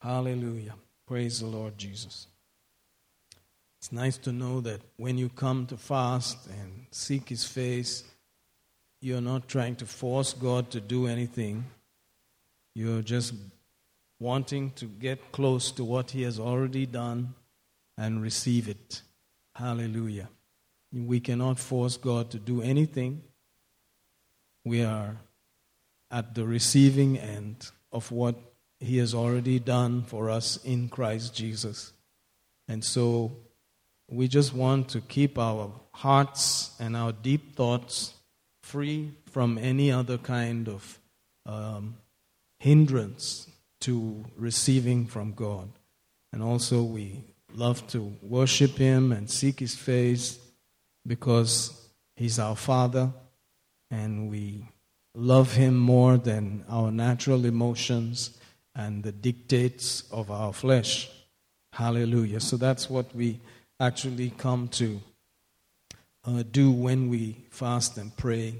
Hallelujah. Praise the Lord Jesus. It's nice to know that when you come to fast and seek His face, you're not trying to force God to do anything. You're just wanting to get close to what He has already done and receive it. Hallelujah. We cannot force God to do anything. We are at the receiving end of what He has already done for us in Christ Jesus. And so we just want to keep our hearts and our deep thoughts free from any other kind of um, hindrance to receiving from God. And also, we love to worship Him and seek His face because He's our Father and we love Him more than our natural emotions and the dictates of our flesh. Hallelujah. So that's what we actually come to uh, do when we fast and pray.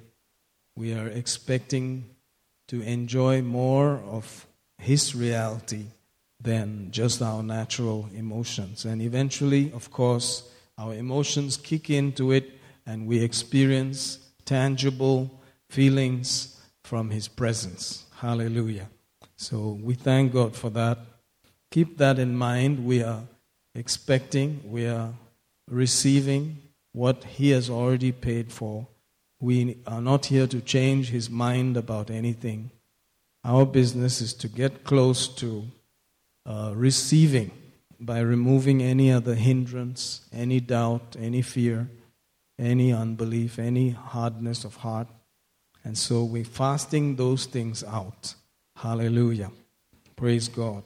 We are expecting to enjoy more of His reality than just our natural emotions. And eventually, of course, our emotions kick into it and we experience tangible feelings from His presence. Hallelujah. So we thank God for that. Keep that in mind. We are expecting, we are receiving what He has already paid for. We are not here to change His mind about anything. Our business is to get close to uh, receiving by removing any other hindrance, any doubt, any fear, any unbelief, any hardness of heart. And so we're fasting those things out. Hallelujah. Praise God.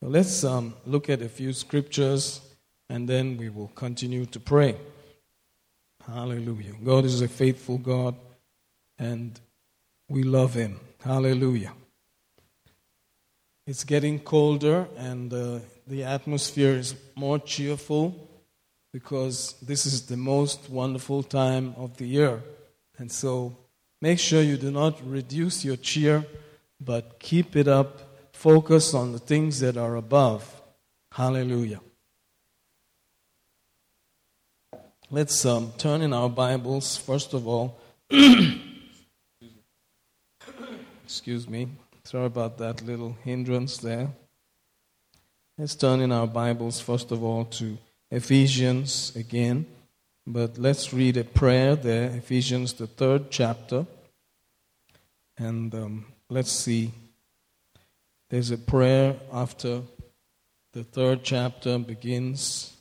So let's um, look at a few scriptures and then we will continue to pray. Hallelujah. God is a faithful God and we love Him. Hallelujah. It's getting colder and uh, the atmosphere is more cheerful because this is the most wonderful time of the year. And so make sure you do not reduce your cheer, but keep it up. Focus on the things that are above. Hallelujah. Let's um, turn in our Bibles, first of all. Excuse me. Sorry about that little hindrance there. Let's turn in our Bibles, first of all, to Ephesians again. But let's read a prayer there, Ephesians, the third chapter. And um, let's see. There's a prayer after the third chapter begins,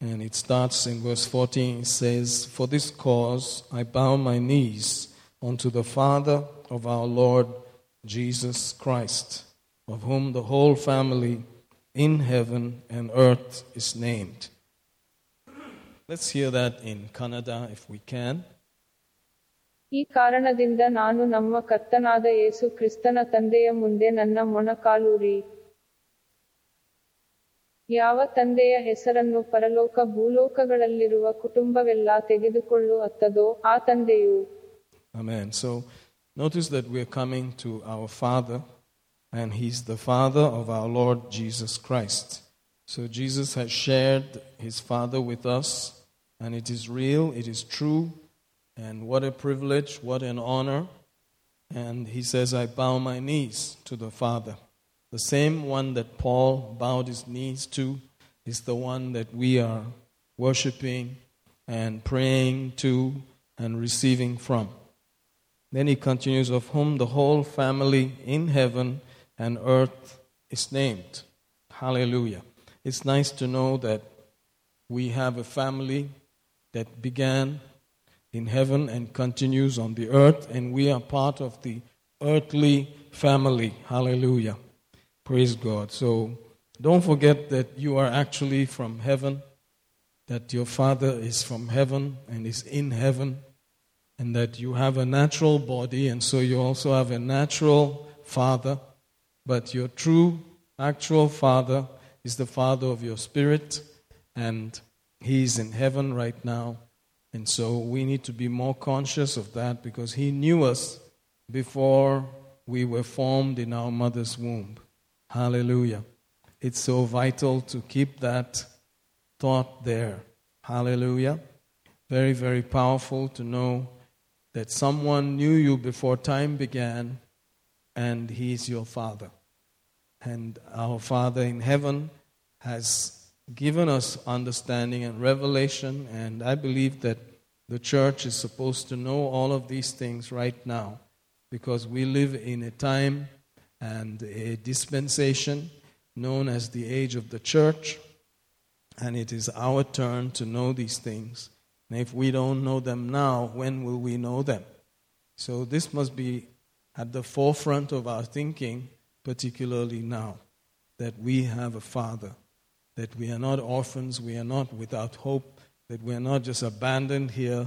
and it starts in verse 14. It says, For this cause I bow my knees unto the Father of our Lord Jesus Christ, of whom the whole family in heaven and earth is named. Let's hear that in Kannada if we can. ಈ ಕಾರಣದಿಂದ ನಾನು ನಮ್ಮ ಕರ್ತನಾದ ಯೇಸು ಕ್ರಿಸ್ತನ ತಂದೆಯ ಮುಂದೆ ನನ್ನ ಮೊಣಕಾಲೂರಿ ಯಾವ ತಂದೆಯ ಹೆಸರನ್ನು ಪರಲೋಕ ಭೂಲೋಕಗಳಲ್ಲಿರುವ ಕುಟುಂಬವೆಲ್ಲ ತೆಗೆದುಕೊಳ್ಳು ಅತ್ತದೋ ಆ ತಂದೆಯು Amen. So notice that we're coming to our Father, and He's the Father of our Lord Jesus Christ. So Jesus has shared His Father with us, and it is real, it is true, and what a privilege, what an honor. And He says, I bow my knees to the Father. The same one that Paul bowed his knees to is the one that we are worshiping and praying to and receiving from. Then he continues, Of whom the whole family in heaven and earth is named. Hallelujah. It's nice to know that we have a family that began in heaven and continues on the earth, and we are part of the earthly family. Hallelujah. Praise God. So don't forget that you are actually from heaven, that your Father is from heaven and is in heaven and that you have a natural body, and so you also have a natural father, but your true, actual father is the father of your spirit, and He is in heaven right now. And so we need to be more conscious of that because he knew us before we were formed in our mother's womb. Hallelujah. it's so vital to keep that thought there. Hallelujah. Very, very powerful to know that someone knew you before time began and he's your father. And our Father in heaven has given us understanding and revelation, and I believe that the church is supposed to know all of these things right now because we live in a time and a dispensation known as the age of the church, and it is our turn to know these things. And if we don't know them now, when will we know them? So this must be at the forefront of our thinking, particularly now, that we have a Father, that we are not orphans, we are not without hope, that we are not just abandoned here.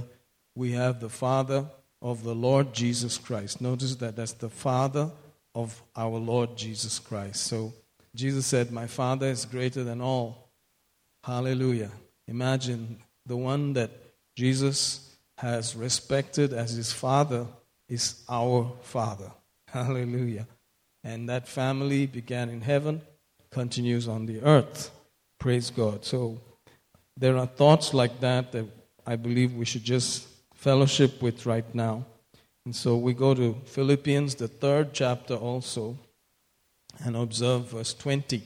We have the Father of the Lord Jesus Christ. Notice that that's the Father of our Lord Jesus Christ. So Jesus said, My Father is greater than all. Hallelujah. Imagine the one that Jesus has respected as his Father is our Father. Hallelujah. And that family began in heaven, continues on the earth. Praise God. So there are thoughts like that that I believe we should just fellowship with right now. And so we go to Philippians, the third chapter also, and observe verse 20.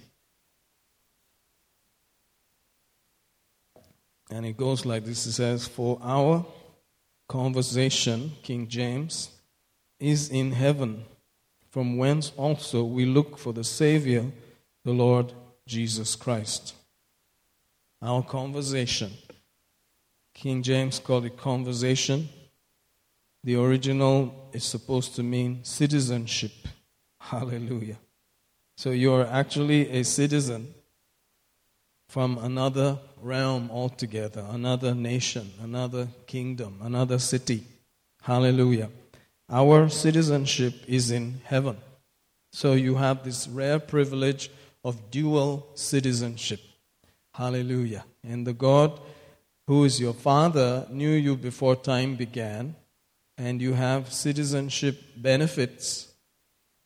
And it goes like this it says, For our conversation, King James, is in heaven, from whence also we look for the Savior, the Lord Jesus Christ. Our conversation. King James called it conversation. The original is supposed to mean citizenship. Hallelujah. So you're actually a citizen from another realm altogether, another nation, another kingdom, another city. Hallelujah. Our citizenship is in heaven. So you have this rare privilege of dual citizenship. Hallelujah. And the God who is your Father knew you before time began, and you have citizenship benefits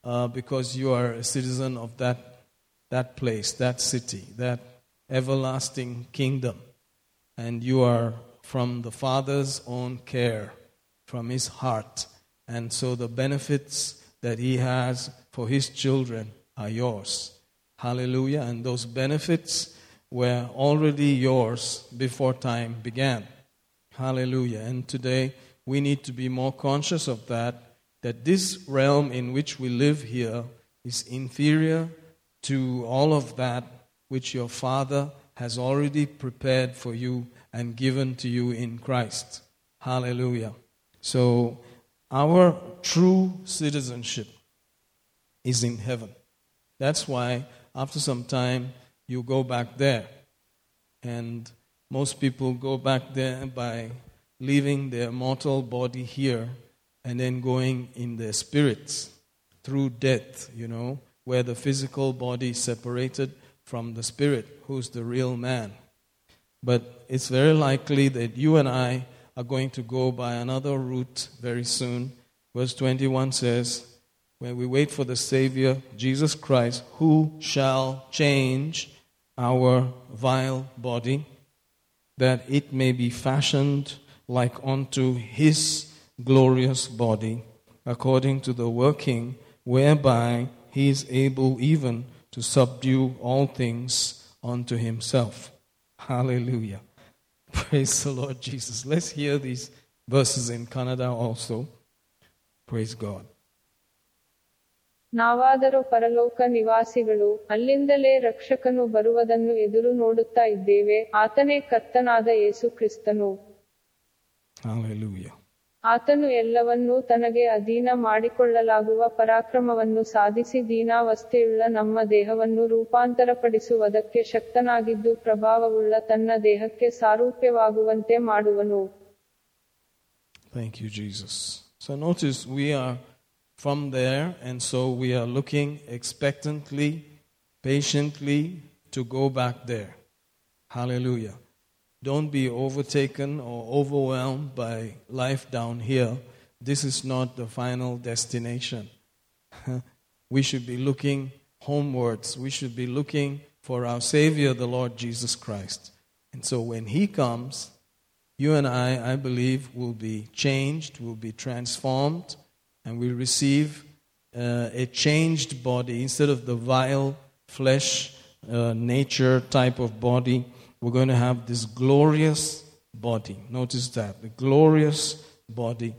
uh, because you are a citizen of that, that place, that city, that everlasting kingdom. And you are from the Father's own care, from His heart. And so the benefits that He has for His children are yours. Hallelujah. And those benefits were already yours before time began. Hallelujah. And today we need to be more conscious of that, that this realm in which we live here is inferior to all of that which your Father has already prepared for you and given to you in Christ. Hallelujah. So, our true citizenship is in heaven. That's why, after some time, you go back there. And most people go back there by leaving their mortal body here and then going in their spirits through death, you know, where the physical body is separated from the spirit, who's the real man. But it's very likely that you and I are going to go by another route very soon. Verse 21 says, When we wait for the Savior, Jesus Christ, who shall change our vile body, that it may be fashioned like unto his glorious body, according to the working whereby he is able even to subdue all things unto himself. Hallelujah. Praise the Lord Jesus. Let's hear these verses in Kannada also. Praise God. ನಾವಾದರೋ ಪರಲೋಕ ನಿವಾಸಿಗಳು ಅಲ್ಲಿಂದಲೇ ರಕ್ಷಕನು ಬರುವುದನ್ನು ಎದುರು ನೋಡುತ್ತಾ ಇದ್ದೇವೆ ಆತನೇ ಕರ್ತನಾದ ಯೇಸು ಕ್ರಿಸ್ತನು. ಆತನು ಎಲ್ಲವನ್ನೂ ತನಗೆ ಅಧೀನ ಮಾಡಿಕೊಳ್ಳಲಾಗುವ ಪರಾಕ್ರಮವನ್ನು ಸಾಧಿಸಿ ದೀನಾವಸ್ಥೆಯುಳ್ಳ ನಮ್ಮ ದೇಹವನ್ನು ರೂಪಾಂತರಪಡಿಸುವುದಕ್ಕೆ ಶಕ್ತನಾಗಿದ್ದು ಪ್ರಭಾವವುಳ್ಳ ತನ್ನ ದೇಹಕ್ಕೆ ಸಾರೂಪ್ಯವಾಗುವಂತೆ ಮಾಡುವನು Thank you, Jesus. So notice we are from there, and so we are looking expectantly, patiently to go back there. Hallelujah. Don't be overtaken or overwhelmed by life down here. This is not the final destination. we should be looking homewards. We should be looking for our Savior, the Lord Jesus Christ. And so when He comes, you and I, I believe, will be changed, will be transformed, and will receive uh, a changed body instead of the vile flesh uh, nature type of body. We're going to have this glorious body. Notice that the glorious body,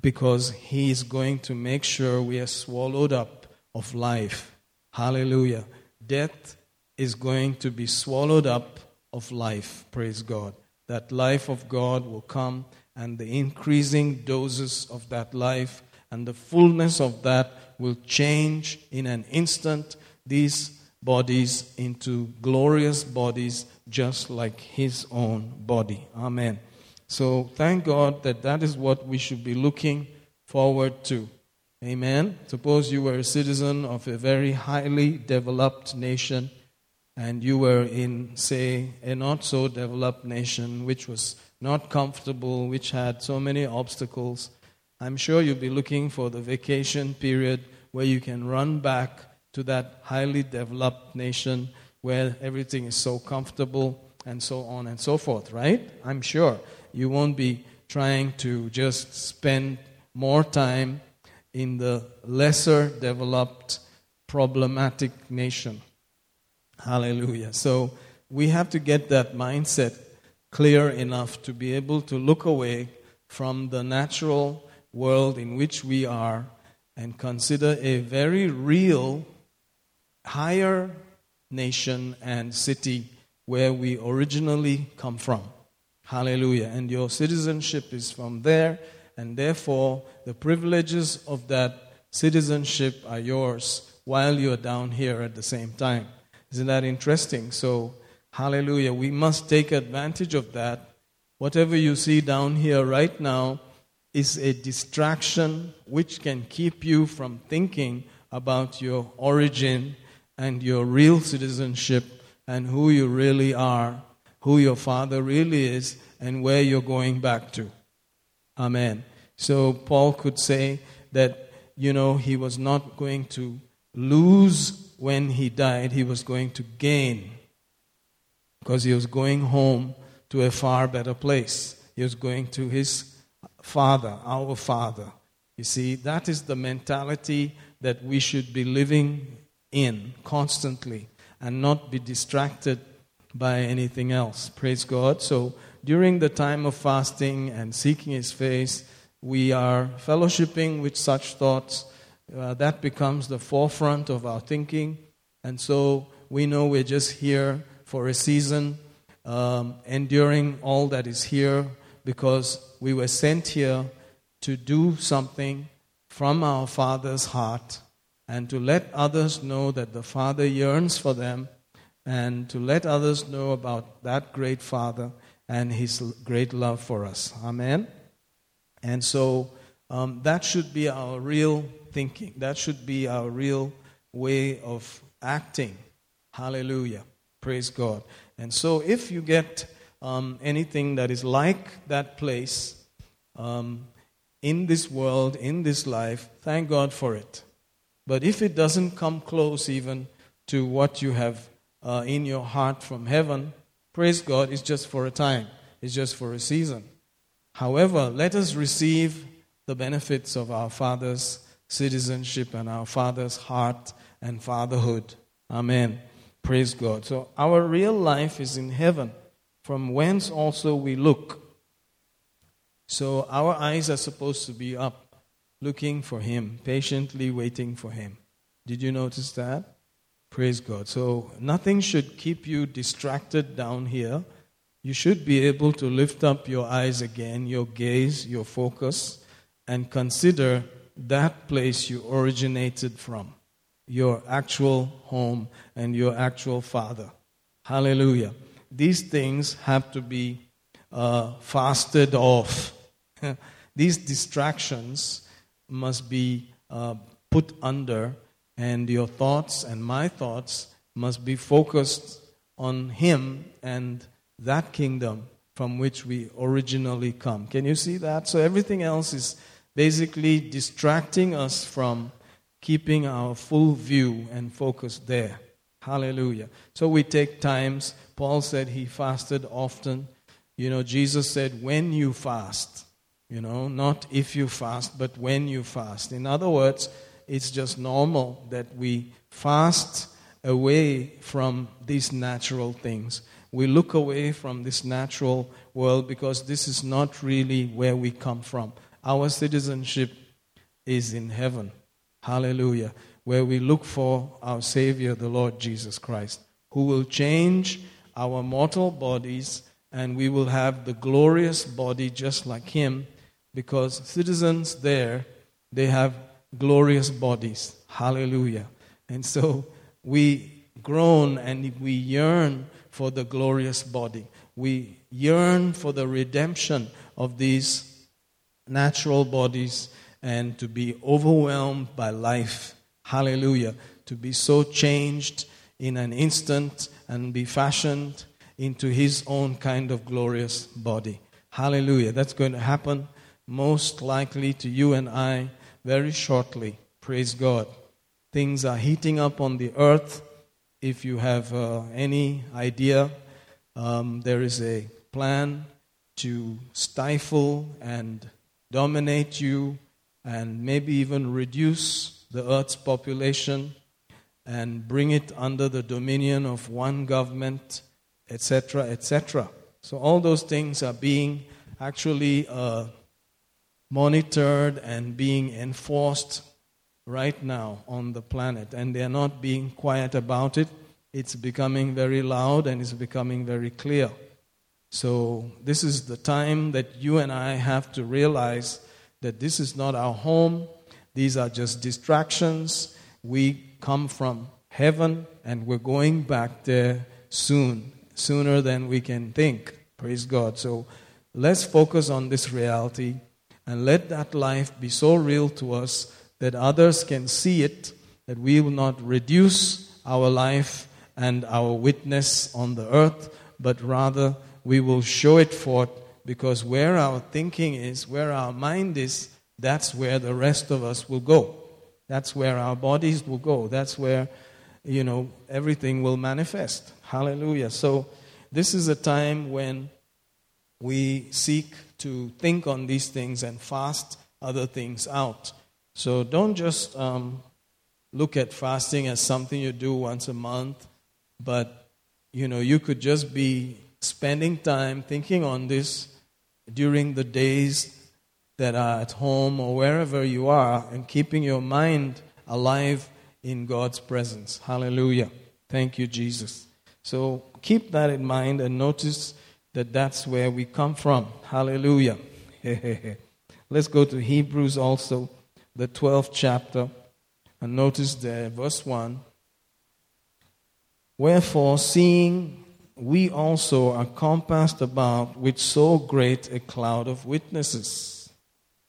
because He is going to make sure we are swallowed up of life. Hallelujah. Death is going to be swallowed up of life. Praise God. That life of God will come, and the increasing doses of that life and the fullness of that will change in an instant these bodies into glorious bodies just like his own body. Amen. So thank God that that is what we should be looking forward to. Amen. Suppose you were a citizen of a very highly developed nation and you were in, say, a not so developed nation which was not comfortable, which had so many obstacles. I'm sure you'll be looking for the vacation period where you can run back to that highly developed nation where everything is so comfortable and so on and so forth, right? I'm sure you won't be trying to just spend more time in the lesser developed, problematic nation. Hallelujah. So we have to get that mindset clear enough to be able to look away from the natural world in which we are and consider a very real higher nation and city where we originally come from. Hallelujah. And your citizenship is from there, and therefore the privileges of that citizenship are yours while you're down here at the same time. Isn't that interesting? So, hallelujah. We must take advantage of that. Whatever you see down here right now is a distraction which can keep you from thinking about your origin and your real citizenship and who you really are, who your father really is, and where you're going back to. Amen. So Paul could say that, you know, he was not going to lose when he died, he was going to gain because he was going home to a far better place. He was going to his Father, our Father. You see, that is the mentality that we should be living in constantly and not be distracted by anything else. Praise God. So, during the time of fasting and seeking His face, we are fellowshipping with such thoughts. Uh, that becomes the forefront of our thinking. And so, we know we're just here for a season, um, enduring all that is here because we were sent here to do something from our Father's heart and to let others know that the Father yearns for them and to let others know about that great Father and His great love for us. Amen? And so um, that should be our real thinking. That should be our real way of acting. Hallelujah. Praise God. And so if you get um, anything that is like that place um, in this world, in this life, thank God for it. But if it doesn't come close even to what you have uh, in your heart from heaven, praise God, it's just for a time, it's just for a season. However, let us receive the benefits of our Father's citizenship and our Father's heart and fatherhood. Amen. Praise God. So, our real life is in heaven from whence also we look. So our eyes are supposed to be up, looking for Him, patiently waiting for Him. Did you notice that? Praise God. So nothing should keep you distracted down here. You should be able to lift up your eyes again, your gaze, your focus, and consider that place you originated from, your actual home and your actual Father. Hallelujah these things have to be uh, fasted off. these distractions must be uh, put under, and your thoughts and my thoughts must be focused on Him and that kingdom from which we originally come. Can you see that? So everything else is basically distracting us from keeping our full view and focus there. Hallelujah. So we take times. Paul said he fasted often. You know, Jesus said, when you fast. You know, not if you fast, but when you fast. In other words, it's just normal that we fast away from these natural things. We look away from this natural world because this is not really where we come from. Our citizenship is in heaven. Hallelujah. Where we look for our Savior, the Lord Jesus Christ, who will change our mortal bodies and we will have the glorious body just like Him because citizens there, they have glorious bodies. Hallelujah. And so we groan and we yearn for the glorious body. We yearn for the redemption of these natural bodies and to be overwhelmed by life. Hallelujah. To be so changed in an instant and be fashioned into his own kind of glorious body. Hallelujah. That's going to happen most likely to you and I very shortly. Praise God. Things are heating up on the earth. If you have uh, any idea, um, there is a plan to stifle and dominate you and maybe even reduce the earth's population and bring it under the dominion of one government, etc., etc. So, all those things are being actually uh, monitored and being enforced right now on the planet, and they're not being quiet about it. It's becoming very loud and it's becoming very clear. So, this is the time that you and I have to realize that this is not our home, these are just distractions. We come from heaven and we're going back there soon, sooner than we can think. Praise God. So, let's focus on this reality and let that life be so real to us that others can see it, that we will not reduce our life and our witness on the earth, but rather we will show it forth because where our thinking is, where our mind is, that's where the rest of us will go. That's where our bodies will go. That's where, you know, everything will manifest. Hallelujah. So, this is a time when we seek to think on these things and fast other things out. So don't just um, look at fasting as something you do once a month, but you know you could just be spending time thinking on this during the days that are at home or wherever you are and keeping your mind alive in God's presence. Hallelujah. Thank you, Jesus. So keep that in mind and notice that that's where we come from. Hallelujah. Let's go to Hebrews also, the 12th chapter, and notice there, verse 1. Wherefore, seeing we also are compassed about with so great a cloud of witnesses,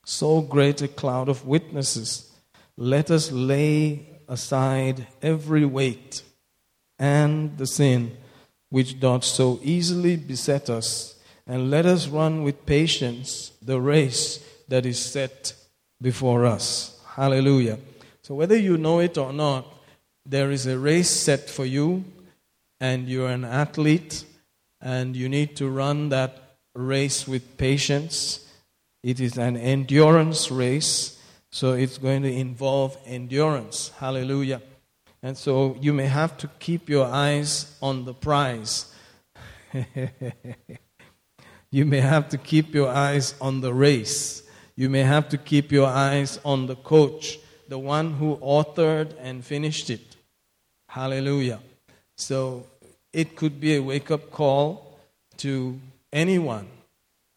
so great a cloud of witnesses, let us lay aside every weight and the sin which doth so easily beset us, and let us run with patience the race that is set before us. Hallelujah. So, whether you know it or not, there is a race set for you, and you're an athlete, and you need to run that race with patience. It is an endurance race, so it's going to involve endurance. Hallelujah. And so you may have to keep your eyes on the prize. you may have to keep your eyes on the race. You may have to keep your eyes on the coach, the one who authored and finished it. Hallelujah. So it could be a wake up call to anyone,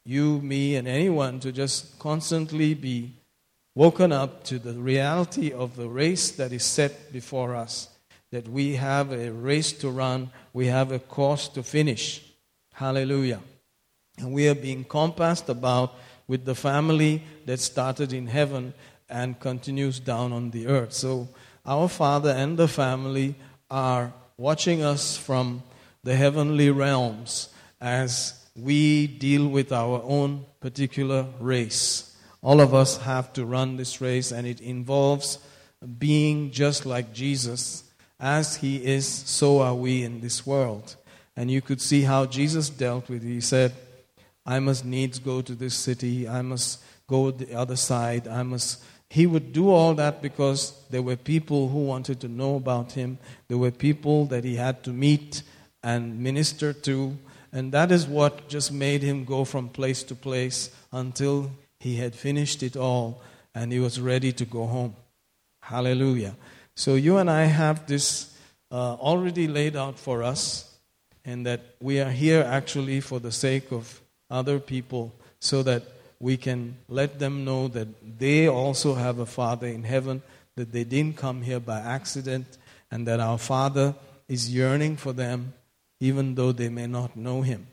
you, me, and anyone, to just constantly be woken up to the reality of the race that is set before us. That we have a race to run, we have a course to finish. Hallelujah. And we are being compassed about with the family that started in heaven and continues down on the earth. So, our Father and the family are watching us from the heavenly realms as we deal with our own particular race. All of us have to run this race, and it involves being just like Jesus as he is, so are we in this world. And you could see how Jesus dealt with it. He said, I must needs go to this city, I must go the other side, I must. He would do all that because there were people who wanted to know about him. There were people that he had to meet and minister to. And that is what just made him go from place to place until he had finished it all and he was ready to go home. Hallelujah. So you and I have this uh, already laid out for us, and that we are here actually for the sake of other people so that we can let them know that they also have a Father in heaven, that they didn't come here by accident, and that our Father is yearning for them even though they may not know Him.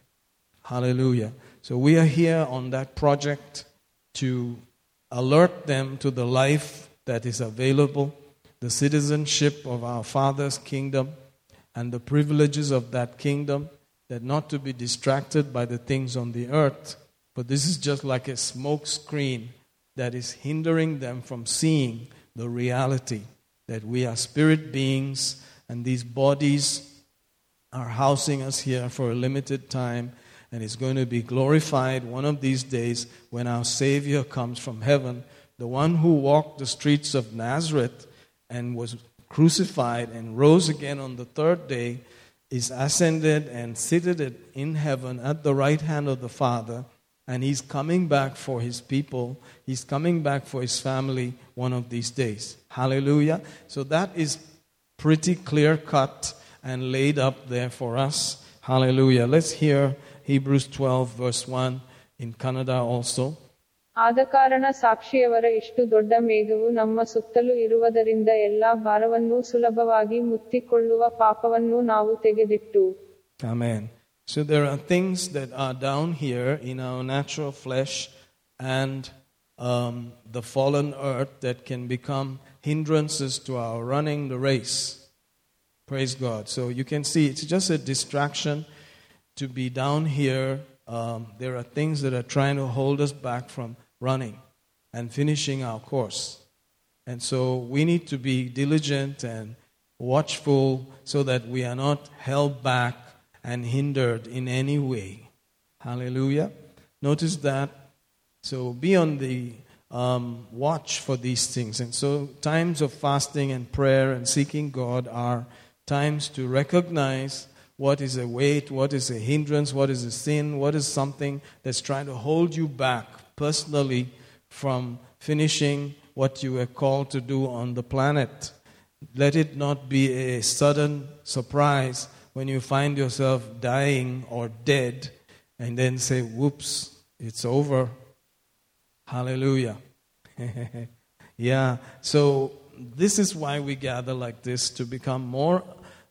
Hallelujah. So we are here on that project to alert them to the life that is available, the citizenship of our Father's kingdom, and the privileges of that kingdom, that not to be distracted by the things on the earth, but this is just like a smoke screen that is hindering them from seeing the reality that we are spirit beings and these bodies are housing us here for a limited time and is going to be glorified one of these days when our Savior comes from heaven. The one who walked the streets of Nazareth and was crucified and rose again on the third day is ascended and seated in heaven at the right hand of the Father. And he's coming back for his people. He's coming back for his family one of these days. Hallelujah. So that is pretty clear cut and laid up there for us. Hallelujah. Let's hear Hebrews 12, verse 1 in Kannada also. ಆದ ಕಾರಣ ಸಾಕ್ಷಿಯವರ ಇಷ್ಟು ದೊಡ್ಡ ಮೇಘವು ನಮ್ಮ ಸುತ್ತಲೂ ಇರುವುದರಿಂದ ಎಲ್ಲಾ ಭಾರವನ್ನೂ ಸುಲಭವಾಗಿ ಮುತ್ತಿಕೊಳ್ಳುವ ಪಾಪವನ್ನು ನಾವು ತೆಗೆದಿಟ್ಟು Amen. So there are things that are down here in our natural flesh and um, the fallen earth that can become hindrances to our running the race. Praise God. So you can see it's just a distraction to be down here, um, there are things that are trying to hold us back from running and finishing our course. And so we need to be diligent and watchful so that we are not held back and hindered in any way. Hallelujah. Notice that. So be on the um, watch for these things. And so times of fasting and prayer and seeking God are times to recognize what is a weight, what is a hindrance, what is a sin, what is something that's trying to hold you back personally from finishing what you were called to do on the planet. Let it not be a sudden surprise when you find yourself dying or dead and then say, whoops, it's over. Hallelujah. yeah, so this is why we gather like this to become more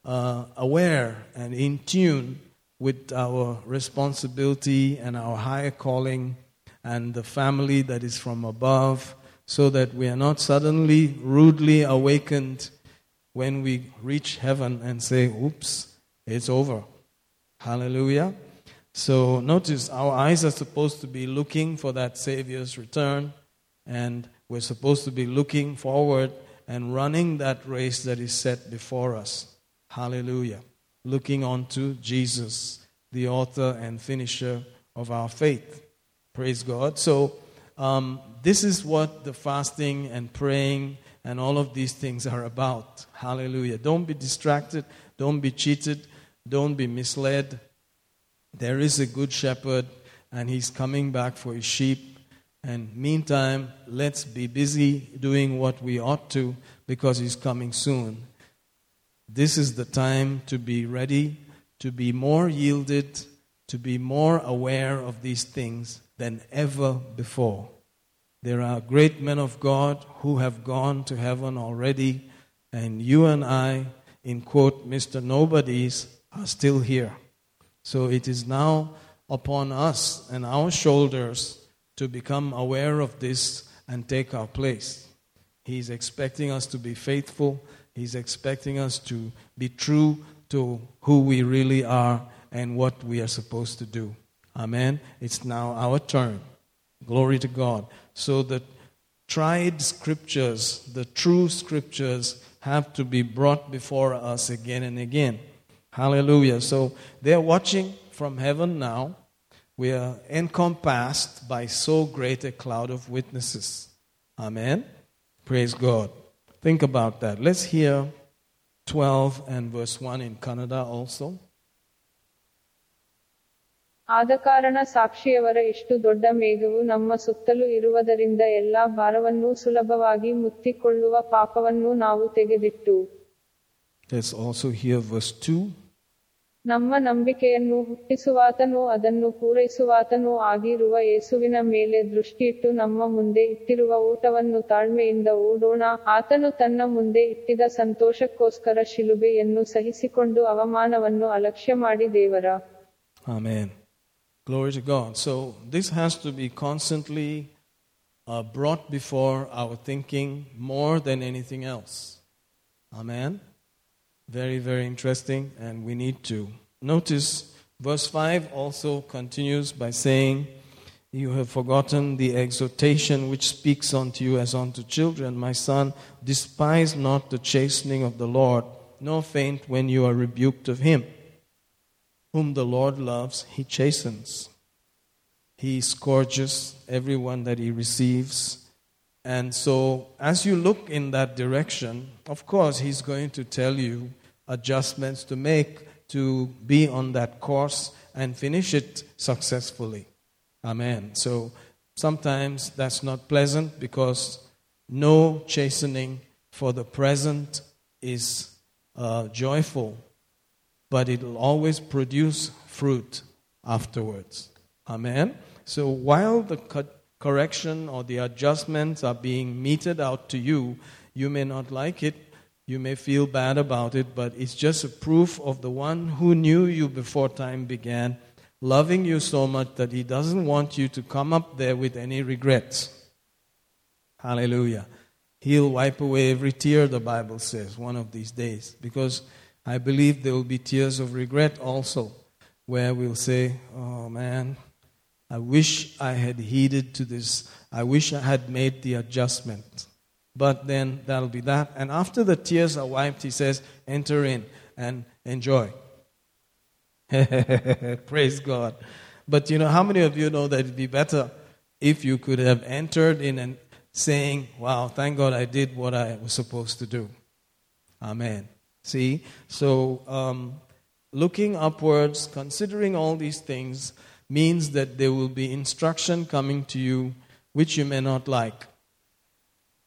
uh, aware and in tune with our responsibility and our higher calling and the family that is from above, so that we are not suddenly rudely awakened when we reach heaven and say, Oops, it's over. Hallelujah. So notice our eyes are supposed to be looking for that Savior's return, and we're supposed to be looking forward and running that race that is set before us. Hallelujah. Looking unto Jesus, the author and finisher of our faith. Praise God. So, um, this is what the fasting and praying and all of these things are about. Hallelujah. Don't be distracted. Don't be cheated. Don't be misled. There is a good shepherd, and he's coming back for his sheep. And meantime, let's be busy doing what we ought to because he's coming soon. This is the time to be ready, to be more yielded, to be more aware of these things than ever before. There are great men of God who have gone to heaven already, and you and I, in quote, Mr. Nobodies, are still here. So it is now upon us and our shoulders to become aware of this and take our place. He's expecting us to be faithful He's expecting us to be true to who we really are and what we are supposed to do. Amen. It's now our turn. Glory to God. So the tried scriptures, the true scriptures, have to be brought before us again and again. Hallelujah. So they're watching from heaven now we are encompassed by so great a cloud of witnesses. Amen. Praise God. Think about that. Let's hear 12 and verse 1 in Kannada also. ಆದ ಕಾರಣ ಸಾಕ್ಷಿಯವರ ಇಷ್ಟು ದೊಡ್ಡ ಮೇಘವು ನಮ್ಮ ಸುತ್ತಲೂ ಇರುವುದರಿಂದ ಎಲ್ಲಾ ಭಾರವನ್ನು ಸುಲಭವಾಗಿ ಮುತ್ತಿಕೊಳ್ಳುವ ಪಾಪವನ್ನು ನಾವು ತೆಗೆದಿಟ್ಟು Let's also hear verse 2. ನಮ್ಮ ನಂಬಿಕೆಯನ್ನು ಹುಟ್ಟಿಸುವಾತನೂ ಅದನ್ನು ಪೂರೈಸುವಾತನೂ ಆಗಿರುವ ಯೇಸುವಿನ ಮೇಲೆ ದೃಷ್ಟಿಯಿಟ್ಟು ನಮ್ಮ ಮುಂದೆ ಇಟ್ಟಿರುವ ಊಟವನ್ನು ತಾಳ್ಮೆಯಿಂದ ಓಡೋಣ ಆತನು ತನ್ನ ಮುಂದೆ ಇಟ್ಟಿದ ಸಂತೋಷಕ್ಕೋಸ್ಕರ ಶಿಲುಬೆಯನ್ನು ಸಹಿಸಿಕೊಂಡು ಅವಮಾನವನ್ನು ಅಲಕ್ಷ್ಯ ಮಾಡಿ ದೇವರ Amen. Glory to God. So, this has to be constantly uh, brought before our thinking more than anything else. Amen. Very, very interesting, and we need to notice verse 5 also continues by saying, You have forgotten the exhortation which speaks unto you as unto children. My son, despise not the chastening of the Lord, nor faint when you are rebuked of him. Whom the Lord loves, he chastens. He scourges everyone that he receives. And so, as you look in that direction, of course, he's going to tell you adjustments to make to be on that course and finish it successfully. Amen. So, sometimes that's not pleasant because no chastening for the present is uh, joyful but it will always produce fruit afterwards. Amen. So while the co- correction or the adjustments are being meted out to you, you may not like it, you may feel bad about it, but it's just a proof of the one who knew you before time began, loving you so much that he doesn't want you to come up there with any regrets. Hallelujah. He'll wipe away every tear, the Bible says, one of these days, because I believe there will be tears of regret also, where we'll say, Oh man, I wish I had heeded to this. I wish I had made the adjustment. But then that'll be that. And after the tears are wiped, he says, Enter in and enjoy. Praise God. But you know, how many of you know that it'd be better if you could have entered in and saying, Wow, thank God I did what I was supposed to do? Amen. See? So, um, looking upwards, considering all these things, means that there will be instruction coming to you which you may not like.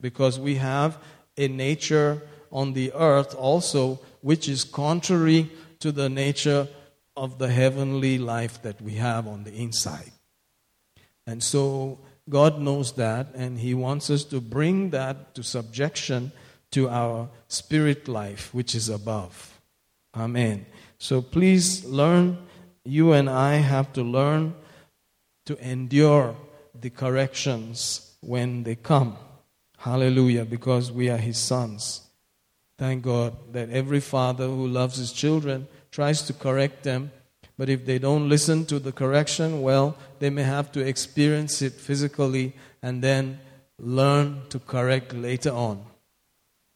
Because we have a nature on the earth also which is contrary to the nature of the heavenly life that we have on the inside. And so, God knows that, and He wants us to bring that to subjection to our spirit life, which is above. Amen. So please learn, you and I have to learn to endure the corrections when they come. Hallelujah, because we are His sons. Thank God that every father who loves his children tries to correct them, but if they don't listen to the correction, well, they may have to experience it physically and then learn to correct later on.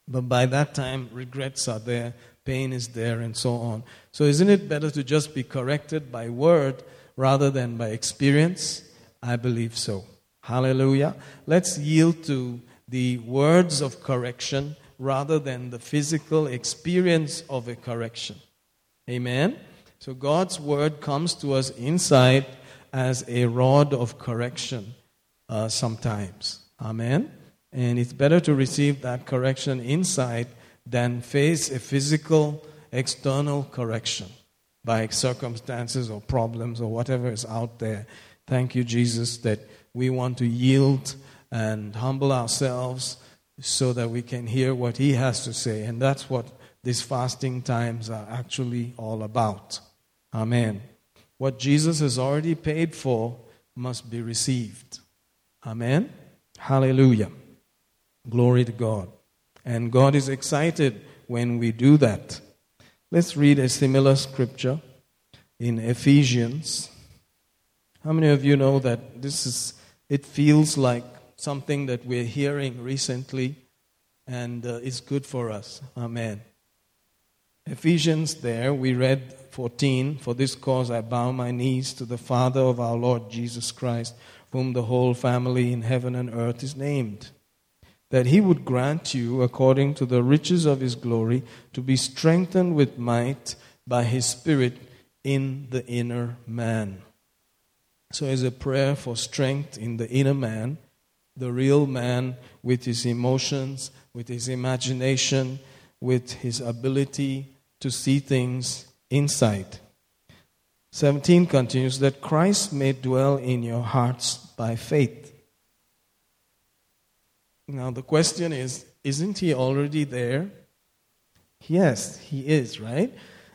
But by that time, regrets are there, pain is there, and so on. So, isn't it better to just be corrected by word rather than by experience? I believe so. Hallelujah. Let's yield to the words of correction rather than the physical experience of a correction. Amen. So, God's word comes to us inside as a rod of correction uh, sometimes. Amen. And it's better to receive that correction inside than face a physical external correction by circumstances or problems or whatever is out there. Thank you, Jesus, that we want to yield and humble ourselves so that we can hear what He has to say. And that's what these fasting times are actually all about. Amen. What Jesus has already paid for must be received. Amen. Hallelujah. Glory to God. And God is excited when we do that. Let's read a similar scripture in Ephesians. How many of you know that this is, it feels like something that we're hearing recently? and uh, it's good for us. Amen. Ephesians, there we read 14 For this cause I bow my knees to the Father of our Lord Jesus Christ, whom the whole family in heaven and earth is named, that he would grant you, according to the riches of his glory, to be strengthened with might by his Spirit in the inner man. So, as a prayer for strength in the inner man, the real man with his emotions, with his imagination, with his ability to see things inside. 17 continues that Christ may dwell in your hearts by faith. Now, the question is isn't he already there? Yes, he is, right?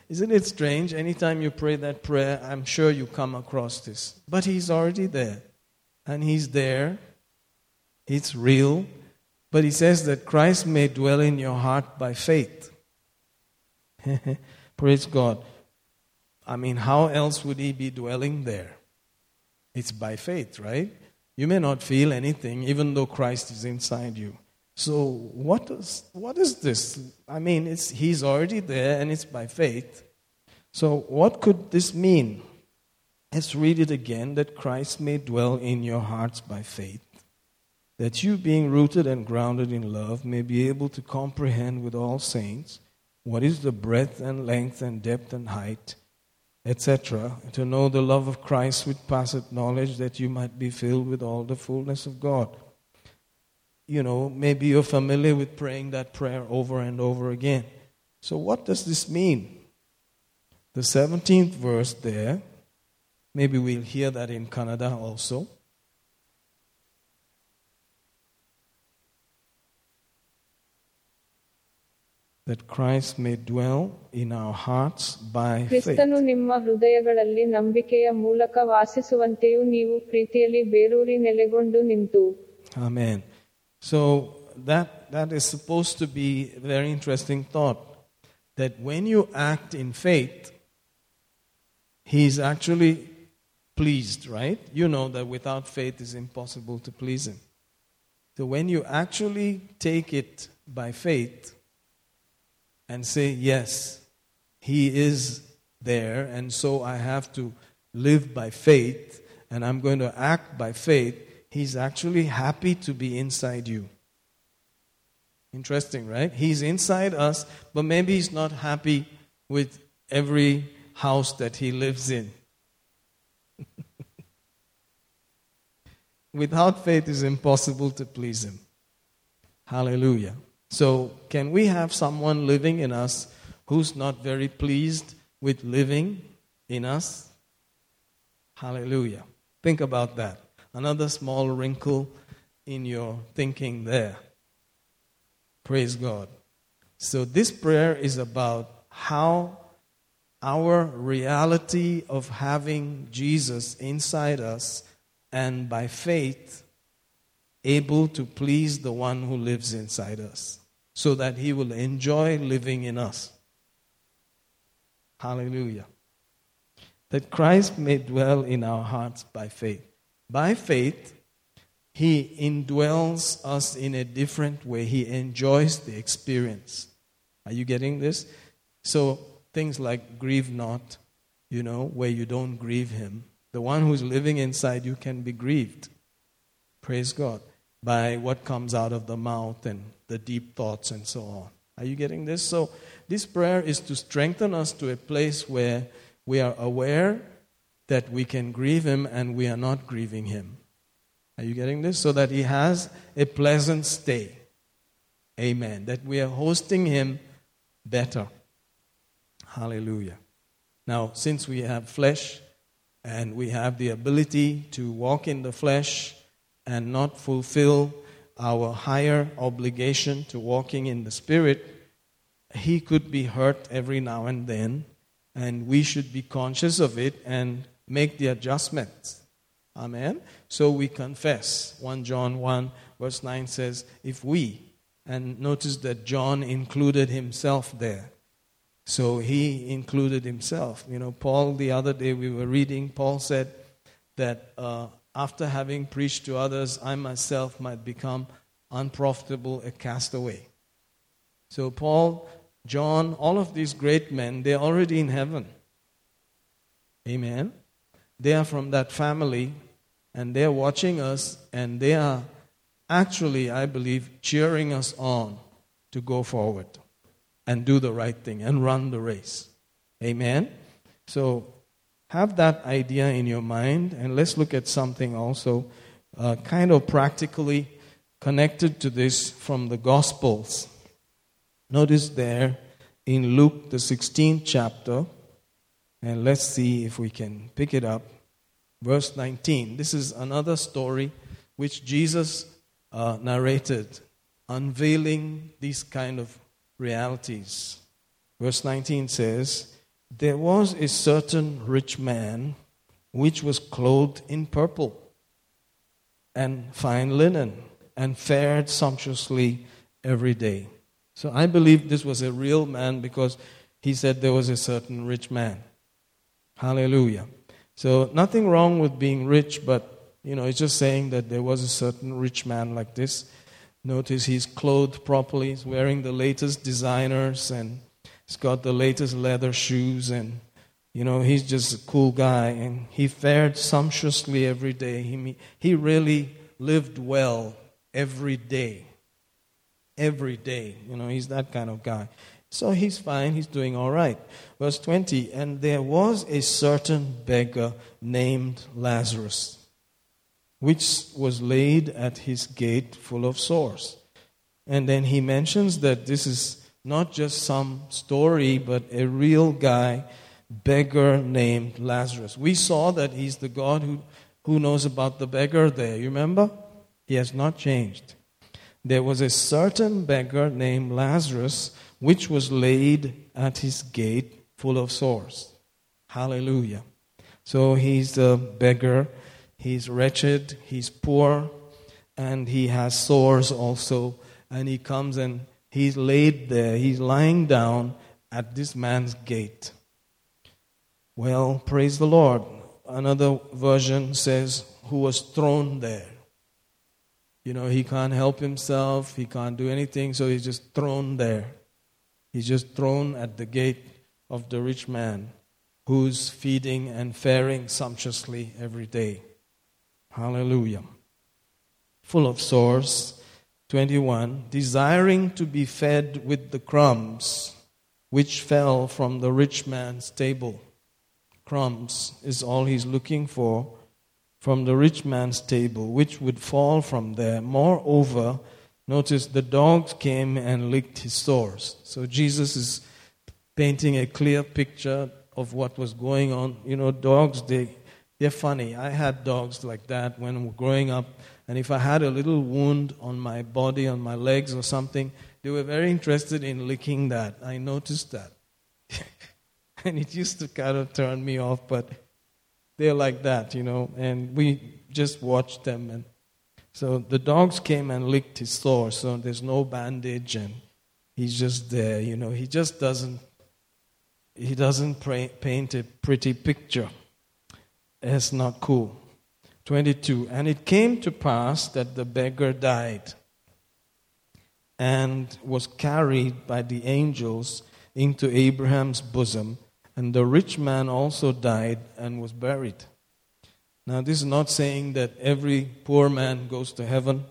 Isn't it strange? Anytime you pray that prayer, I'm sure you come across this. But He's already there. And He's there. It's real. But He says that Christ may dwell in your heart by faith. Praise God. I mean, how else would He be dwelling there? It's by faith, right? You may not feel anything, even though Christ is inside you. So, what is, what is this? I mean, it's, he's already there and it's by faith. So, what could this mean? Let's read it again that Christ may dwell in your hearts by faith, that you, being rooted and grounded in love, may be able to comprehend with all saints what is the breadth and length and depth and height, etc., to know the love of Christ with passeth knowledge, that you might be filled with all the fullness of God you know, maybe you're familiar with praying that prayer over and over again. So, what does this mean? The 17th verse there, maybe we'll hear that in Kannada also. That Christ may dwell in our hearts by faith. ಕ್ರಿಸ್ತನು ನಿಮ್ಮ ಹೃದಯಗಳಲ್ಲಿ ನಂಬಿಕೆಯ ಮೂಲಕ ವಾಸಿಸುವಂತೆಯೂ ನೀವು ಪ್ರೀತಿಯಲ್ಲಿ ಬೇರೂರಿ ನೆಲೆಗೊಂಡು ನಿಂತು Amen. So that, that is supposed to be a very interesting thought. That when you act in faith, He's actually pleased, right? You know that without faith it's impossible to please Him. So when you actually take it by faith and say, Yes, He is there, and so I have to live by faith, and I'm going to act by faith, He's actually happy to be inside you. Interesting, right? He's inside us, but maybe he's not happy with every house that he lives in. Without faith, it's impossible to please him. Hallelujah. So, can we have someone living in us who's not very pleased with living in us? Hallelujah. Think about that. Another small wrinkle in your thinking there. Praise God. So, this prayer is about how our reality of having Jesus inside us and by faith able to please the one who lives inside us so that he will enjoy living in us. Hallelujah. That Christ may dwell in our hearts by faith. By faith, He indwells us in a different way. He enjoys the experience. Are you getting this? So, things like grieve not, you know, where you don't grieve Him. The one who's living inside you can be grieved. Praise God. By what comes out of the mouth and the deep thoughts and so on. Are you getting this? So, this prayer is to strengthen us to a place where we are aware that we can grieve him and we are not grieving him. Are you getting this? So that he has a pleasant stay. Amen. That we are hosting him better. Hallelujah. Now, since we have flesh and we have the ability to walk in the flesh and not fulfill our higher obligation to walking in the spirit, he could be hurt every now and then, and we should be conscious of it and make the adjustments. Amen. So we confess. 1 John 1, verse 9 says, If we, and notice that John included himself there. So he included himself. You know, Paul, the other day we were reading, Paul said that uh, after having preached to others, I myself might become unprofitable, a castaway. So, Paul, John, all of these great men, they're already in heaven. Amen. They are from that family and they're watching us and they are actually, I believe, cheering us on to go forward and do the right thing and run the race. Amen. So have that idea in your mind and let's look at something also uh, kind of practically connected to this from the Gospels. Notice there in Luke, the 16th chapter, and let's see if we can pick it up. Verse 19. This is another story which Jesus uh, narrated, unveiling these kind of realities. Verse 19 says, There was a certain rich man which was clothed in purple and fine linen and fared sumptuously every day. So I believe this was a real man because he said there was a certain rich man. Hallelujah. So nothing wrong with being rich, but you know, it's just saying that there was a certain rich man like this. Notice he's clothed properly, he's wearing the latest designers, and he's got the latest leather shoes, and you know, he's just a cool guy, and he fared sumptuously every day. He, he really lived well every day. Every day. You know, he's that kind of guy. So he's fine, he's doing all right. Verse 20 And there was a certain beggar named Lazarus, which was laid at his gate full of sores. And then he mentions that this is not just some story, but a real guy, beggar named Lazarus. We saw that he's the God who, who knows about the beggar there. You remember? He has not changed. There was a certain beggar named Lazarus which was laid at his gate full of sores. Hallelujah. So he's a beggar, he's wretched, he's poor, and he has sores also. And he comes and he's laid there, he's lying down at this man's gate. Well, praise the Lord. Another version says, who was thrown there. You know, he can't help himself, he can't do anything, so he's just thrown there. He's just thrown at the gate of the rich man who's feeding and faring sumptuously every day. Hallelujah. Full of sores. 21. Desiring to be fed with the crumbs which fell from the rich man's table. Crumbs is all he's looking for from the rich man's table, which would fall from there. Moreover, Notice the dogs came and licked his sores. So Jesus is painting a clear picture of what was going on. You know, dogs, they, they're funny. I had dogs like that when growing up. And if I had a little wound on my body, on my legs or something, they were very interested in licking that. I noticed that. and it used to kind of turn me off, but they're like that, you know. And we just watched them and so the dogs came and licked his sore, so there's no bandage and he's just there, you know. He just doesn't he doesn't paint a pretty picture. It's not cool. 22 And it came to pass that the beggar died and was carried by the angels into Abraham's bosom, and the rich man also died and was buried. Now, this is not saying that every poor man goes to heaven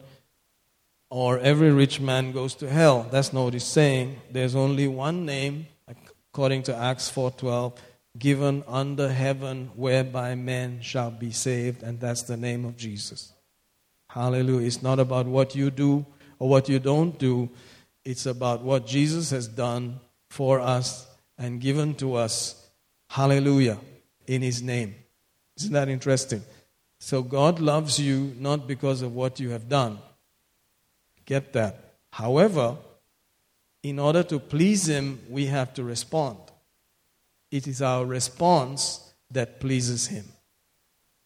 or every rich man goes to hell. That's not what he's saying. There's only one name, according to Acts 4:12, given under heaven whereby men shall be saved, and that's the name of Jesus. Hallelujah. It's not about what you do or what you don't do. It's about what Jesus has done for us and given to us. Hallelujah. In his name. Isn't that interesting? So God loves you not because of what you have done. Get that. However, in order to please Him, we have to respond. It is our response that pleases Him.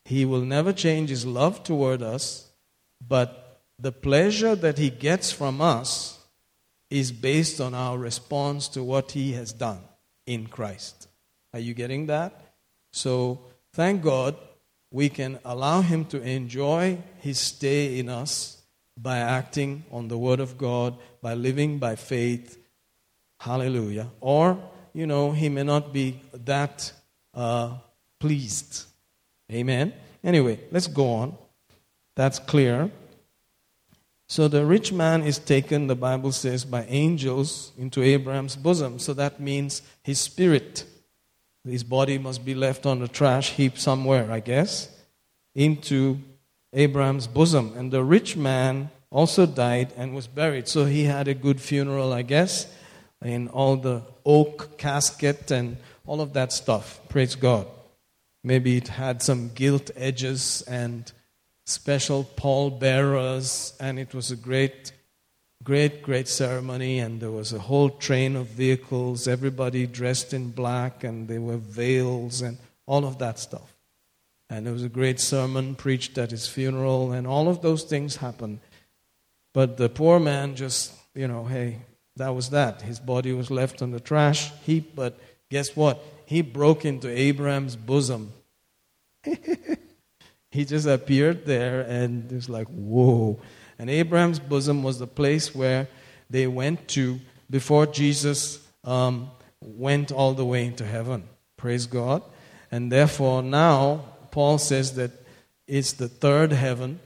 He will never change His love toward us, but the pleasure that He gets from us is based on our response to what He has done in Christ. Are you getting that? So, Thank God we can allow Him to enjoy His stay in us by acting on the Word of God, by living by faith, Hallelujah. Or, you know, he may not be that uh, pleased. Amen. Anyway, let's go on. That's clear. So the rich man is taken, the Bible says, by angels into Abraham's bosom. So that means his spirit, his body must be left on the trash heap somewhere, I guess, into Abraham's bosom. And the rich man also died and was buried. So he had a good funeral, I guess, in all the oak casket and all of that stuff. Praise God. Maybe it had some gilt edges and special pallbearers, and it was a great, great, great ceremony. And there was a whole train of vehicles, everybody dressed in black, and there were veils and all of that stuff. And there was a great sermon preached at his funeral, and all of those things happened. But the poor man just, you know, hey, that was that. His body was left on the trash heap, but guess what? He broke into Abraham's bosom. he just appeared there and it was like, whoa. And Abraham's bosom was the place where they went to before Jesus um, went all the way into heaven. Praise God. And therefore, now, Paul says that it's the third heaven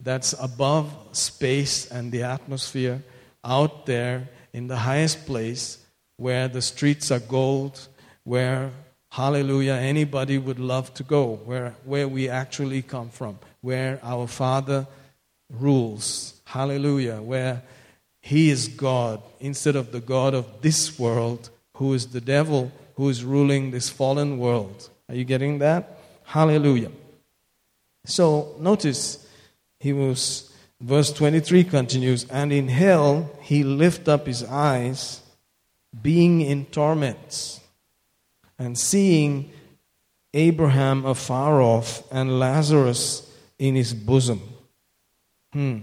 that's above space and the atmosphere out there in the highest place where the streets are gold, where hallelujah, anybody would love to go, where, where we actually come from, where our Father rules, hallelujah, where He is God instead of the God of this world, who is the devil who is ruling this fallen world. Are you getting that? Hallelujah. So notice he was verse 23 continues and in hell he lift up his eyes being in torments and seeing Abraham afar off and Lazarus in his bosom. Hmm.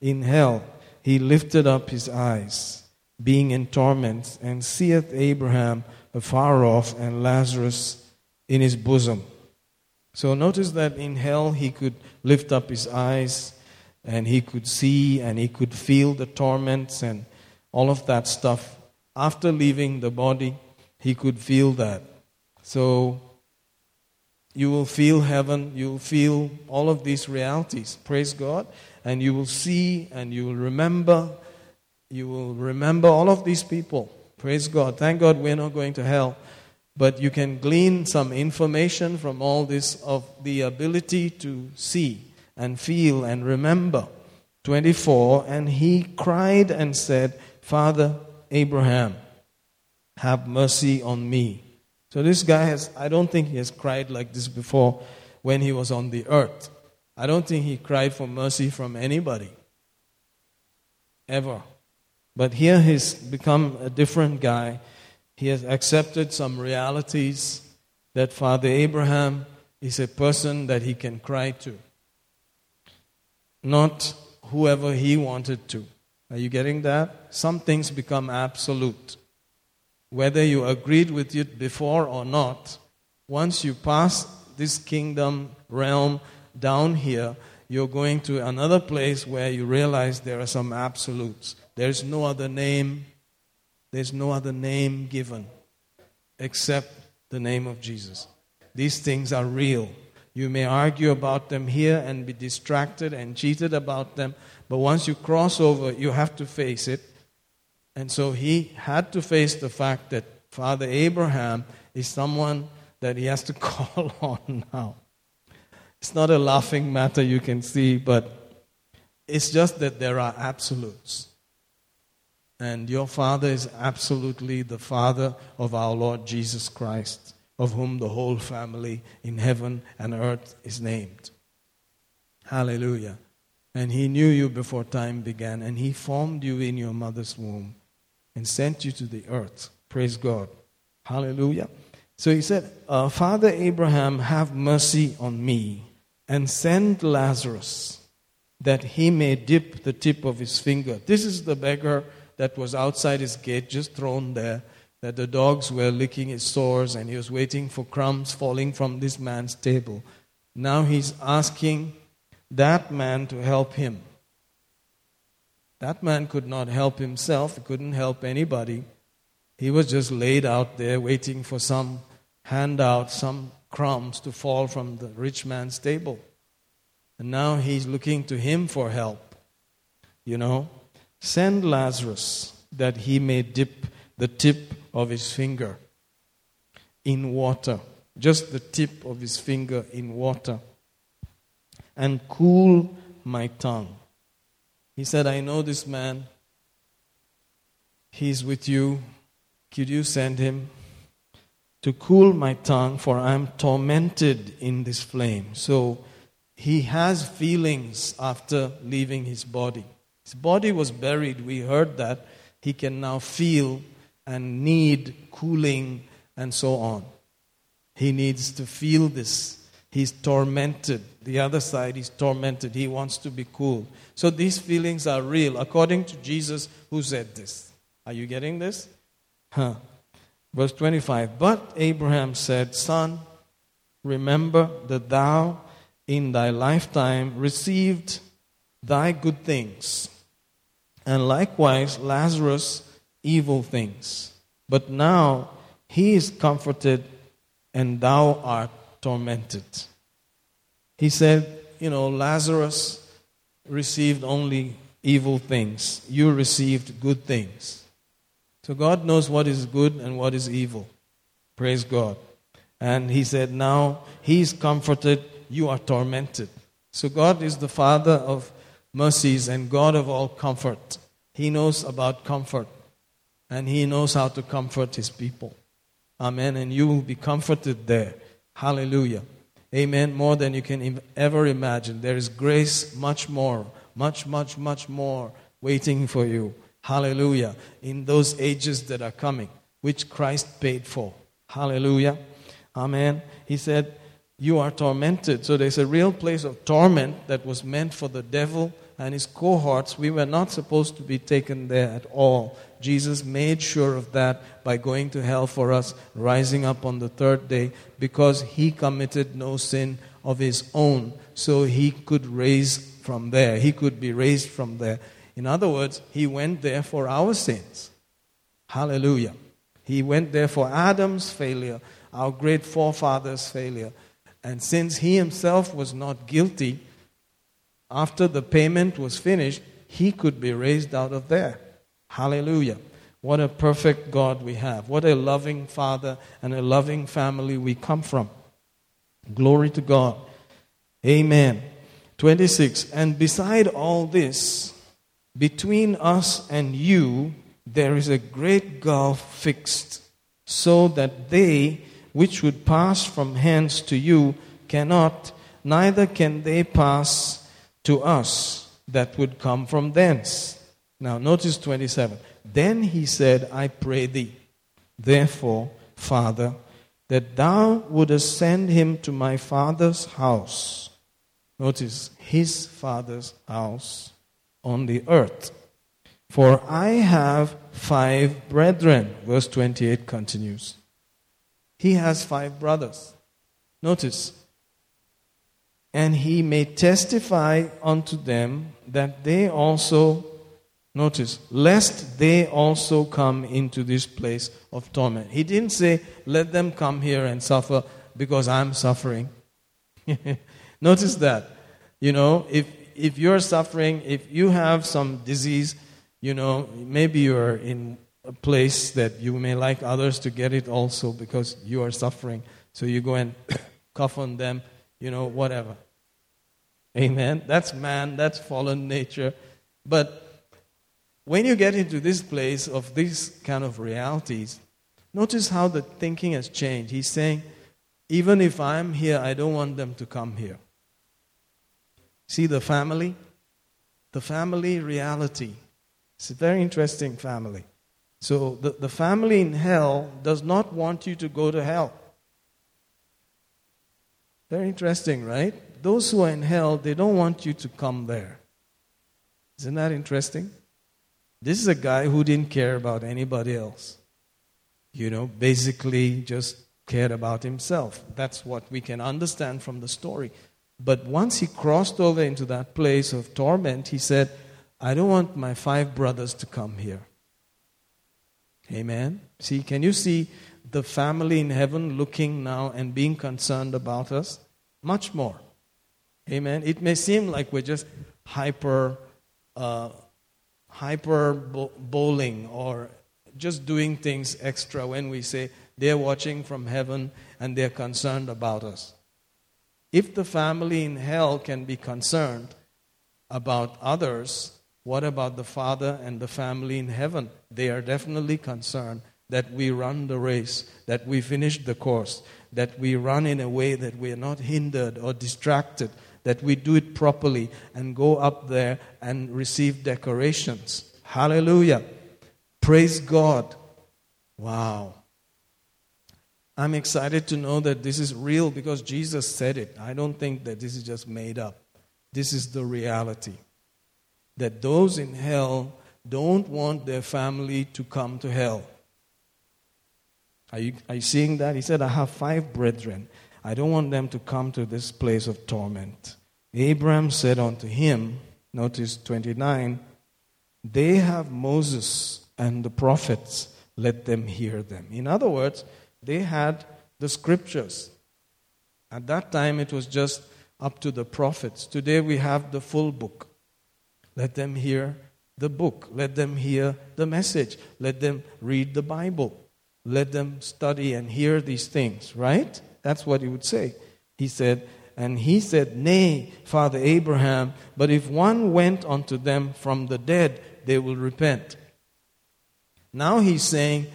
In hell, he lifted up his eyes, being in torments, and seeth Abraham afar off and Lazarus in his bosom. So notice that in hell he could lift up his eyes and he could see and he could feel the torments and all of that stuff. After leaving the body, he could feel that. So you will feel heaven, you will feel all of these realities. Praise God. And you will see and you will remember. You will remember all of these people. Praise God. Thank God we're not going to hell. But you can glean some information from all this of the ability to see and feel and remember. 24 And he cried and said, Father Abraham, have mercy on me. So this guy has, I don't think he has cried like this before when he was on the earth. I don't think he cried for mercy from anybody. Ever. But here he's become a different guy. He has accepted some realities that Father Abraham is a person that he can cry to, not whoever he wanted to. Are you getting that? Some things become absolute whether you agreed with it before or not, once you pass this kingdom realm down here, you're going to another place where you realize there are some absolutes. There's no other name, there's no other name given except the name of Jesus. These things are real. You may argue about them here and be distracted and cheated about them, but once you cross over, you have to face it and so he had to face the fact that Father Abraham is someone that he has to call on now. It's not a laughing matter, you can see, but it's just that there are absolutes. And your Father is absolutely the Father of our Lord Jesus Christ, of whom the whole family in heaven and earth is named. Hallelujah. And He knew you before time began, and He formed you in your mother's womb and sent you to the earth. Praise God. Hallelujah. So he said, uh, Father Abraham, have mercy on me and send Lazarus that he may dip the tip of his finger. This is the beggar that was outside his gate, just thrown there, that the dogs were licking his sores and he was waiting for crumbs falling from this man's table. Now he's asking that man to help him. That man could not help himself, he couldn't help anybody. He was just laid out there waiting for some handout, some crumbs to fall from the rich man's table. And now he's looking to him for help. You know, send Lazarus that he may dip the tip of his finger in water, just the tip of his finger in water, and cool my tongue. He said, I know this man. He's with you. Could you send him to cool my tongue, for I am tormented in this flame? So he has feelings after leaving his body. His body was buried, we heard that. He can now feel and need cooling and so on. He needs to feel this. He's tormented. The other side, he's tormented. He wants to be cool. So these feelings are real, according to Jesus who said this. Are you getting this? Huh. Verse 25 But Abraham said, Son, remember that thou in thy lifetime received thy good things, and likewise Lazarus evil things. But now he is comforted, and thou art tormented. He said, You know, Lazarus received only evil things, you received good things. So God knows what is good and what is evil. Praise God. And he said, Now he is comforted, you are tormented. So God is the Father of mercies and God of all comfort. He knows about comfort and he knows how to comfort his people. Amen. And you will be comforted there. Hallelujah. Amen. More than you can ever imagine. There is grace much more, much, much, much more waiting for you. Hallelujah. In those ages that are coming, which Christ paid for. Hallelujah. Amen. He said, You are tormented. So there's a real place of torment that was meant for the devil and his cohorts. We were not supposed to be taken there at all. Jesus made sure of that by going to hell for us, rising up on the third day, because he committed no sin of his own. So he could raise from there. He could be raised from there. In other words, he went there for our sins. Hallelujah. He went there for Adam's failure, our great forefathers' failure. And since he himself was not guilty, after the payment was finished, he could be raised out of there. Hallelujah. What a perfect God we have. What a loving Father and a loving family we come from. Glory to God. Amen. 26. And beside all this, between us and you, there is a great gulf fixed, so that they which would pass from hence to you cannot, neither can they pass to us that would come from thence. Now, notice 27. Then he said, I pray thee, therefore, Father, that thou wouldest send him to my father's house. Notice, his father's house on the earth. For I have five brethren. Verse 28 continues. He has five brothers. Notice, and he may testify unto them that they also Notice, lest they also come into this place of torment. He didn't say, let them come here and suffer because I'm suffering. Notice that. You know, if, if you're suffering, if you have some disease, you know, maybe you're in a place that you may like others to get it also because you are suffering. So you go and cough on them, you know, whatever. Amen. That's man, that's fallen nature. But when you get into this place of these kind of realities, notice how the thinking has changed. He's saying, even if I'm here, I don't want them to come here. See the family? The family reality. It's a very interesting family. So the, the family in hell does not want you to go to hell. Very interesting, right? Those who are in hell, they don't want you to come there. Isn't that interesting? This is a guy who didn't care about anybody else. You know, basically just cared about himself. That's what we can understand from the story. But once he crossed over into that place of torment, he said, I don't want my five brothers to come here. Amen. See, can you see the family in heaven looking now and being concerned about us? Much more. Amen. It may seem like we're just hyper, uh, hyper bowling or just doing things extra when we say they're watching from heaven and they're concerned about us. If the family in hell can be concerned about others, what about the father and the family in heaven? They are definitely concerned that we run the race, that we finish the course, that we run in a way that we are not hindered or distracted, that we do it properly and go up there and receive decorations. Hallelujah. Praise God. Wow. I'm excited to know that this is real because Jesus said it. I don't think that this is just made up. This is the reality. That those in hell don't want their family to come to hell. Are you, are you seeing that? He said, I have five brethren. I don't want them to come to this place of torment. Abraham said unto him, notice 29, they have Moses and the prophets, let them hear them. In other words, they had the scriptures. At that time, it was just up to the prophets. Today, we have the full book. Let them hear the book. Let them hear the message. Let them read the Bible. Let them study and hear these things, right? That's what he would say. He said, and he said, Nay, Father Abraham, but if one went unto them from the dead, they will repent. Now he's saying,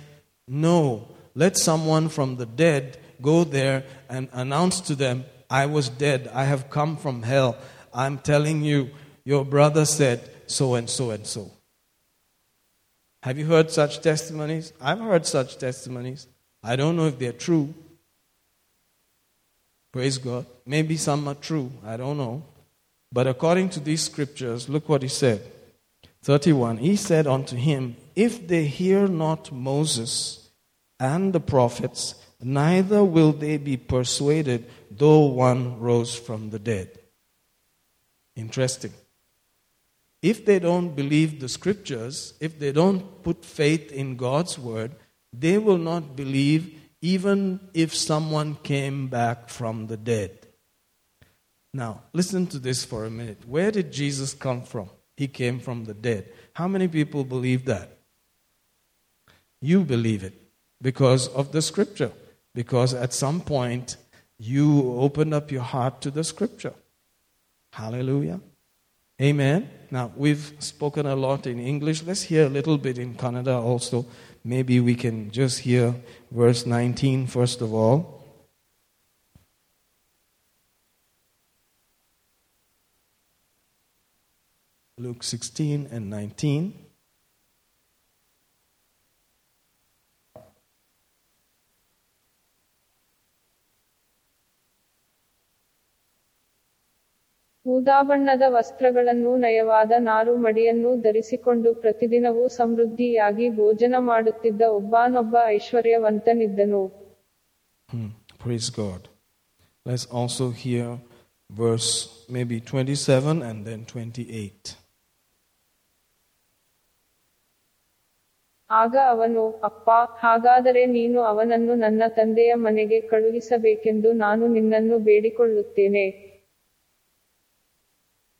No, let someone from the dead go there and announce to them, I was dead. I have come from hell. I'm telling you, your brother said so and so and so. Have you heard such testimonies? I've heard such testimonies. I don't know if they're true. Praise God. Maybe some are true. I don't know. But according to these scriptures, look what he said. 31. He said unto him, If they hear not Moses and the prophets, neither will they be persuaded, though one rose from the dead. Interesting. If they don't believe the scriptures, if they don't put faith in God's word, they will not believe even if someone came back from the dead. Now, listen to this for a minute. Where did Jesus come from? He came from the dead. How many people believe that? You believe it because of the scripture. Because at some point, you opened up your heart to the scripture. Hallelujah. Amen. Now, we've spoken a lot in English. Let's hear a little bit in Kannada also. Maybe we can just hear verse 19 first of all. Luke 16 and 19. ಊದಾಬಣ್ಣದ ವಸ್ತ್ರಗಳನ್ನೂ ನಯವಾದ ನಾರು ಮಡಿಯನ್ನೂ ಧರಿಸಿಕೊಂಡು ಪ್ರತಿದಿನವೂ ಸಮೃದ್ಧಿಯಾಗಿ ಭೋಜನ ಮಾಡುತ್ತಿದ್ದ ಒಬ್ಬನೊಬ್ಬ ಐಶ್ವರ್ಯವಂತನಿದ್ದನು hmm. Praise God. Let's also hear verse maybe 27 and then 28. ಆಗ ಅವನು ಅಪ್ಪ ಹಾಗಾದರೆ ನೀನು ಅವನನ್ನು ನನ್ನ ತಂದೆಯ ಮನೆಗೆ ಕಳುಹಿಸಬೇಕೆಂದು ನಾನು ನಿನ್ನನ್ನು ಬೇಡಿಕೊಳ್ಳುತ್ತೇನೆ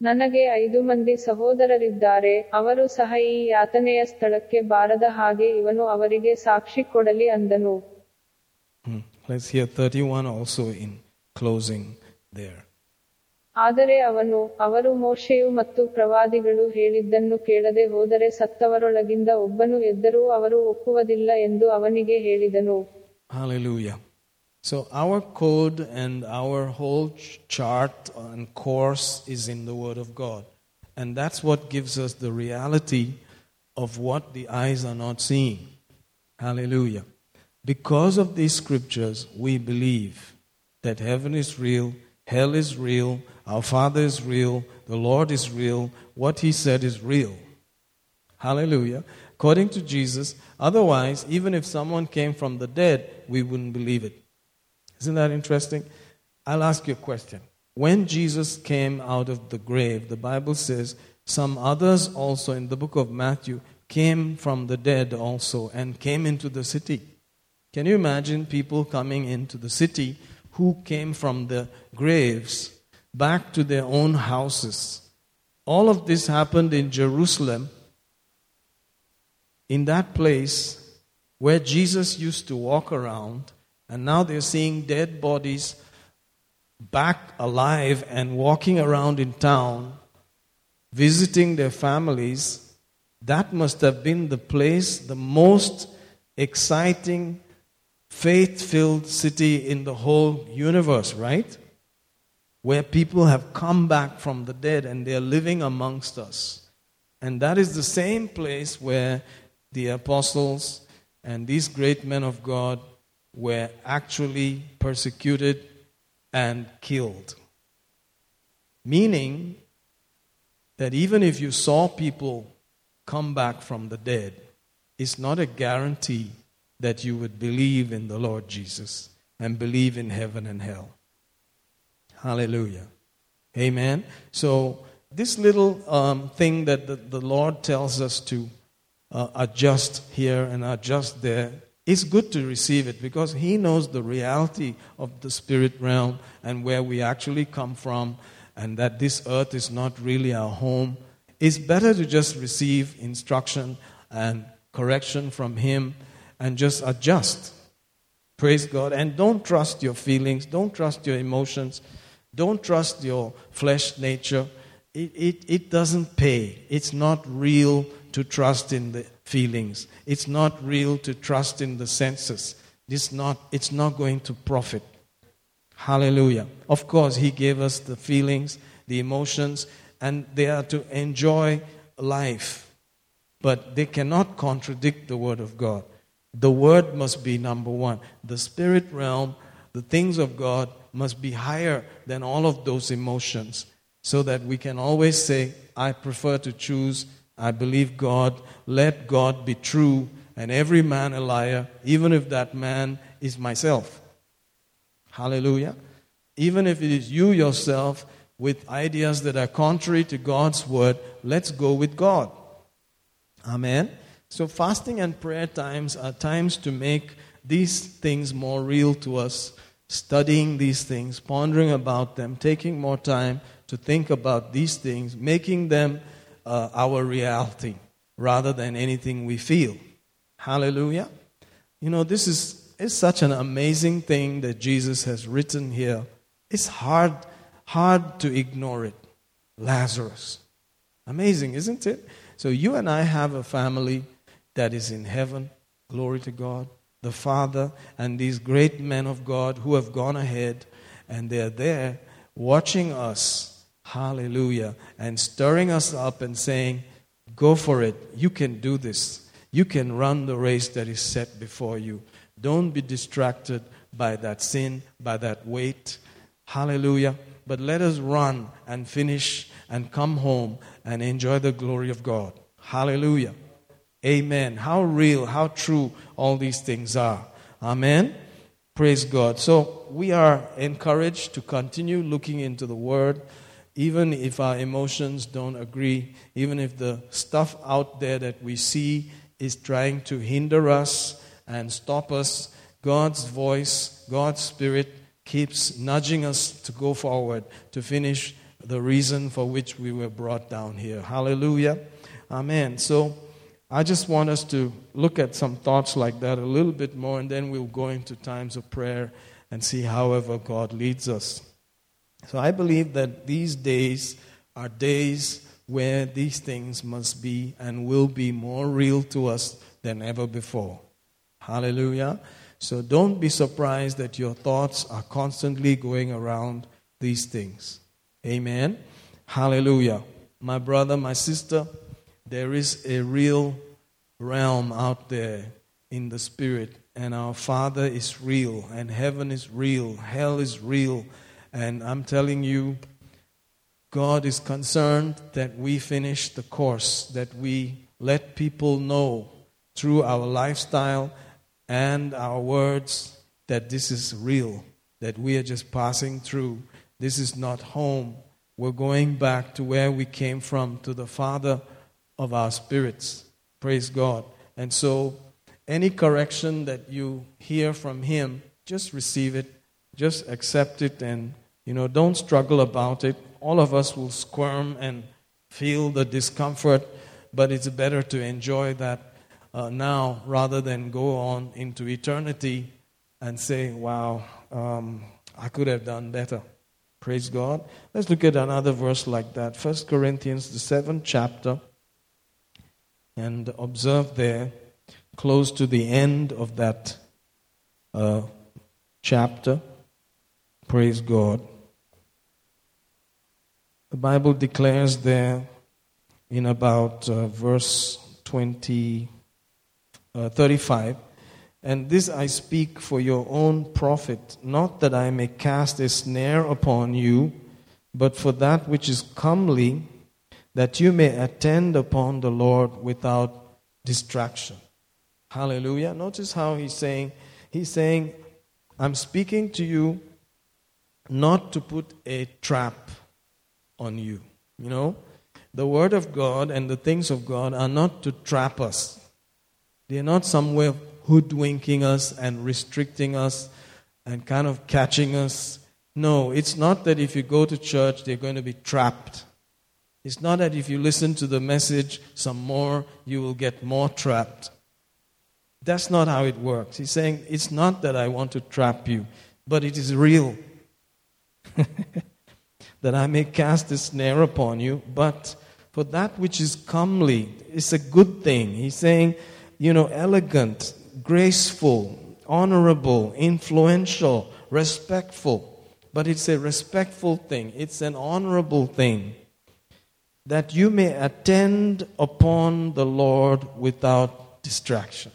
ನನಗೆ ಐದು ಮಂದಿ ಸಹೋದರರಿದ್ದಾರೆ ಅವರು ಸಹ ಈ ಯಾತನೆಯ ಸ್ಥಳಕ್ಕೆ ಬಾರದ ಹಾಗೆ ಇವನು ಅವರಿಗೆ ಸಾಕ್ಷಿ ಕೊಡಲಿ ಅಂದನು. ಆದರೆ ಅವನು ಅವರು ಮೋಶೆಯು ಮತ್ತು ಪ್ರವಾದಿಗಳು ಹೇಳಿದ್ದನ್ನು ಕೇಳದೆ ಹೋದರೆ ಸತ್ತವರೊಳಗಿಂದ ಒಬ್ಬನು ಎದ್ದರೂ ಅವರು ಒಪ್ಪುವುದಿಲ್ಲ ಎಂದು ಅವನಿಗೆ ಹೇಳಿದನು. Hallelujah. So, our code and our whole chart and course is in the Word of God. And that's what gives us the reality of what the eyes are not seeing. Hallelujah. Because of these scriptures, we believe that heaven is real, hell is real, our Father is real, the Lord is real, what He said is real. Hallelujah. According to Jesus, otherwise, even if someone came from the dead, we wouldn't believe it. Isn't that interesting? I'll ask you a question. When Jesus came out of the grave, the Bible says some others also in the book of Matthew came from the dead also and came into the city. Can you imagine people coming into the city who came from the graves back to their own houses? All of this happened in Jerusalem, in that place where Jesus used to walk around, and now they're seeing dead bodies back alive and walking around in town, visiting their families, that must have been the place, the most exciting, faith filled city in the whole universe, right? Where people have come back from the dead and they're living amongst us. And that is the same place where the apostles and these great men of God were actually persecuted and killed. Meaning that even if you saw people come back from the dead, it's not a guarantee that you would believe in the Lord Jesus and believe in heaven and hell. Hallelujah. Amen. So, this little um, thing that the, the, Lord tells us to uh, adjust here and adjust there it's good to receive it because he knows the reality of the spirit realm and where we actually come from, and that this earth is not really our home. It's better to just receive instruction and correction from him and just adjust. Praise God. And don't trust your feelings, don't trust your emotions, don't trust your flesh nature. It, it, it doesn't pay, it's not real to trust in the feelings. It's not real to trust in the senses. It's not, it's not going to profit. Hallelujah. Of course, He gave us the feelings, the emotions, and they are to enjoy life. But they cannot contradict the Word of God. The Word must be number one. The spirit realm, the things of God, must be higher than all of those emotions so that we can always say, I prefer to choose I believe God. Let God be true and every man a liar, even if that man is myself. Hallelujah. Even if it is you yourself with ideas that are contrary to God's word, let's go with God. Amen. So, fasting and prayer times are times to make these things more real to us, studying these things, pondering about them, taking more time to think about these things, making them uh, our reality rather than anything we feel. Hallelujah. You know, this is, is such an amazing thing that Jesus has written here. It's hard, hard to ignore it. Lazarus. Amazing, isn't it? So you and I have a family that is in heaven. Glory to God. The Father and these great men of God who have gone ahead and they're there watching us Hallelujah. And stirring us up and saying, Go for it. You can do this. You can run the race that is set before you. Don't be distracted by that sin, by that weight. Hallelujah. But let us run and finish and come home and enjoy the glory of God. Hallelujah. Amen. How real, how true all these things are. Amen. Praise God. So we are encouraged to continue looking into the Word even if our emotions don't agree, even if the stuff out there that we see is trying to hinder us and stop us, God's voice, God's Spirit keeps nudging us to go forward to finish the reason for which we were brought down here. Hallelujah. Amen. So I just want us to look at some thoughts like that a little bit more, and then we'll go into times of prayer and see however God leads us. So I believe that these days are days where these things must be and will be more real to us than ever before. Hallelujah. So don't be surprised that your thoughts are constantly going around these things. Amen. Hallelujah. My brother, my sister, there is a real realm out there in the spirit, and our Father is real, and heaven is real, hell is real and I'm telling you, God is concerned that we finish the course, that we let people know through our lifestyle and our words that this is real, that we are just passing through. This is not home. We're going back to where we came from, to the Father of our spirits. Praise God. And so, any correction that you hear from Him, just receive it, just accept it, and you know, don't struggle about it. All of us will squirm and feel the discomfort, but it's better to enjoy that uh, now rather than go on into eternity and say, wow, um, I could have done better. Praise God. Let's look at another verse like that. First Corinthians, the seventh chapter, and observe there, close to the end of that uh, chapter. Praise God. The Bible declares there in about uh, verse 20, uh, 35 and this I speak for your own profit, not that I may cast a snare upon you, but for that which is comely, that you may attend upon the Lord without distraction. Hallelujah. Notice how he's saying, he's saying, I'm speaking to you not to put a trap on you. You know, the Word of God and the things of God are not to trap us, they're not somewhere hoodwinking us and restricting us and kind of catching us. No, it's not that if you go to church, they're going to be trapped. It's not that if you listen to the message some more, you will get more trapped. That's not how it works. He's saying, It's not that I want to trap you, but it is real. that I may cast a snare upon you, but for that which is comely, it's a good thing. He's saying, you know, elegant, graceful, honorable, influential, respectful. But it's a respectful thing, it's an honorable thing. That you may attend upon the Lord without distraction.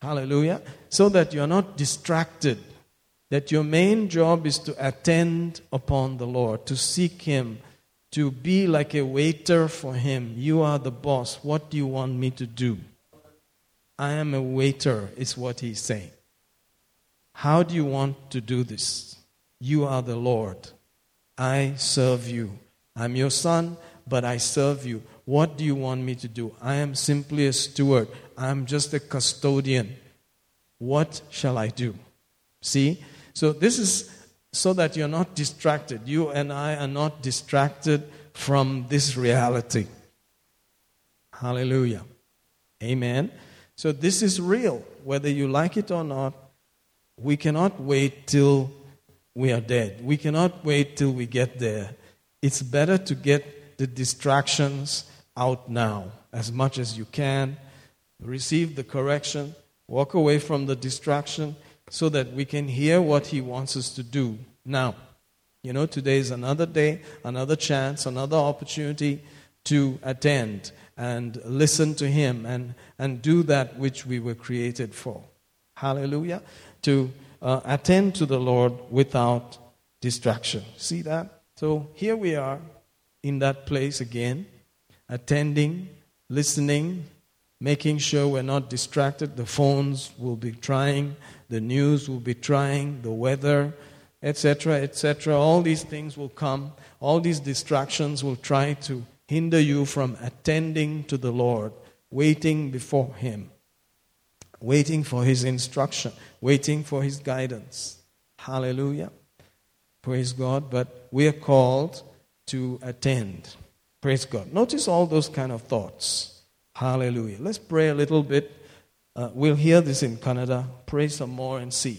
Hallelujah. So that you're not distracted. That your main job is to attend upon the Lord, to seek Him, to be like a waiter for Him. You are the boss. What do you want me to do? I am a waiter, is what he's saying. How do you want to do this? You are the Lord. I serve you. I'm your son, but I serve you. What do you want me to do? I am simply a steward. I'm just a custodian. What shall I do? See? So, this is so that you're not distracted. You and I are not distracted from this reality. Hallelujah. Amen. So this is real, whether you like it or not. We cannot wait till we are dead. We cannot wait till we get there. It's better to get the distractions out now as much as you can. Receive the correction, walk away from the distraction so that we can hear what He wants us to do now. You know, today is another day, another chance, another opportunity to attend and listen to Him and, and do that which we were created for. Hallelujah. To uh, attend to the Lord without distraction. See that? So here we are in that place again, attending, listening, making sure we're not distracted. The phones will be trying, the news will be trying, the weather, etc., etc. All these things will come. All these distractions will try to hinder you from attending to the Lord, waiting before Him, waiting for His instruction, waiting for His guidance. Hallelujah. Praise God. But we are called to attend. Praise God. Notice all those kind of thoughts. Hallelujah. Let's pray a little bit. Uh, we'll hear this in Kannada. Pray some more and see.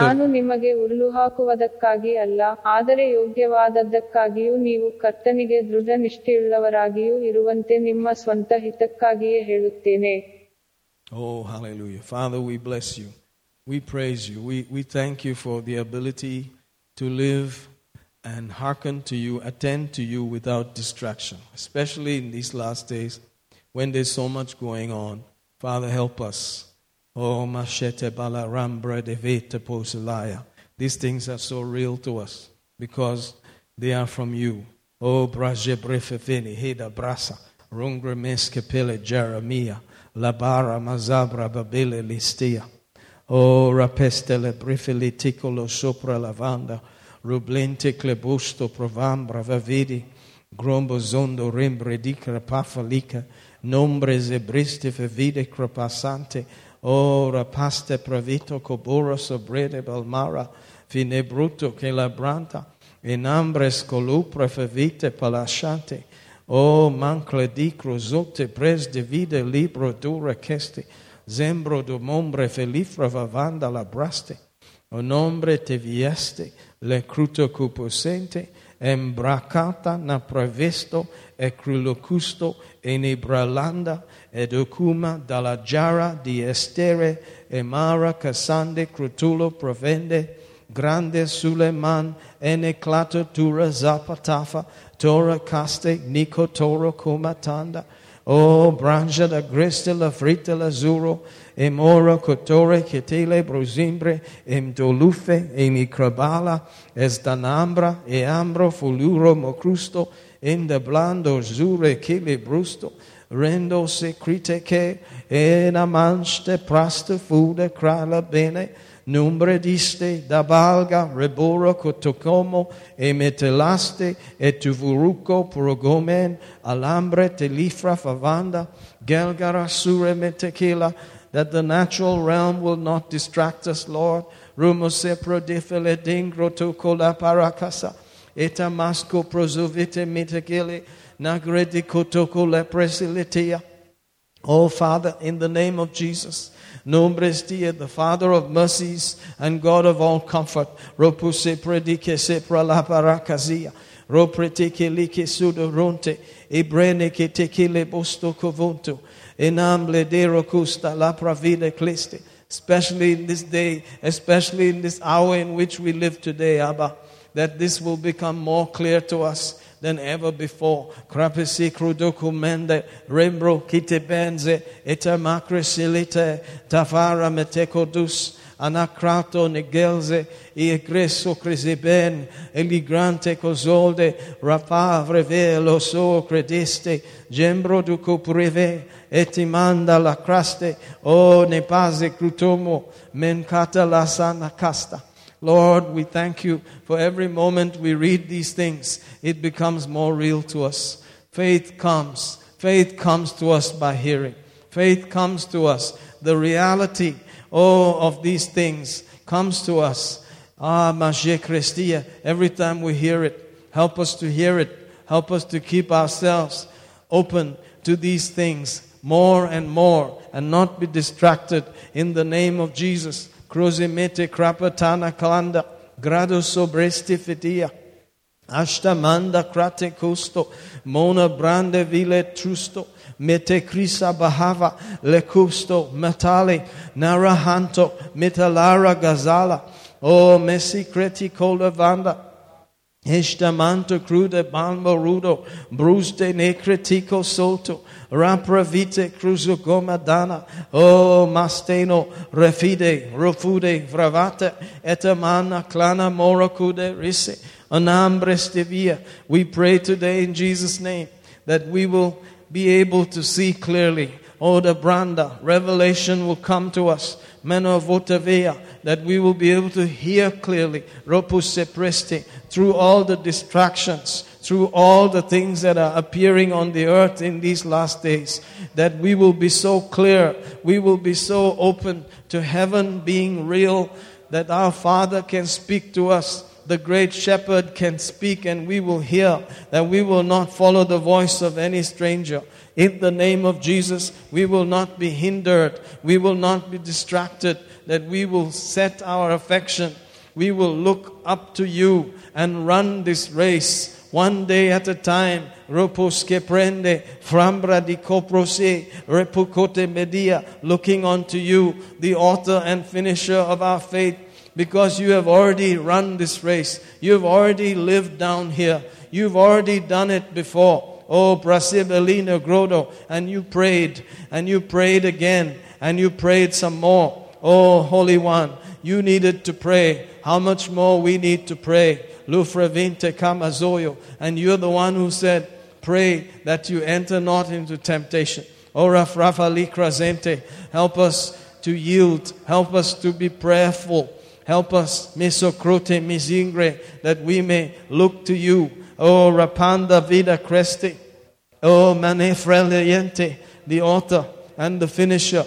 ನಾನು ನಿಮಗೆ ಉರುಳು ಹಾಕುವುದಕ್ಕಾಗಿ ಅಲ್ಲ ಆದರೆ ಯೋಗ್ಯವಾದದ್ದಕ್ಕಾಗಿಯೂ ನೀವು ಕರ್ತನಿಗೆ ದೃಢ ನಿಷ್ಠೆಯುಳ್ಳವರಾಗಿಯೂ ಇರುವಂತೆ ನಿಮ್ಮ ಸ್ವಂತ ಹಿತಕ್ಕಾಗಿಯೇ ಹೇಳುತ್ತೇನೆ Oh, hallelujah. Father, we bless you. We praise you. We, we thank you for the ability to live and hearken to you, attend to you without distraction, especially in these last days when there's so much going on. Father, help us. Oh, machete bala rambra de vete posilaya. These things are so real to us because they are from you. Oh, braje brefefini, heda brasa, rungre meskepele Jeremiah, labara mazabra babele listia. Oh, rapestele brefeli ticolo sopra lavanda, rublente clebusto provambra vavidi, Grombo zondo rembre di crapafalica, nombre zebriste fevide crapasante, o rapaste pravito cobura sobrede balmara, fine bruto che labranta, in ambres colupre fevite palasciante, o mancle di cruzote pres de vide libro dura cheste, zembro do mombre felifra vavanda labraste, o nombre te vieste, le cruto cupusente, embracata na prevesto e crulocusto e nebralanda ed ocuma dalla giara di estere e mara cassande crutulo provende grande sulle man ene clatatura zapatafa tora caste nico toro comatanda o brangia da greste la fritta l'azzurro e mora cotore chetele brosimbre em dolufe e microbala es danambra e ambro fuluro mocrusto in de blando zure chile brusto rendo secrete che e na manste praste fude crala bene numbre diste da balga rebora cotocomo e metelaste e tuvuruco progomen alambre telifra favanda gelgara sure metekila that the natural realm will not distract us, Lord. Rumo sepro defile dingro to kola mitegile. Nagredi kotoko lepresilitia. Father, in the name of Jesus, Nombres dia, the Father of mercies and God of all comfort. Ropuse predike sepra la parakazia. Ropretike like sudoronte. Ebrene ke tekile bosto covunto. Enamble dero custa la pravide cliste. Especially in this day, especially in this hour in which we live today, Abba, that this will become more clear to us than ever before. Krapesi crudokumende rembro kite benze etamacre silite tafara metekodus anacrato negelze egresso cresiben eligrante cozolde rapavre velo so credeste gembro duco preve etimanda la craste o ne pase crutomo mencata la sana casta Lord, we thank you for every moment we read these things, it becomes more real to us. Faith comes. Faith comes to us by hearing. Faith comes to us. The reality, oh, of these things comes to us. Ah, Mashe Christia, every time we hear it, help us to hear it. Help us to keep ourselves open to these things more and more and not be distracted in the name of Jesus. Crosimete crapatana calanda, grado sobresti fedia. Ashtamanda crate custo, mona brande vile trusto, mete crisa bahava, le custo, metale, narahanto, metalara gazala, o messi creti cola vanda, Estamanto crude balmo rudo, bruste ne critico solto, rapravite cruzo gomadana, o masteno refide, rofude, vravate, etamana clana moracude rise, anambres de via. We pray today in Jesus' name that we will be able to see clearly. Oh, the branda, revelation will come to us. Meno votavea, that we will be able to hear clearly. Ropus preste, through all the distractions, through all the things that are appearing on the earth in these last days, that we will be so clear, we will be so open to heaven being real, that our Father can speak to us. The great shepherd can speak and we will hear, that we will not follow the voice of any stranger. In the name of Jesus, we will not be hindered. We will not be distracted. That we will set our affection. We will look up to you and run this race one day at a time. Ropos que prende, frambra di coprose, repucote media, looking unto you, the author and finisher of our faith, because you have already run this race. You've already lived down here. You've already done it before. Oh, Brasibelina Grodo, and you prayed, and you prayed again, and you prayed some more. Oh, Holy One, you needed to pray. How much more we need to pray. Lufra vinte kamazoyo. And you're the one who said, Pray that you enter not into temptation. Oh, Rafrafa likrazente. Help us to yield. Help us to be prayerful. Help us, mesocrote misingre, that we may look to you Oh, Rapanda Vida Cresti. Oh, Manefreliente, the author and the finisher.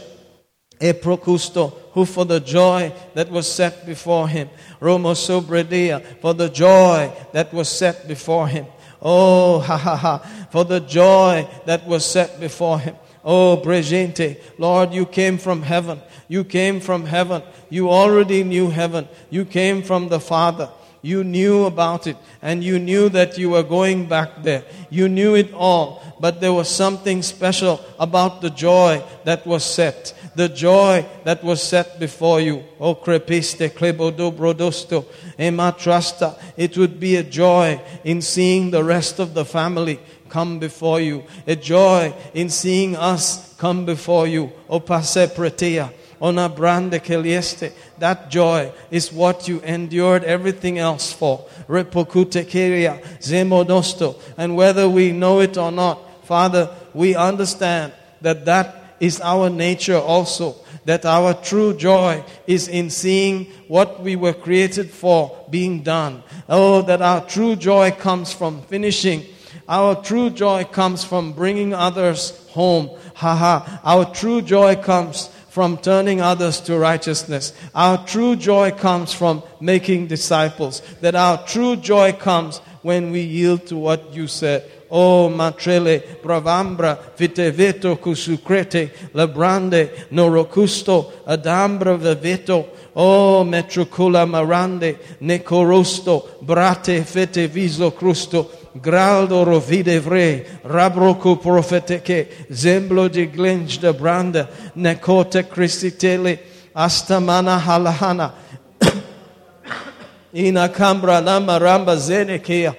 E procusto, who for the joy that was set before him. Romo sobredia, for the joy that was set before him. Oh, ha ha ha, for the joy that was set before him. Oh, Bregente, Lord, you came from heaven. You came from heaven. You already knew heaven. You came from the Father. You knew about it and you knew that you were going back there. You knew it all, but there was something special about the joy that was set. The joy that was set before you. O crepiste klebodo brodosto ematrasta. It would be a joy in seeing the rest of the family come before you. A joy in seeing us come before you. O passe pretea ona brande kelieste. That joy is what you endured everything else for. Repokute keria zemodosto. And whether we know it or not, Father, we understand that that is our nature also. That our true joy is in seeing what we were created for being done. Oh, that our true joy comes from finishing. Our true joy comes from bringing others home. Ha ha. Our true joy comes from turning others to righteousness. Our true joy comes from making disciples. That our true joy comes when we yield to what you said. Oh, matrele bravambra viteveto cusucrete labrande norocusto adambra veveto O metrocula marande necorosto brate fete viso crusto graldo rovide vre, rabroku profeteke, zemblo de glenj de branda, nekote christitele, astamana halahana, ina kambra lama ramba zenekea,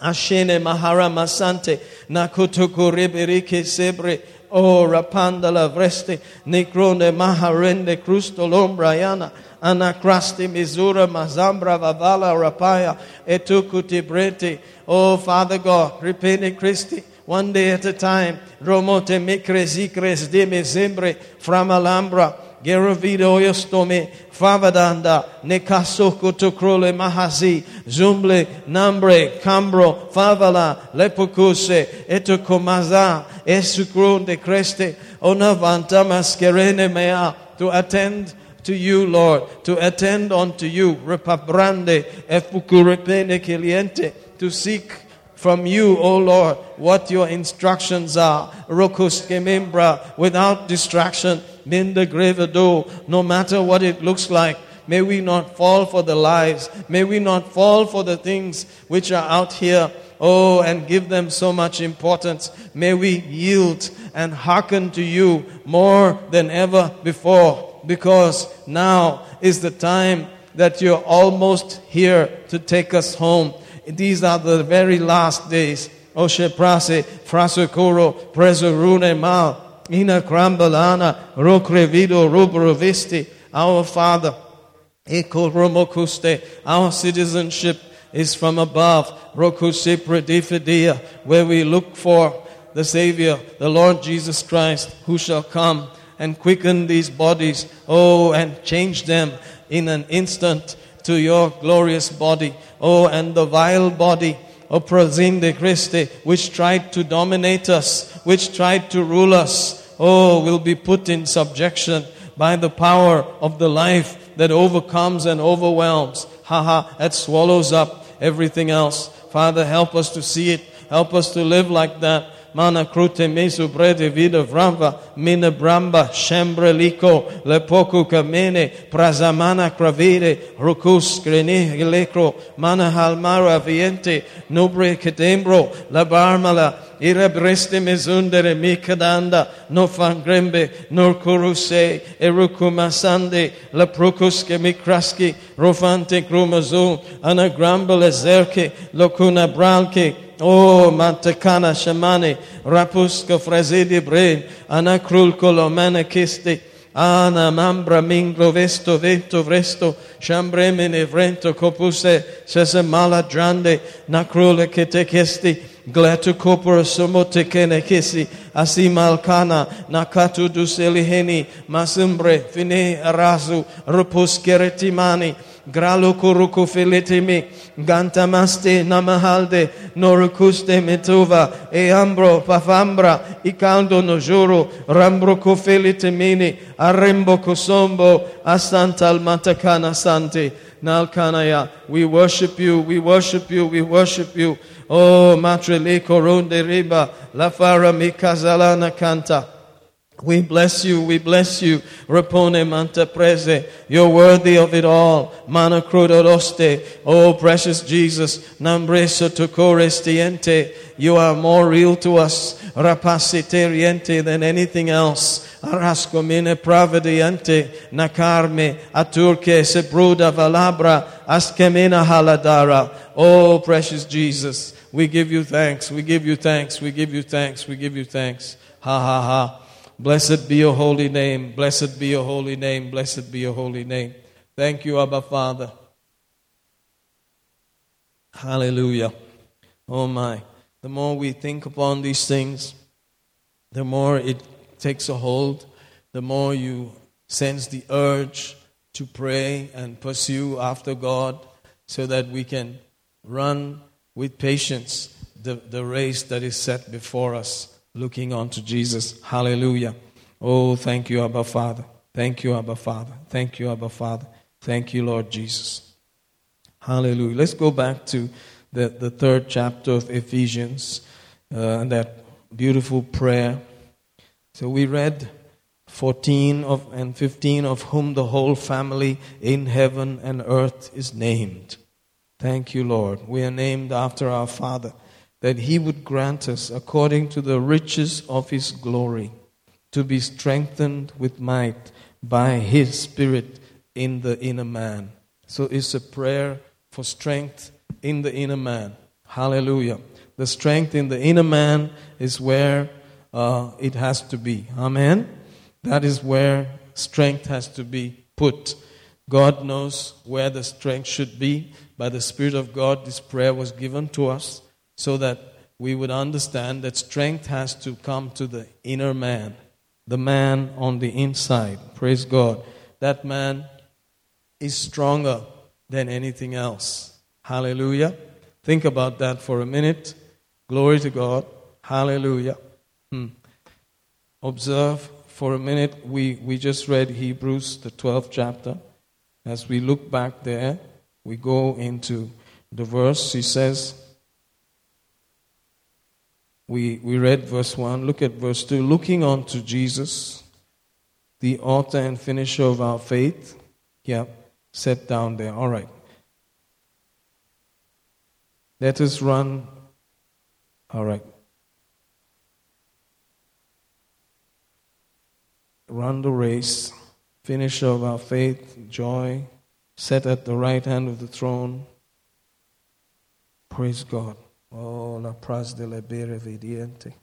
ashene mahara masante, nakutuku ribirike sebre, o rapanda la vreste, necrone maharende crusto lombrayana, anacrasti misura mazambra vavala rapaya, etukuti brete, Oh, Father God, repene Christi, one day at a time. Romote micres icres de me sembre framalambra. Gerovido yostome favadanda nekasoko tokrole mahasi zumble nambre cambro favala lepocuse etokomaza esukron de creste onavanta maskerene mea to attend to you, Lord, to attend unto you, repabrande efukurepene cliente to seek from you, O Lord, what your instructions are. Rokus kemembra, without distraction, minda grevado, no matter what it looks like. May we not fall for the lies. May we not fall for the things which are out here. Oh, and give them so much importance. May we yield and hearken to you more than ever before because now is the time that you're almost here to take us home. These are the very last days. Oshe prase, frasokoro, presorune mal, ina crambalana, rocrevido rubrovisti, our Father. Eko romokuste, our citizenship is from above. Rokuse predifidia, where we look for the Savior, the Lord Jesus Christ, who shall come and quicken these bodies, oh, and change them in an instant to your glorious body. Oh, and the vile body of Prozinde Christi, which tried to dominate us, which tried to rule us, oh, will be put in subjection by the power of the life that overcomes and overwhelms. Haha, that swallows up everything else. Father, help us to see it. Help us to live like that mana krute mesu brede vida vramba, mina bramba, shembre liko, lepoku kamene, prazamana kravide, rukus grene lekro, mana halmara viente, nobre kedembro, la barmala, ira breste mezundere mikadanda, no fangrembe, nor kuruse, erukumasande, la prokuske mikraski, rofante krumazu, anagrambele zerke, lokuna bralke, Oh, mantakana shamane, rapuska frazidi brain, anakrul kolomana kiste, ana mambra minglo vesto vento vresto, shambremene vrento copuse, sese mala drande, nakrule kete kesti, gletu kopor somote kene kesi asimalkana nakatu duseliheni masumbre fine rasu rupuskeretimani gralukuruku filetimi gantamaste namahalde norukuste metuva e ambro pafambra icando nojuru rambruku filitimini arrembo kosombo asantalmatakana santi nalkanaya we worship you we worship you we worship you. Oh matre le coronde riba la fara mikazalana canta we bless you, we bless you. Rapone manta prese. You're worthy of it all. Mana crudoste. Oh, precious Jesus. Nambreso tocorestiente. You are more real to us. Rapacitariente than anything else. Arascomine pravediente. Nacarme. Aturque se bruda valabra. Askemina haladara. Oh, precious Jesus. We give you thanks. We give you thanks. We give you thanks. We give you thanks. Ha ha ha. Blessed be your holy name. Blessed be your holy name. Blessed be your holy name. Thank you, Abba Father. Hallelujah. Oh my. The more we think upon these things, the more it takes a hold, the more you sense the urge to pray and pursue after God so that we can run with patience the, the race that is set before us, looking unto Jesus. Hallelujah. Oh, thank you, Abba Father. Thank you, Abba Father. Thank you, Abba Father. Thank you, Lord Jesus. Hallelujah. Let's go back to the, the third chapter of Ephesians uh, and that beautiful prayer. So we read 14 of, and 15 of whom the whole family in heaven and earth is named. Thank you, Lord. We are named after our Father, that He would grant us, according to the riches of His glory, to be strengthened with might by His Spirit in the inner man. So it's a prayer for strength in the inner man. Hallelujah. The strength in the inner man is where uh, it has to be. Amen. That is where strength has to be put. God knows where the strength should be. By the Spirit of God, this prayer was given to us so that we would understand that strength has to come to the inner man, the man on the inside. Praise God. That man is stronger than anything else. Hallelujah. Think about that for a minute. Glory to God. Hallelujah. Hmm. Observe for a minute. We, we just read Hebrews, the 12th chapter. As we look back there, we go into the verse. He says, we, we read verse 1. Look at verse 2. Looking on to Jesus, the author and finisher of our faith. Yeah, set down there. All right. Let us run. All right. Run the race, finisher of our faith, joy, set at the right hand of the throne. Praise God. Oh, la pras de la vidiente.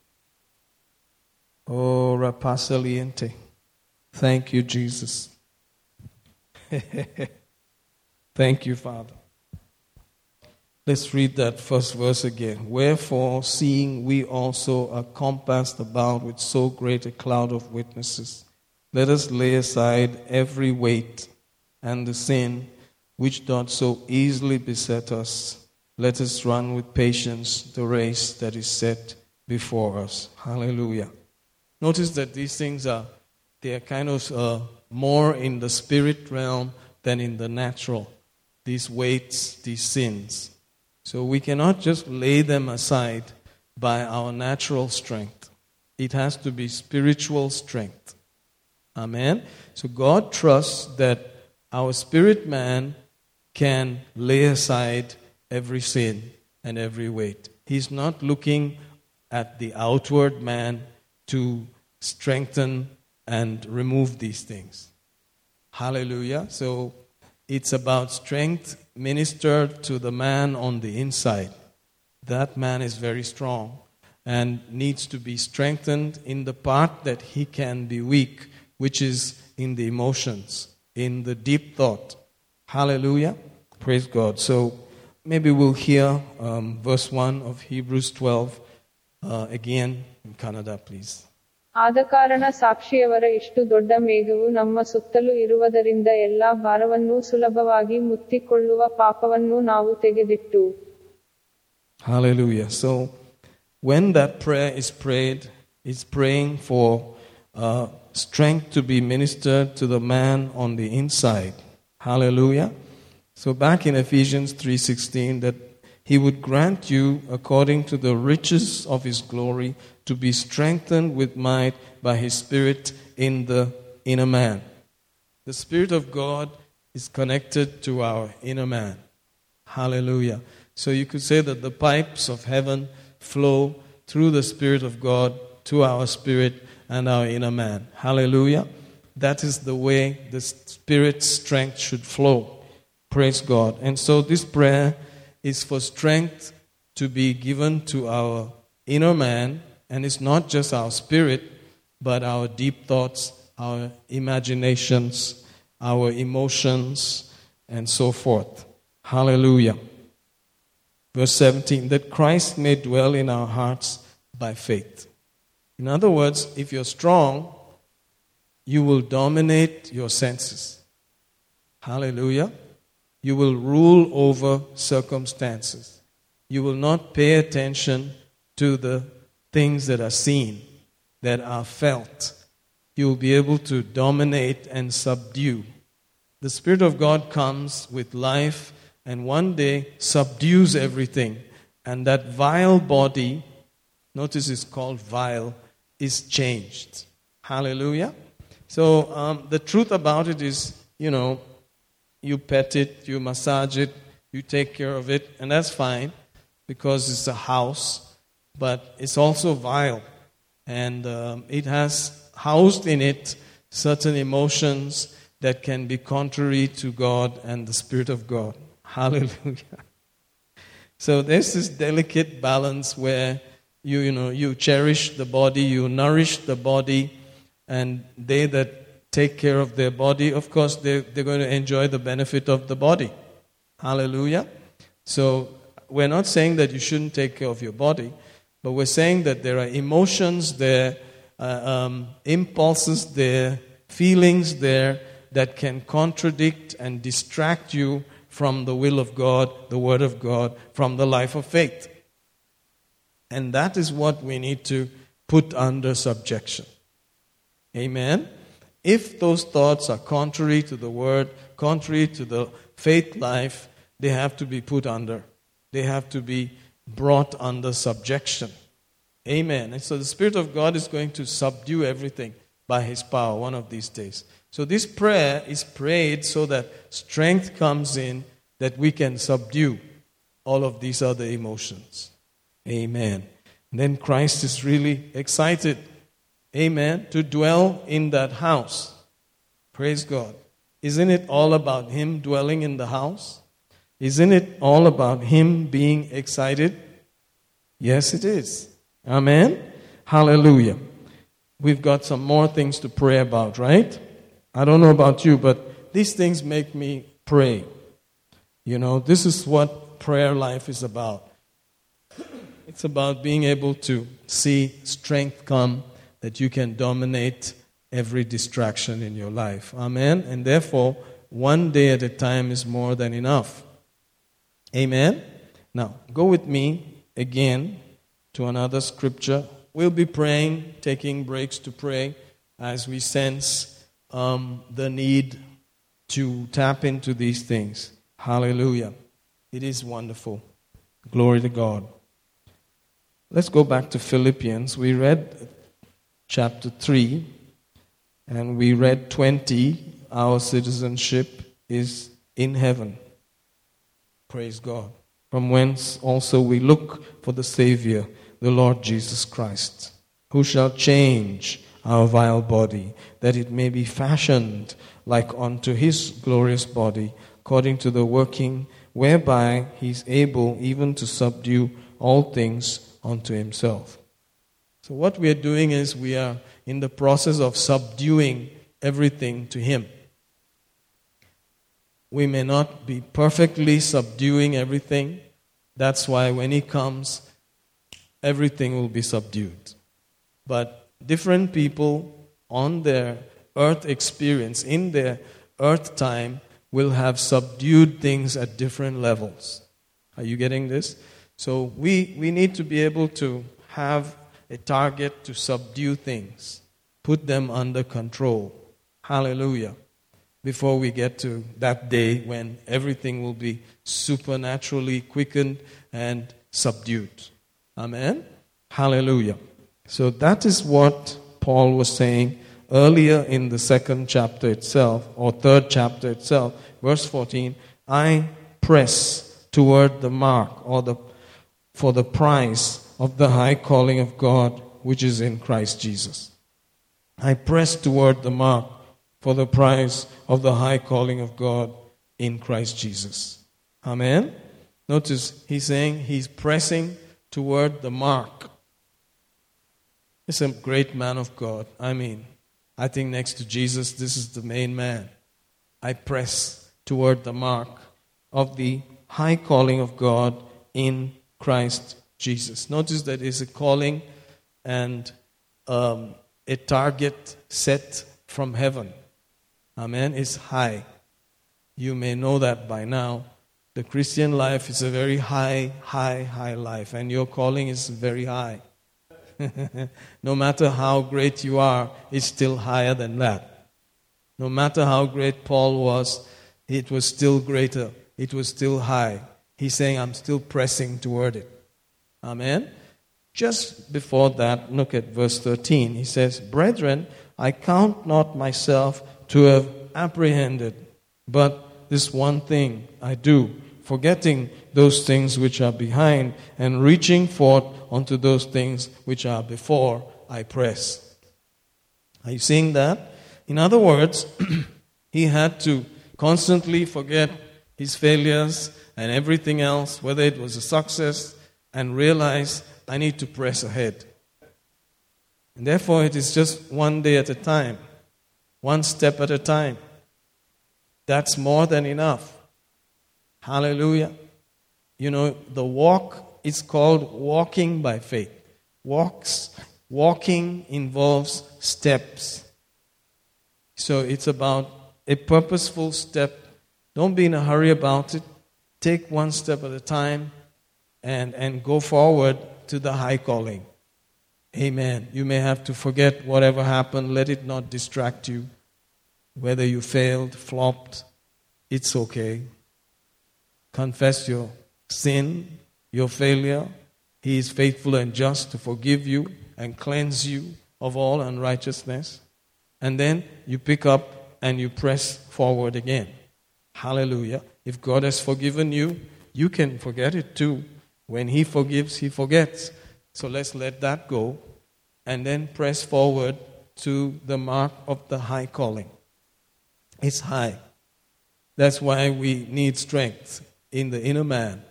Oh, rapasaliente. Thank you, Jesus. Thank you, Father. Let's read that first verse again. Wherefore, seeing we also are compassed about with so great a cloud of witnesses, let us lay aside every weight and the sin which doth so easily beset us. Let us run with patience the race that is set before us. Hallelujah. Notice that these things are they are kind of uh, more in the spirit realm than in the natural. These weights, these sins. So we cannot just lay them aside by our natural strength. It has to be spiritual strength. Amen. So God trusts that our spirit man can lay aside every sin and every weight. He's not looking at the outward man to strengthen and remove these things. Hallelujah. So it's about strength ministered to the man on the inside. That man is very strong and needs to be strengthened in the part that he can be weak, which is in the emotions, in the deep thought. Hallelujah. Praise God. So maybe we'll hear um, verse 1 of Hebrews 12 uh, again in Canada, please. ಆದ ಕಾರಣ ಸಾಕ್ಷಿಯವರ ಇಷ್ಟು ದೊಡ್ಡ ಮೇಘವು ನಮ್ಮ ಸುತ್ತಲೂ ಇರುವುದರಿಂದ ಎಲ್ಲಾ ಭಾರವನ್ನೂ ಸುಲಭವಾಗಿ ಮುತ್ತಿಕೊಳ್ಳುವ ಪಾಪವನ್ನು ನಾವು ತೆಗೆದಿಟ್ಟು Hallelujah. So, when that prayer is prayed, it's praying for uh, strength to be ministered to the man on the inside. Hallelujah. So, back in Ephesians 3:16, that he would grant you according to the riches of his glory to be strengthened with might by his spirit in the inner man. The spirit of God is connected to our inner man. Hallelujah. So you could say that the pipes of heaven flow through the Spirit of God to our spirit and our inner man. Hallelujah. That is the way the Spirit's strength should flow. Praise God. And so this prayer is for strength to be given to our inner man, and it's not just our spirit, but our deep thoughts, our imaginations, our emotions, and so forth. Hallelujah. Verse 17 that Christ may dwell in our hearts by faith. In other words, if you're strong, you will dominate your senses. Hallelujah. You will rule over circumstances. You will not pay attention to the things that are seen, that are felt. You will be able to dominate and subdue. The Spirit of God comes with life and one day subdues everything. And that vile body, notice it's called vile, is changed. Hallelujah. So um, the truth about it is, you know, you pet it, you massage it, you take care of it, and that's fine because it's a house, but it's also vile. And um, it has housed in it certain emotions that can be contrary to God and the Spirit of God. Hallelujah. So there's this delicate balance where you, you know, you cherish the body, you nourish the body, and they that take care of their body, of course, they're, they're going to enjoy the benefit of the body. Hallelujah. So we're not saying that you shouldn't take care of your body, but we're saying that there are emotions there, uh, um, impulses there, feelings there that can contradict and distract you from the will of God, the Word of God, from the life of faith. And that is what we need to put under subjection. Amen. If those thoughts are contrary to the Word, contrary to the faith life, they have to be put under. They have to be brought under subjection. Amen. And so the Spirit of God is going to subdue everything by His power one of these days. So this prayer is prayed so that strength comes in that we can subdue all of these other emotions. Amen. And then Christ is really excited. Amen. To dwell in that house. Praise God. Isn't it all about Him dwelling in the house? Isn't it all about Him being excited? Yes, it is. Amen. Hallelujah. We've got some more things to pray about, right? I don't know about you, but these things make me pray. You know, this is what prayer life is about. It's about being able to see strength come that you can dominate every distraction in your life. Amen. And therefore, one day at a time is more than enough. Amen. Now, go with me again to another scripture. We'll be praying, taking breaks to pray as we sense um, the need to tap into these things. Hallelujah. It is wonderful. Glory to God. Let's go back to Philippians. We read chapter 3 and we read 20. Our citizenship is in heaven. Praise God. From whence also we look for the Savior, the Lord Jesus Christ, who shall change our vile body, that it may be fashioned like unto his glorious body, according to the working whereby he is able even to subdue all things unto himself. So, what we are doing is we are in the process of subduing everything to him. we may not be perfectly subduing everything. That's why when He comes, everything will be subdued. But different people on their earth experience, in their earth time, will have subdued things at different levels. Are you getting this? So we, we need to be able to have a target to subdue things, put them under control. Hallelujah. Before we get to that day when everything will be supernaturally quickened and subdued. Amen. Hallelujah. So that is what Paul was saying earlier in the second chapter itself, or third chapter itself, verse 14 I press toward the mark, or the, for the prize of the high calling of God which is in Christ Jesus. I press toward the mark for the prize of the high calling of God in Christ Jesus. Amen. Notice he's saying he's pressing toward the mark. He's a great man of God. I mean, I think next to Jesus, this is the main man. I press toward the mark of the high calling of God in Christ Jesus. Notice that it's a calling and um, a target set from heaven. Amen. It's high. You may know that by now. The Christian life is a very high, high, high life, and your calling is very high. no matter how great you are, it's still higher than that. No matter how great Paul was, it was still greater. It was still high. He's saying, I'm still pressing toward it. Amen. Just before that, look at verse 13. He says, Brethren, I count not myself to have apprehended, but this one thing I do, forgetting those things which are behind and reaching forth unto those things which are before, I press. Are you seeing that? In other words, he had to constantly forget his failures and everything else, whether it was a success, and realize I need to press ahead. And therefore, it is just one day at a time, one step at a time. That's more than enough. Hallelujah. You know, the walk is called walking by faith. Walks, walking involves steps. So it's about a purposeful step. Don't be in a hurry about it. Take one step at a time and, and go forward to the high calling. Amen. You may have to forget whatever happened. Let it not distract you. Whether you failed, flopped, it's okay. Confess your sin, your failure. He is faithful and just to forgive you and cleanse you of all unrighteousness. And then you pick up and you press forward again. Hallelujah. If God has forgiven you, you can forget it too. When He forgives, He forgets. So let's let that go and then press forward to the mark of the high calling. It's high. That's why we need strength in the inner man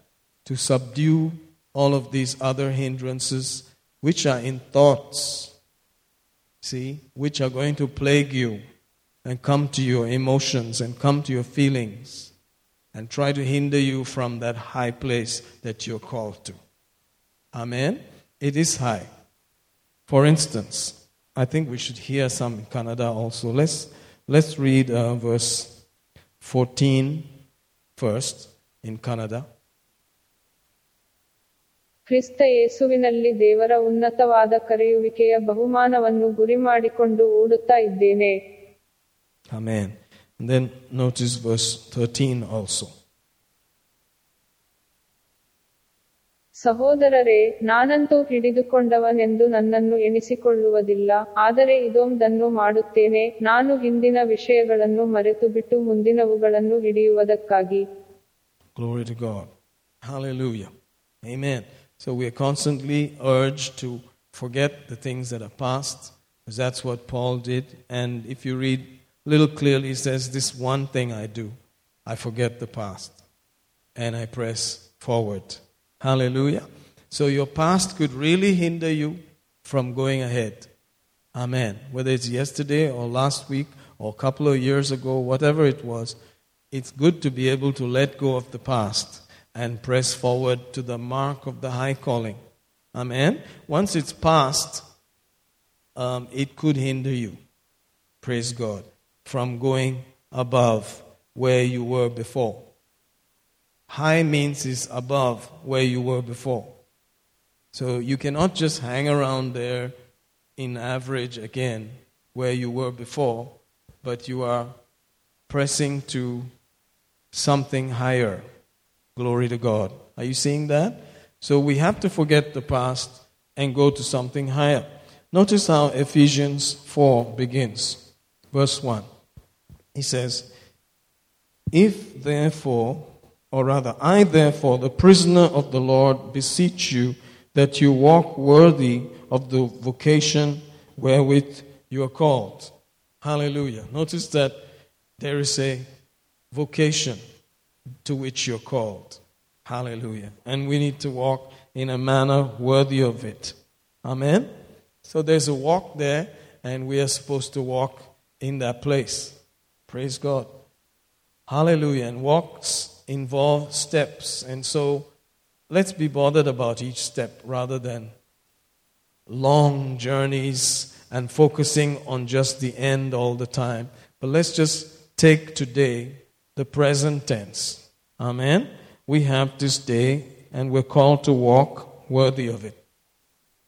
to subdue all of these other hindrances which are in thoughts, see, which are going to plague you and come to your emotions and come to your feelings and try to hinder you from that high place that you're called to. Amen? It is high. For instance, I think we should hear some in Kannada also. Let's, let's read uh, verse 14 first in Kannada. ಕ್ರಿಸ್ತ ಯೇಸುವಿನಲ್ಲಿ ದೇವರ ಉನ್ನತವಾದ ಕರೆಯುವಿಕೆಯ ಬಹುಮಾನವನ್ನು ಗುರಿ ಮಾಡಿಕೊಂಡು ಓಡುತ್ತಾ ಇದ್ದೇನೆ ಆಮೇನ್ And then notice verse 13 also. ಸಹೋದರರೇ ನಾನಂತೂ ಹಿಡಿದುಕೊಂಡವನೆಂದು ನನ್ನನ್ನು ಎಣಿಸಿಕೊಳ್ಳುವುದಿಲ್ಲ ಆದರೆ ಇದೊಂದನ್ನು ಮಾಡುತ್ತೇನೆ ನಾನು ಹಿಂದಿನ ವಿಷಯಗಳನ್ನು ಮರೆತು ಬಿಟ್ಟು ಮುಂದಿನವುಗಳನ್ನು ಹಿಡಿಯುವುದಕ್ಕಾಗಿ Glory to God. Hallelujah. Amen. So we are constantly urged to forget the things that are past, because that's what Paul did. And if you read little clearly, says, This one thing I do, I forget the past and I press forward. Hallelujah. So your past could really hinder you from going ahead. Amen. Whether it's yesterday or last week or a couple of years ago, whatever it was, it's good to be able to let go of the past and press forward to the mark of the high calling. Amen. Once it's past, um, it could hinder you, praise God, from going above where you were before. High means is above where you were before. So you cannot just hang around there in average again where you were before, but you are pressing to something higher. Glory to God. Are you seeing that? So we have to forget the past and go to something higher. Notice how Ephesians 4 begins. Verse 1. He says, If therefore, or rather, I therefore, the prisoner of the Lord, beseech you that you walk worthy of the vocation wherewith you are called. Hallelujah. Notice that there is a vocation to which you're called. Hallelujah. And we need to walk in a manner worthy of it. Amen. So there's a walk there, and we are supposed to walk in that place. Praise God. Hallelujah. And walks involve steps. And so let's be bothered about each step rather than long journeys and focusing on just the end all the time. But let's just take today the present tense. Amen. We have this day and we're called to walk worthy of it.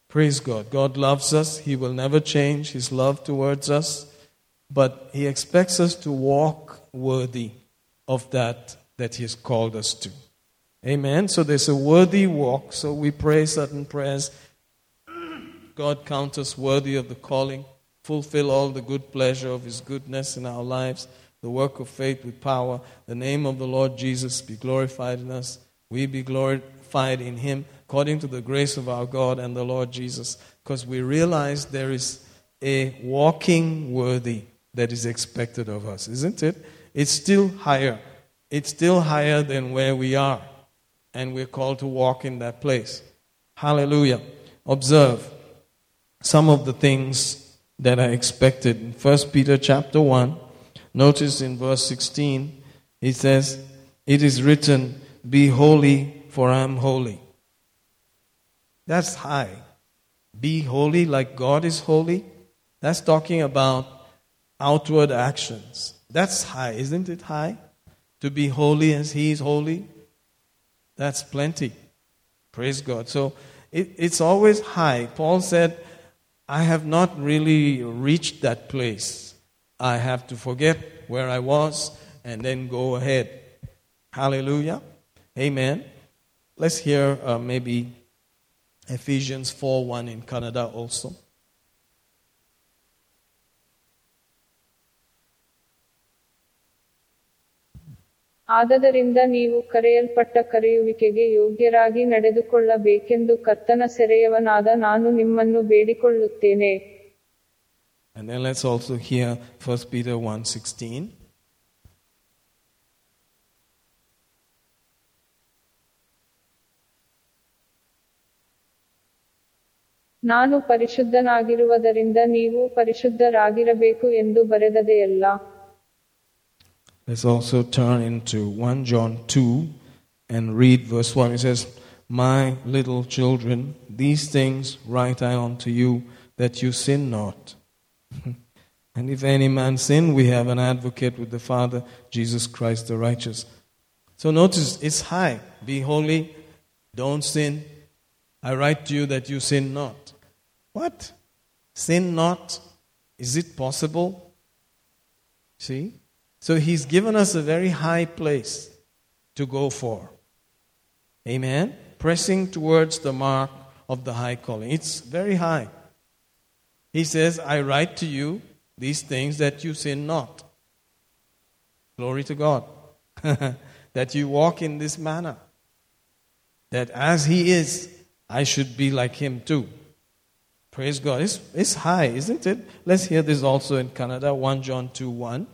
Praise God. God loves us. He will never change His love towards us. But He expects us to walk worthy of that that He has called us to. Amen. So there's a worthy walk. So we pray certain prayers. God count us worthy of the calling, fulfill all the good pleasure of His goodness in our lives, the work of faith with power. The name of the Lord Jesus be glorified in us. We be glorified in Him according to the grace of our God and the Lord Jesus. Because we realize there is a walking worthy that is expected of us, isn't it? It's still higher. It's still higher than where we are. And we're called to walk in that place. Hallelujah. Observe some of the things that are expected. In 1 Peter chapter 1, notice in verse 16, he says, It is written, Be holy, for I am holy. That's high. Be holy like God is holy. That's talking about outward actions. That's high, isn't it high? To be holy as He is holy. That's plenty. Praise God. So it, it's always high. Paul said, I have not really reached that place. I have to forget where I was and then go ahead. Hallelujah. Amen. Let's hear uh, maybe Ephesians 4 1 in Kannada also. ಆದದರಿಂದ ನೀವು ಕರೆಯಲ್ಪಟ್ಟ ಕರೆಯುವಿಕೆಗೆ ಯೋಗ್ಯರಾಗಿ ನಡೆದುಕೊಳ್ಳಬೇಕೆಂದು ಕರ್ತನ ಸೆರೆಯವನಾದ ನಾನು ನಿಮ್ಮನ್ನು ಬೇಡಿಕೊಳ್ಳುತ್ತೇನೆ And then let's also hear 1 Peter 1:16. ನಾನು ಪರಿಶುದ್ಧನಾಗಿರುವುದರಿಂದ ನೀವು ಪರಿಶುದ್ಧರಾಗಿರಬೇಕು ಎಂದು ಬರೆದದೆಯಲ್ಲ Let's also turn into 1 John 2 and read verse 1. It says, My little children, these things write I unto you, that you sin not. and if any man sin, we have an advocate with the Father, Jesus Christ the righteous. So notice, it's high. Be holy, don't sin. I write to you that you sin not. What? Sin not? Is it possible? See? So he's given us a very high place to go for. Amen? Pressing towards the mark of the high calling. It's very high. He says, I write to you these things that you sin not. Glory to God. that you walk in this manner. That as he is, I should be like him too. Praise God. It's, it's high, isn't it? Let's hear this also in Kannada 1 John 2 1.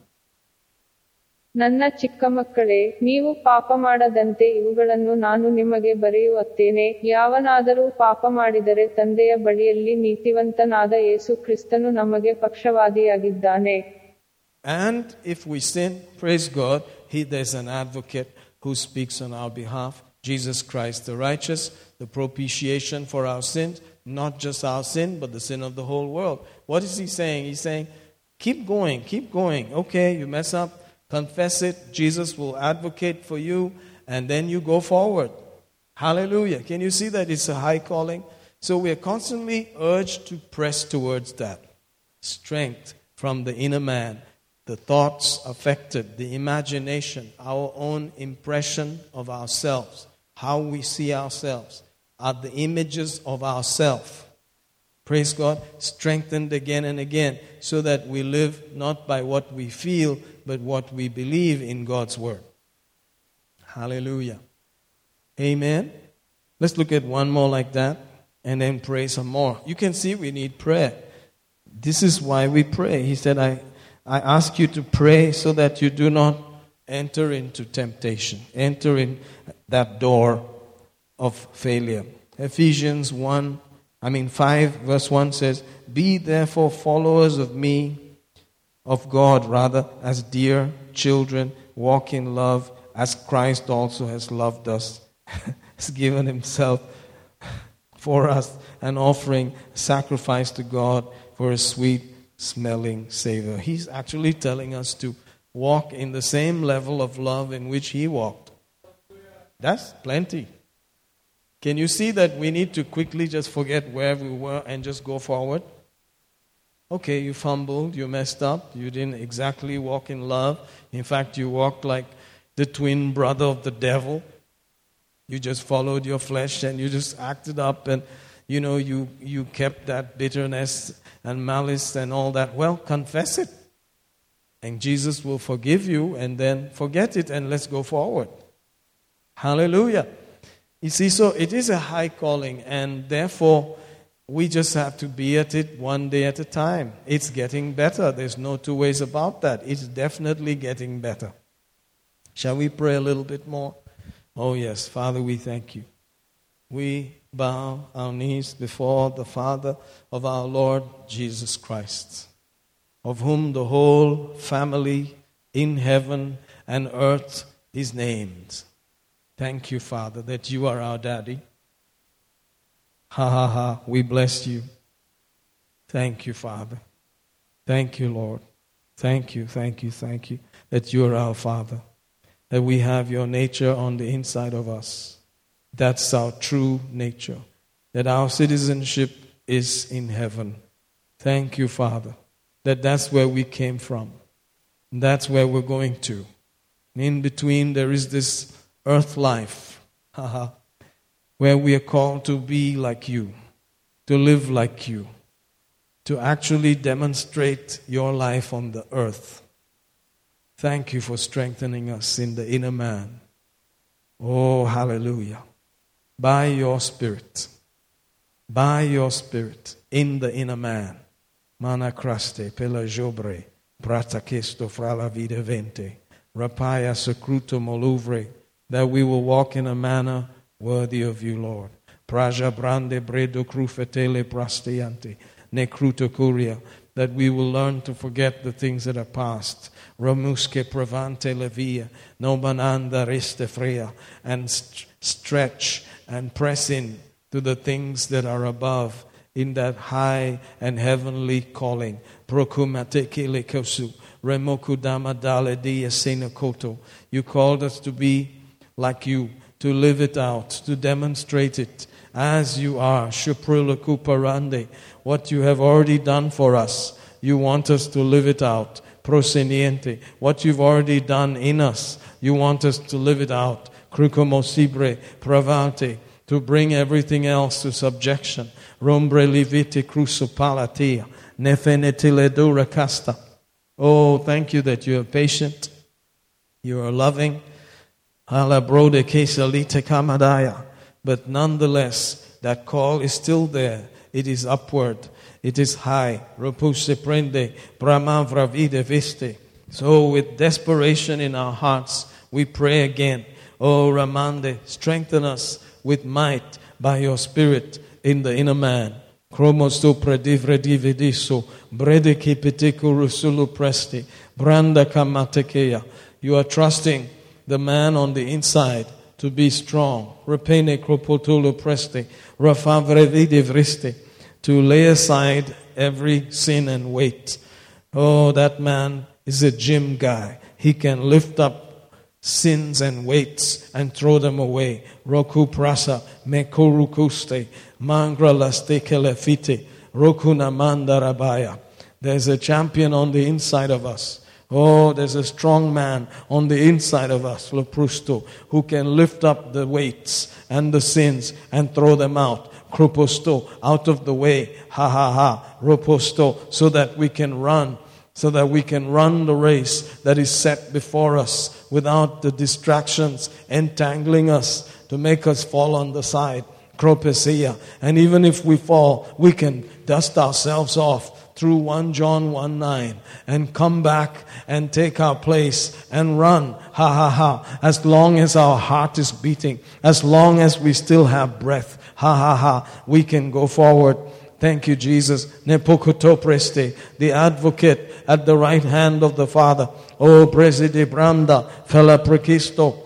ನನ್ನ ಚಿಕ್ಕ ಮಕ್ಕಳೇ ನೀವು ಪಾಪ ಮಾಡದಂತೆ ಇವುಗಳನ್ನು ನಾನು ನಿಮಗೆ ಬರೆಯುವತ್ತೇನೆ ಯಾವನಾದರೂ ಪಾಪ ಮಾಡಿದರೆ ತಂದೆಯ ಬಳಿಯಲ್ಲಿ ನೀತಿವಂತನಾದ ಯೇಸು ಕ್ರಿಸ್ತನು ನಮಗೆ ಪಕ್ಷವಾದಿಯಾಗಿದ್ದಾನೆ And if we sin, praise God, he, there's an advocate who speaks on our behalf Jesus Christ the righteous, the propitiation for our sins, not just our sin, but the sin of the whole world. What is he saying? He's saying, keep going, keep going. Okay, you mess up, confess it. Jesus will advocate for you, and then you go forward. Hallelujah. Can you see that it's a high calling? So we are constantly urged to press towards that strength from the inner man, the thoughts affected, the imagination, our own impression of ourselves, how we see ourselves, are the images of ourself. Praise God, strengthened again and again, so that we live not by what we feel, but what we believe in God's Word. Hallelujah. Amen. Let's look at one more like that and then pray some more. You can see we need prayer. This is why we pray. He said, I, I ask you to pray so that you do not enter into temptation, enter in that door of failure. Ephesians 1, I mean 5, verse 1 says, Be therefore followers of me, of God rather, as dear children, walk in love, as Christ also has loved us, has given himself for us, an offering, sacrifice to God for a sweet smelling savor. He's actually telling us to walk in the same level of love in which he walked. That's plenty. Can you see that we need to quickly just forget where we were and just go forward? Okay, you fumbled, you messed up, you didn't exactly walk in love. In fact, you walked like the twin brother of the devil. You just followed your flesh and you just acted up and you know you, you kept that bitterness and malice and all that. Well, confess it. And Jesus will forgive you and then forget it and let's go forward. Hallelujah. You see, so it is a high calling, and therefore we just have to be at it one day at a time. It's getting better. There's no two ways about that. It's definitely getting better. Shall we pray a little bit more? Oh, yes. Father, we thank you. We bow our knees before the Father of our Lord Jesus Christ, of whom the whole family in heaven and earth is named. Thank you, Father, that you are our daddy. Ha ha ha. We bless you. Thank you, Father. Thank you, Lord. Thank you, thank you, thank you that you are our Father, that we have your nature on the inside of us. That's our true nature, that our citizenship is in heaven. Thank you, Father, that that's where we came from. That's where we're going to. In between, there is this earth life, where we are called to be like you, to live like you, to actually demonstrate your life on the earth. Thank you for strengthening us in the inner man. Oh, hallelujah. By your Spirit, by your Spirit in the inner man. Mana craste pela jobre, prata questo fra la vida vente, rapaya secruto moluvre, that we will walk in a manner worthy of you, Lord. Praja brande bredo crufetele prastiante, necruto curia, that we will learn to forget the things that are past. Romusque pravante levia, no bananda reste frea, and st- stretch and press in to the things that are above in that high and heavenly calling. Procumate kosu, remokudama dale dia. You called us to be like you, to live it out, to demonstrate it as you are. Shuprulakuparande, what you have already done for us. You want us to live it out. Proseniente, what you've already done in us. You want us to live it out. Crucomosibre, pravante, to bring everything else to subjection. Rombre livite crucopalatia, nefenetiledura casta. Oh, thank you that you are patient, you are loving, but nonetheless, that call is still there. It is upward. It is high. Prende, bramavra vide viste. So with desperation in our hearts, we pray again. Oh, Ramande, strengthen us with might by your spirit in the inner man. Chromosto predivre dividiso, brede kipitiku rusulu presti, branda kamatekeya. You are trusting the man on the inside to be strong. Repene kropotolo preste, rafavre vriste, to lay aside every sin and weight. Oh, that man is a gym guy. He can lift up sins and weights and throw them away. Roku prasa, mekorukuste, mangra roku namanda rabaya. There's a champion on the inside of us. Oh, there's a strong man on the inside of us, Loprusto, who can lift up the weights and the sins and throw them out. Kruposto, out of the way. Ha ha ha. Roposto, so that we can run, so that we can run the race that is set before us without the distractions entangling us to make us fall on the side. Kropesia. And even if we fall, we can dust ourselves off through 1 John 1 9 and come back and take our place and run. Ha ha ha. As long as our heart is beating, as long as we still have breath, ha ha ha, we can go forward. Thank you, Jesus. Nepokoto preste, the advocate at the right hand of the Father. Oh, preside branda, fela prekisto.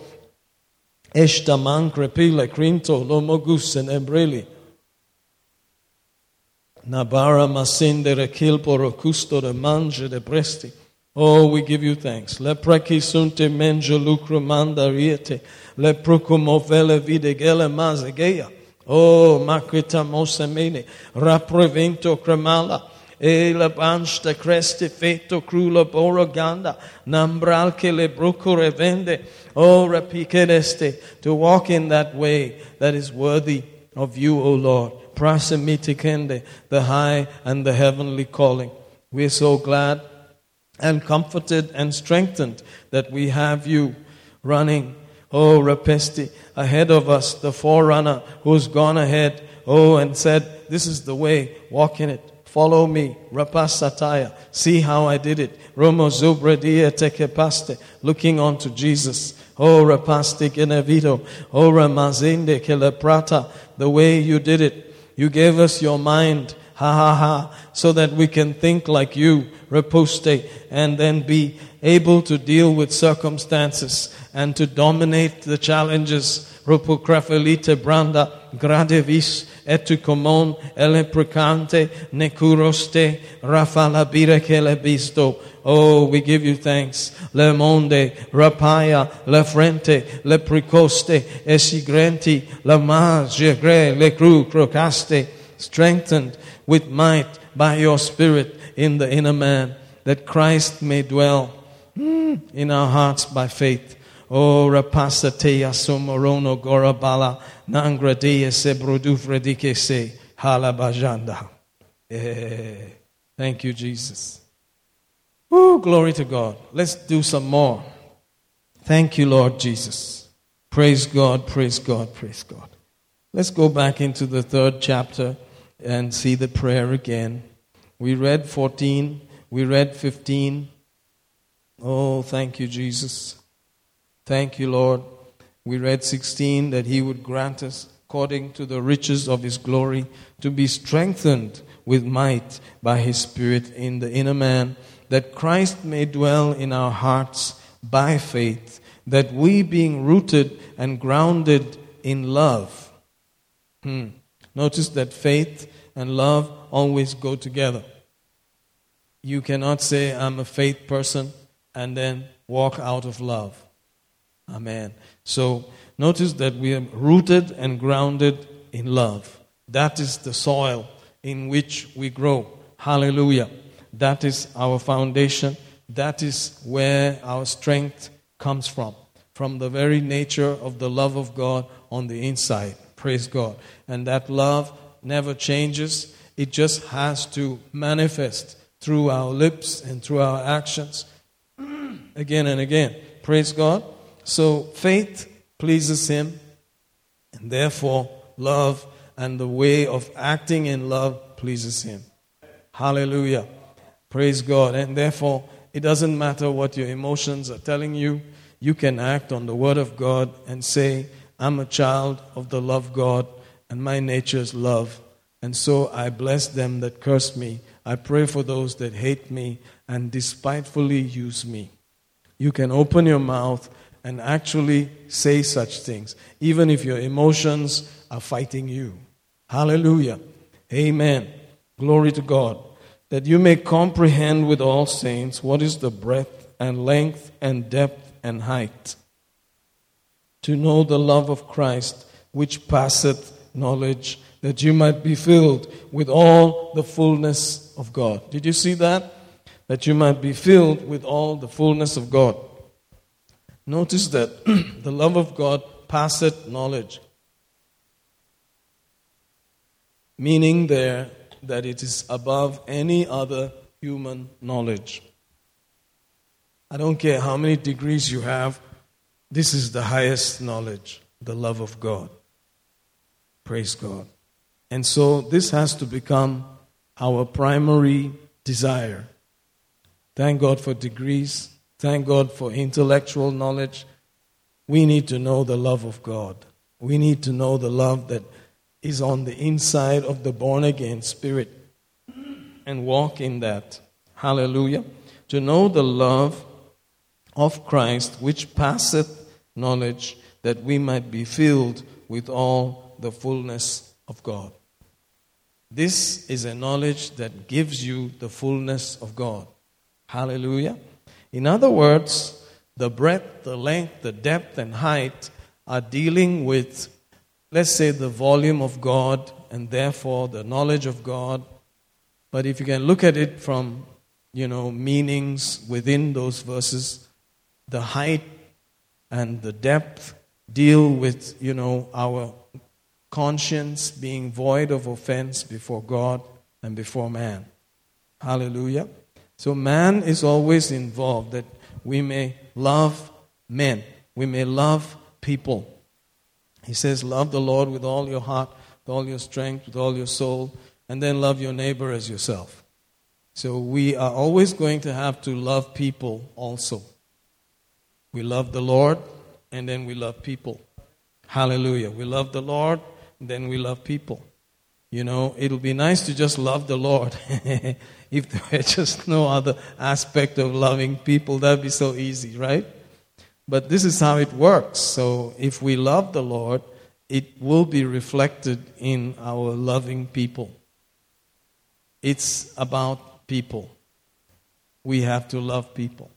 Esta man crepile crinto, lomogus and embreli. Nabara masindere kilporo custode mange de presti. Oh, we give you thanks. Le preki sunte menjo lucro manda riete. Le vele vide gele mazegeia. Oh, macrita mosemene. Raprevento cremala. E la bansta creste feto crula boroganda. Nambral che le brucore vende. Oh, rapikedeste. To walk in that way that is worthy of you, O Lord prasamitikende, the high and the heavenly calling. We're so glad and comforted and strengthened that we have you running, oh Rapesti, ahead of us, the forerunner who's gone ahead, oh, and said, This is the way, walk in it. Follow me, rapasataya. See how I did it. Romo zubradia tekepaste, looking onto Jesus. Oh, rapasti genevito. Oh, ramazinde keleprata, the way you did it. You gave us your mind, ha ha ha, so that we can think like you, reposte, and then be able to deal with circumstances and to dominate the challenges. Ropokrafelite branda, gradevis, etukomon, eleprecante, necuroste, rafalabire bisto. Oh, we give you thanks. Le monde, rapaya, le frente, le precoste, esigrenti, la magre, le cru crocaste, strengthened with might by your spirit in the inner man, that Christ may dwell hmm, in our hearts by faith. Oh, rapasatea somorono gorabala, se brodufredike se, halabajanda. Thank you, Jesus. Oh, glory to God. Let's do some more. Thank you, Lord Jesus. Praise God, praise God, praise God. Let's go back into the third chapter and see the prayer again. We read 14, we read 15. Oh, thank you, Jesus. Thank you, Lord. We read 16 that He would grant us, according to the riches of His glory, to be strengthened with might by His Spirit in the inner man that Christ may dwell in our hearts by faith, that we, being rooted and grounded in love, hmm. notice that faith and love always go together. You cannot say, I'm a faith person, and then walk out of love. Amen. So, notice that we are rooted and grounded in love. That is the soil in which we grow. Hallelujah. That is our foundation. That is where our strength comes from. From the very nature of the love of God on the inside. Praise God. And that love never changes. It just has to manifest through our lips and through our actions again and again. Praise God. So faith pleases Him, and therefore love and the way of acting in love pleases Him. Hallelujah. Praise God. And therefore, it doesn't matter what your emotions are telling you. You can act on the Word of God and say, I'm a child of the love God, and my nature is love. And so I bless them that curse me. I pray for those that hate me and despitefully use me. you can open your mouth and actually say such things, even if your emotions are fighting you. Hallelujah. Amen. Glory to God. That you may comprehend with all saints what is the breadth and length and depth and height. To know the love of Christ, which passeth knowledge, that you might be filled with all the fullness of God. Did you see that? That you might be filled with all the fullness of God. Notice that the love of God passeth knowledge. Meaning there that it is above any other human knowledge. I don't care how many degrees you have, this is the highest knowledge, the love of God. Praise God. And so this has to become our primary desire. Thank God for degrees. Thank God for intellectual knowledge. We need to know the love of God. We need to know the love that is on the inside of the born again spirit and walk in that. Hallelujah. To know the love of Christ which passeth knowledge, that we might be filled with all the fullness of God. This is a knowledge that gives you the fullness of God. Hallelujah. In other words, the breadth, the length, the depth, and height are dealing with, let's say, the volume of God and therefore the knowledge of God. But if you can look at it from, you know, meanings within those verses, the height and the depth deal with, you know, our conscience being void of offense before God and before man. Hallelujah. So man is always involved that we may love men, we may love people. He says, Love the Lord with all your heart, with all your strength, with all your soul, and then love your neighbor as yourself. So we are always going to have to love people also. We love the Lord, and then we love people. Hallelujah. We love the Lord, and then we love people. You know, it'll be nice to just love the Lord. if there were just no other aspect of loving people, that'd be so easy, right? But this is how it works. So if we love the Lord, it will be reflected in our loving people. It's about people. We have to love people.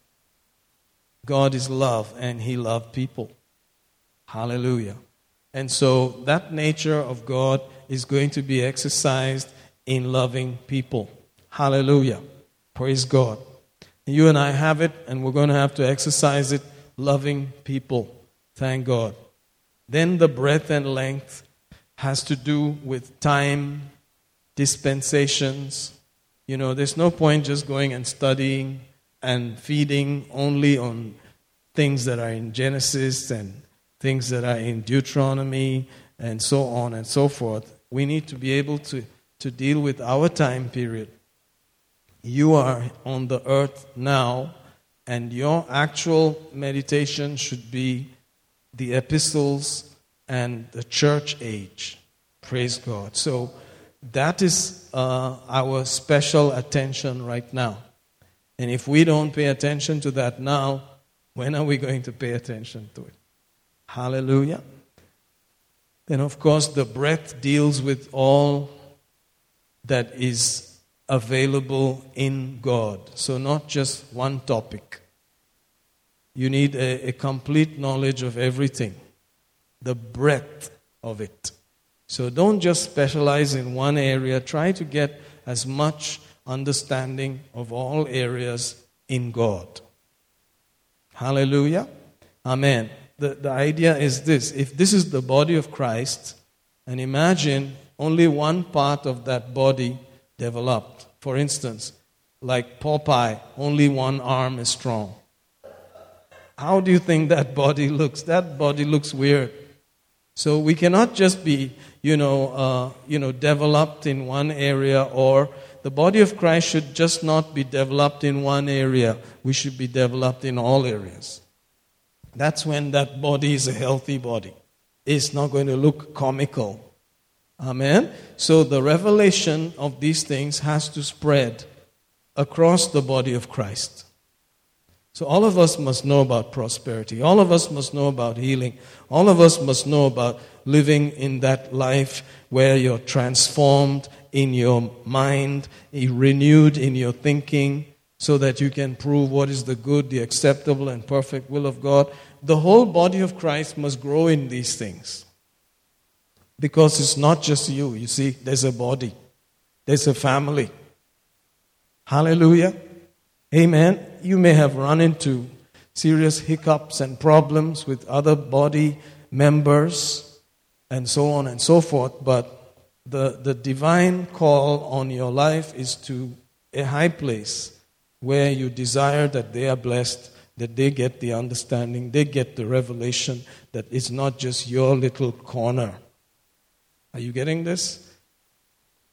God is love, and He loved people. Hallelujah. And so that nature of God is going to be exercised in loving people. Hallelujah. Praise God. You and I have it, and we're going to have to exercise it loving people. Thank God. Then the breadth and length has to do with time, dispensations. You know, there's no point just going and studying and feeding only on things that are in Genesis and things that are in Deuteronomy and so on and so forth. We need to be able to, to deal with our time period. You are on the earth now, and your actual meditation should be the epistles and the church age. Praise God. So that is uh, our special attention right now. And if we don't pay attention to that now, when are we going to pay attention to it? Hallelujah. Then, of course, the breadth deals with all that is available in God. So, not just one topic. You need a, a complete knowledge of everything, the breadth of it. So, don't just specialize in one area. Try to get as much understanding of all areas in God. Hallelujah. Amen the, the idea is this if this is the body of Christ, and imagine only one part of that body developed. For instance, like Popeye, only one arm is strong. How do you think that body looks? That body looks weird. So we cannot just be, you know, uh, you know, developed in one area, or the body of Christ should just not be developed in one area. We should be developed in all areas. That's when that body is a healthy body. It's not going to look comical. Amen. So the revelation of these things has to spread across the body of Christ. So all of us must know about prosperity. All of us must know about healing. All of us must know about living in that life where you're transformed in your mind, renewed in your thinking, so that you can prove what is the good, the acceptable, and perfect will of God. The whole body of Christ must grow in these things. Because it's not just you. You see, there's a body, there's a family. Hallelujah. Amen. You may have run into serious hiccups and problems with other body members and so on and so forth, but the, the divine call on your life is to a high place where you desire that they are blessed, that they get the understanding, they get the revelation that it's not just your little corner. Are you getting this?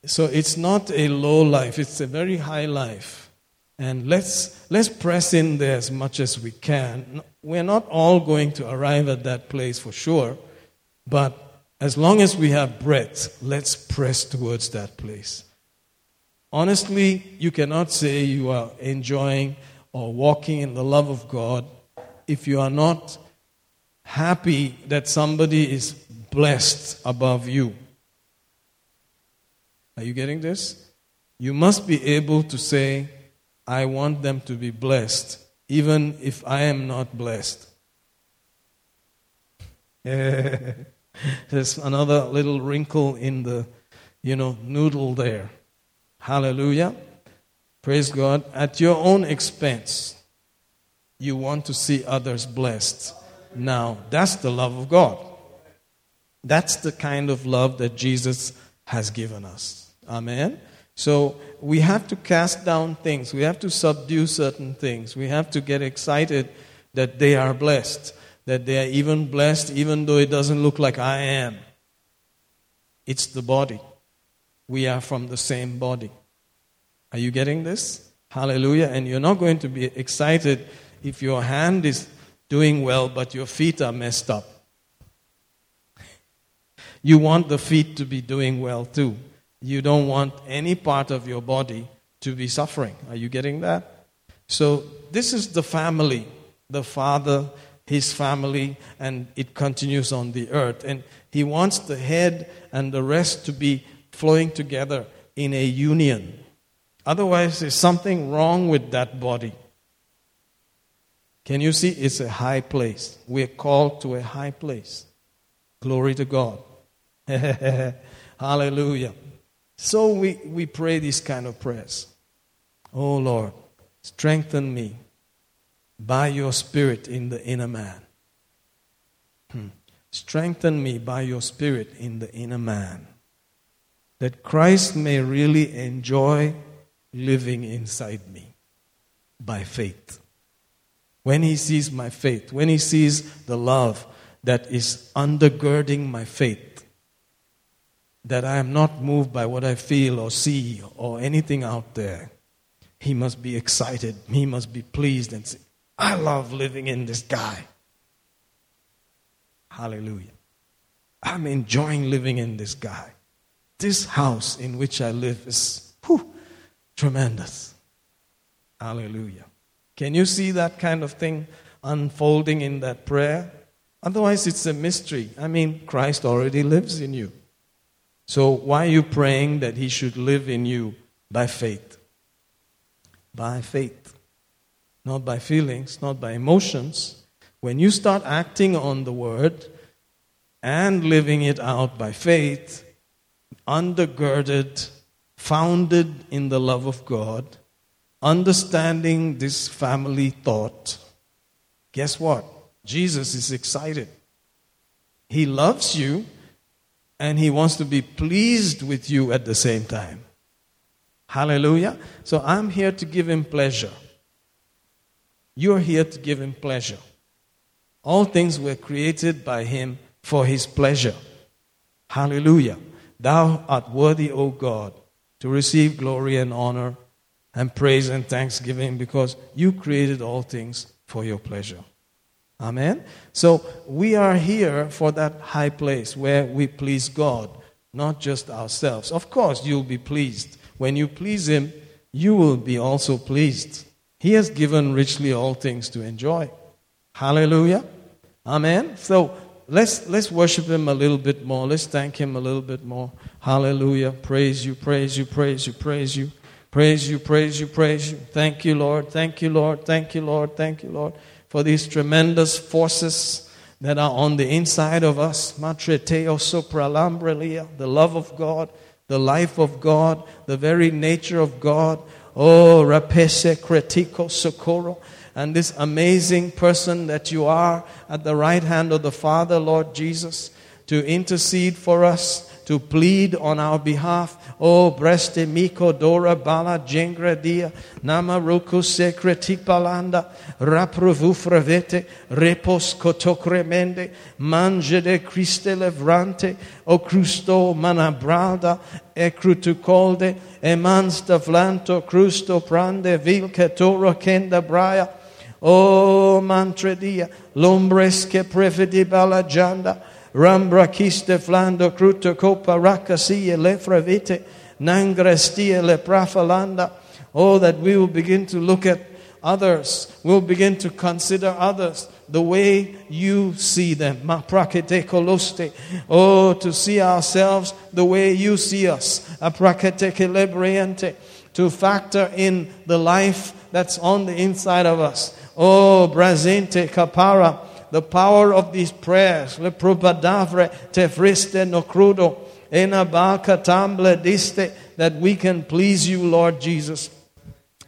So it's not a low life, it's a very high life. And let's, let's press in there as much as we can. We're not all going to arrive at that place for sure, but as long as we have breath, let's press towards that place. Honestly, you cannot say you are enjoying or walking in the love of God if you are not happy that somebody is blessed above you. Are you getting this? You must be able to say, I want them to be blessed, even if I am not blessed. There's another little wrinkle in the, you know, noodle there. Hallelujah. Praise God. At your own expense, you want to see others blessed. Now, that's the love of God. That's the kind of love that Jesus has given us. Amen. So we have to cast down things. We have to subdue certain things. We have to get excited that they are blessed, that they are even blessed, even though it doesn't look like I am. It's the body. We are from the same body. Are you getting this? Hallelujah. And you're not going to be excited if your hand is doing well, but your feet are messed up. You want the feet to be doing well too. You don't want any part of your body to be suffering. Are you getting that? So, this is the family the Father, His family, and it continues on the earth. And He wants the head and the rest to be flowing together in a union. Otherwise, there's something wrong with that body. Can you see? It's a high place. We're called to a high place. Glory to God. Hallelujah. So we, we pray these kind of prayers. Oh Lord, strengthen me by your spirit in the inner man. Hmm. Strengthen me by your spirit in the inner man. That Christ may really enjoy living inside me by faith. When he sees my faith, when he sees the love that is undergirding my faith, that I am not moved by what I feel or see or anything out there. He must be excited. He must be pleased and say, I love living in this guy. Hallelujah. I'm enjoying living in this guy. This house in which I live is whew, tremendous. Hallelujah. Can you see that kind of thing unfolding in that prayer? Otherwise, it's a mystery. I mean, Christ already lives in you. So, why are you praying that He should live in you by faith? By faith. Not by feelings, not by emotions. When you start acting on the Word and living it out by faith, undergirded, founded in the love of God, understanding this family thought, guess what? Jesus is excited. He loves you and He wants to be pleased with you at the same time. Hallelujah. So I'm here to give Him pleasure. You're here to give Him pleasure. All things were created by Him for His pleasure. Hallelujah. Thou art worthy, O God, to receive glory and honor and praise and thanksgiving because you created all things for your pleasure. Amen. So we are here for that high place where we please God, not just ourselves. Of course, you'll be pleased. When you please Him, you will be also pleased. He has given richly all things to enjoy. Hallelujah. Amen. So let's let's worship him a little bit more. Let's thank him a little bit more. Hallelujah. Praise you, praise you, praise you, praise you. Praise you, praise you, praise you. Thank you, Lord. Thank you, Lord. Thank you, Lord. Thank you, Lord, for these tremendous forces that are on the inside of us. The love of God, the life of God, the very nature of God. Oh, rapese cretico socorro. And this amazing person that you are at the right hand of the Father, Lord Jesus, to intercede for us to plead on our behalf. Oh, breste miko dora bala jengra dia, nama roku secreti palanda, raprovu fravete, repos kotokramente, mange de Christe levrante, o crusto manabrada, e crutucolde, e mansta flanto, crusto prande, vil toro kenda braia, o mantredia, lombresque prefedi bala janda, Rambrakiste flando cruto copa rakasia lefravite nangrestia le prafalanda. Oh, that we will begin to look at others. We'll begin to consider others the way you see them. Ma prakete koloste. Oh, to see ourselves the way you see us. Aprakete kelebriente. To factor in the life that's on the inside of us. Oh, brazente kapara the power of these prayers. Le probadavre te friste no crudo. Tamble diste. That we can please you, Lord Jesus.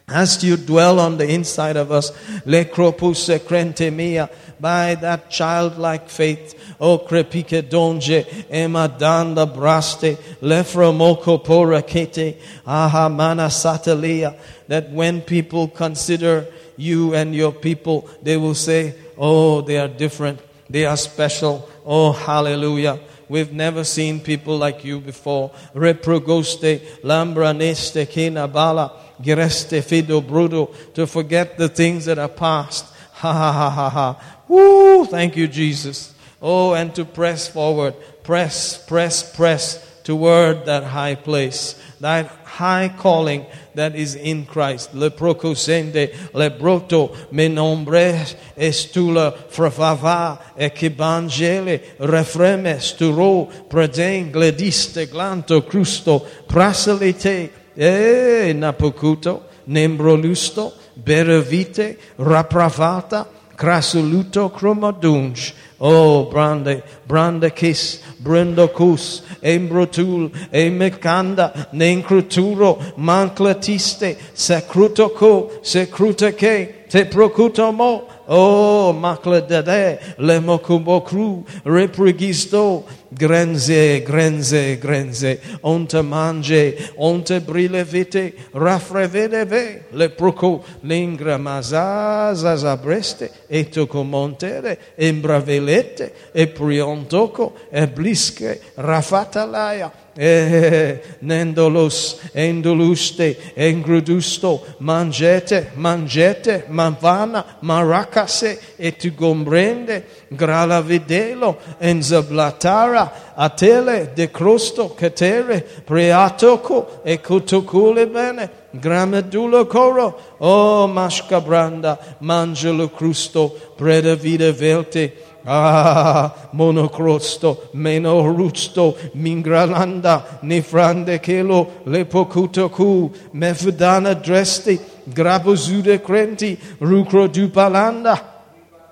As you dwell on the inside of us, le cropuse crente mia, by that childlike faith, o crepike donge, emadanda braste, lefromoko porakete, aha mana satelia, that when people consider you and your people, they will say, Oh, they are different. They are special. Oh, hallelujah. We've never seen people like you before. Reprogoste, lambraneste, kinabala, gereste, fido, brudo, to forget the things that are past. Ha ha ha ha ha. Woo! Thank you, Jesus. Oh, and to press forward. Press, press, press toward that high place. That high calling that is in Christ. Le procosende, le broto, me nombre estula fravava, ekibangele, refreme, sturo, preden, glediste, glanto, crusto, prasalite, e napocuto, nembrolusto, beravite, rapravata, crasuluto, chromodunge, Oh, brande, brande kis, brindocus, embrotul, emecanda, nencruturo, manclatiste, secrutoco, secrutaque, te procutomo, Oh, macladade, le mocubocru, reprigisto, grenze, grenze, grenze, onte mange, onte brille vite, raffrevedeve, le proco, lingra mazaza zabreste, e toco montere, embravelete, e priontoco, e blisque, rafatalaia, eh, nendolos, endoluste, engrudusto, mangete, mangete, manvana, maracase, et tu gombrende, grala videlo, enzablatara, atele, de crosto, catere, preatoco, e cutucule bene, gramedulo coro, oh, mascabranda, mangelo crusto, preda vida velte, Ah, monocrosto, menorusto, mingralanda, nifrande kelo, lepocuto cu, mefudana dresti, grabozude crenti, rucro dupalanda.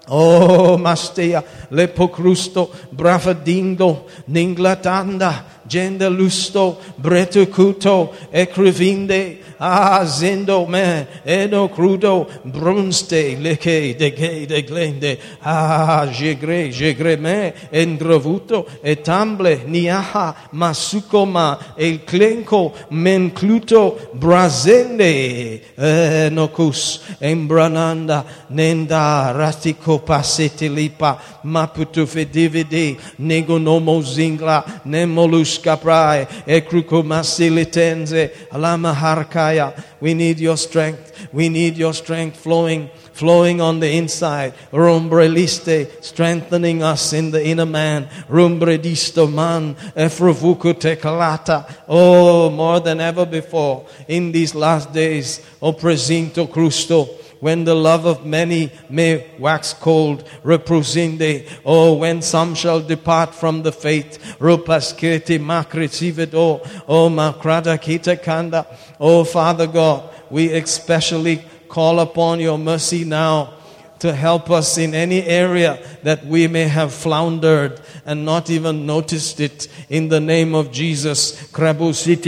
Oh, mastea, lepocrusto, brafadindo, ninglatanda, gendelusto, bretucuto, ecrivinde, ah, zendo me, eno crudo, brunste, leke, dege, de glende, ah, jegre, jegre me, endrovuto, etamble, niaha, masukoma, el clenco, mencluto, brazende, enocus, embrananda, nenda, ratico, pasete lipa, maputu fedivide, negonomo zingla, nemolus ekrukomasilitenze, alama harkaya. We need your strength. We need your strength flowing, flowing on the inside. Rumbreliste, strengthening us in the inner man. Rumbredisto man, efrovuku tekalata. Oh, more than ever before in these last days. Oh, presinto crusto. When the love of many may wax cold, reprosinde, oh, when some shall depart from the faith, rupasketi makritivido, oh, makrada kita kanda, oh, Father God, we especially call upon your mercy now to help us in any area that we may have floundered and not even noticed it in the name of Jesus. That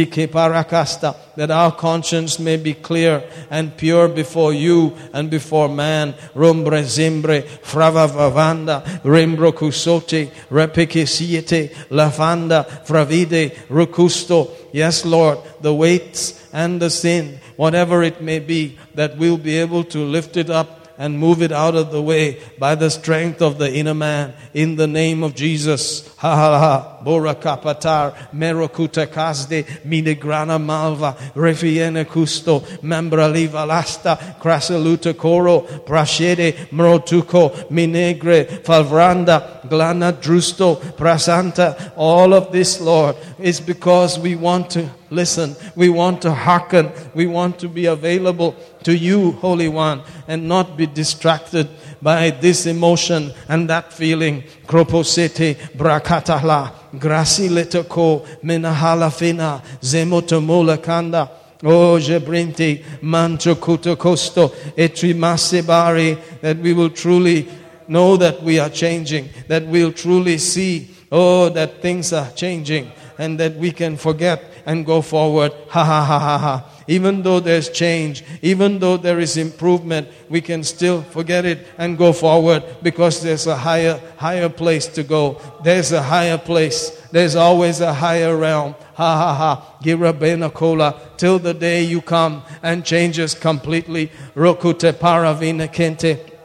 our conscience may be clear and pure before you and before man. Rumbre zimbre, fravavavanda, rimbro kusote, repikisiete, lavanda, fravide, rukusto. Yes, Lord, the weights and the sin, whatever it may be, that we'll be able to lift it up and move it out of the way by the strength of the inner man. In the name of Jesus. Ha ha ha. Bora kapatar, merokuta kasde, minegrana malva, refiene custo, membraliva lasta, crasaluta coro, prashede, mrotuko, minegre, falvranda, glana drusto, prasanta. All of this, Lord, is because we want to listen. We want to hearken. We want to be available to you, Holy One, and not be distracted by this emotion and that feeling. Kroposete brakatala, grasi letoko, menahala fina, zemotomola kanda. Oh, Jebrinti, Mancho Kutokosto, Etrimasebari, that we will truly know that we are changing, that we'll truly see, oh, that things are changing, and that we can forget and go forward. Ha ha ha ha ha. Even though there's change, even though there is improvement, we can still forget it and go forward because there's a higher, higher place to go. There's a higher place. There's always a higher realm. Ha ha ha. Girabena kola. Till the day you come and changes completely. Rokute paravina kente.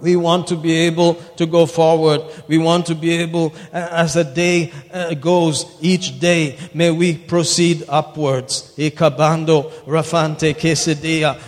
We want to be able to go forward. We want to be able, as the day uh, goes, each day, may we proceed upwards. Ikabando, Rafante, Kesedia,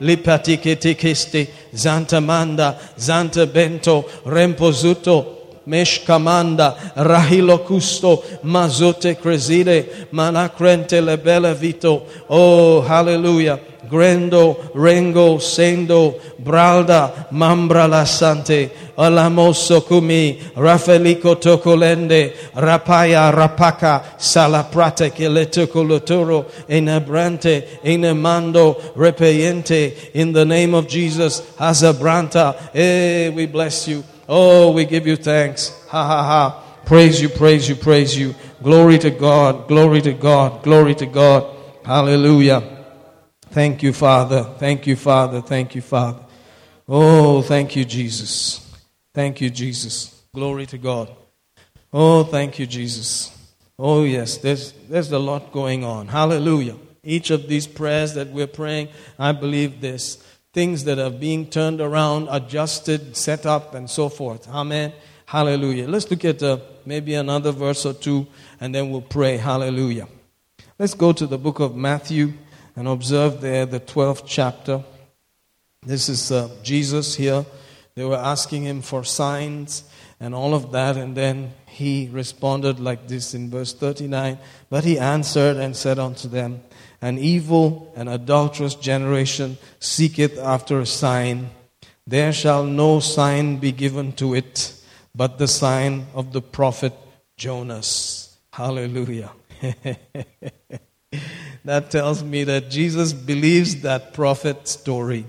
Lipati Ketekeste, Zanta Manda, Zanta Bento, Rempozuto, Meshkamanda, Rahilo Custo, Mazote Creside, Manacrente Lebele Vito. Oh, hallelujah. Grendo, Rengo, Sendo, Bralda, Mambra la Sante, Alamoso Kumi, Rafelico Tocolende, Rapaya, Rapaka, Salaprate, Keletocolotoro, Enabrante, Enemando, Repeyente, in the name of Jesus, Azabranta, eh, we bless you. Oh, we give you thanks. Ha ha ha. Praise you, praise you, praise you. Glory to God, glory to God, glory to God. Hallelujah. Thank you, Father. Thank you, Father. Thank you, Father. Oh, thank you, Jesus. Thank you, Jesus. Glory to God. Oh, thank you, Jesus. Oh, yes, there's, there's a lot going on. Hallelujah. Each of these prayers that we're praying, I believe there's things that are being turned around, adjusted, set up, and so forth. Amen. Hallelujah. Let's look at uh, maybe another verse or two, and then we'll pray. Hallelujah. Let's go to the book of Matthew and observe there the 12th chapter. This is uh, Jesus here. They were asking him for signs and all of that, and then he responded like this in verse 39 But he answered and said unto them, An evil and adulterous generation seeketh after a sign. There shall no sign be given to it, but the sign of the prophet Jonas. Hallelujah. that tells me that Jesus believes that prophet story.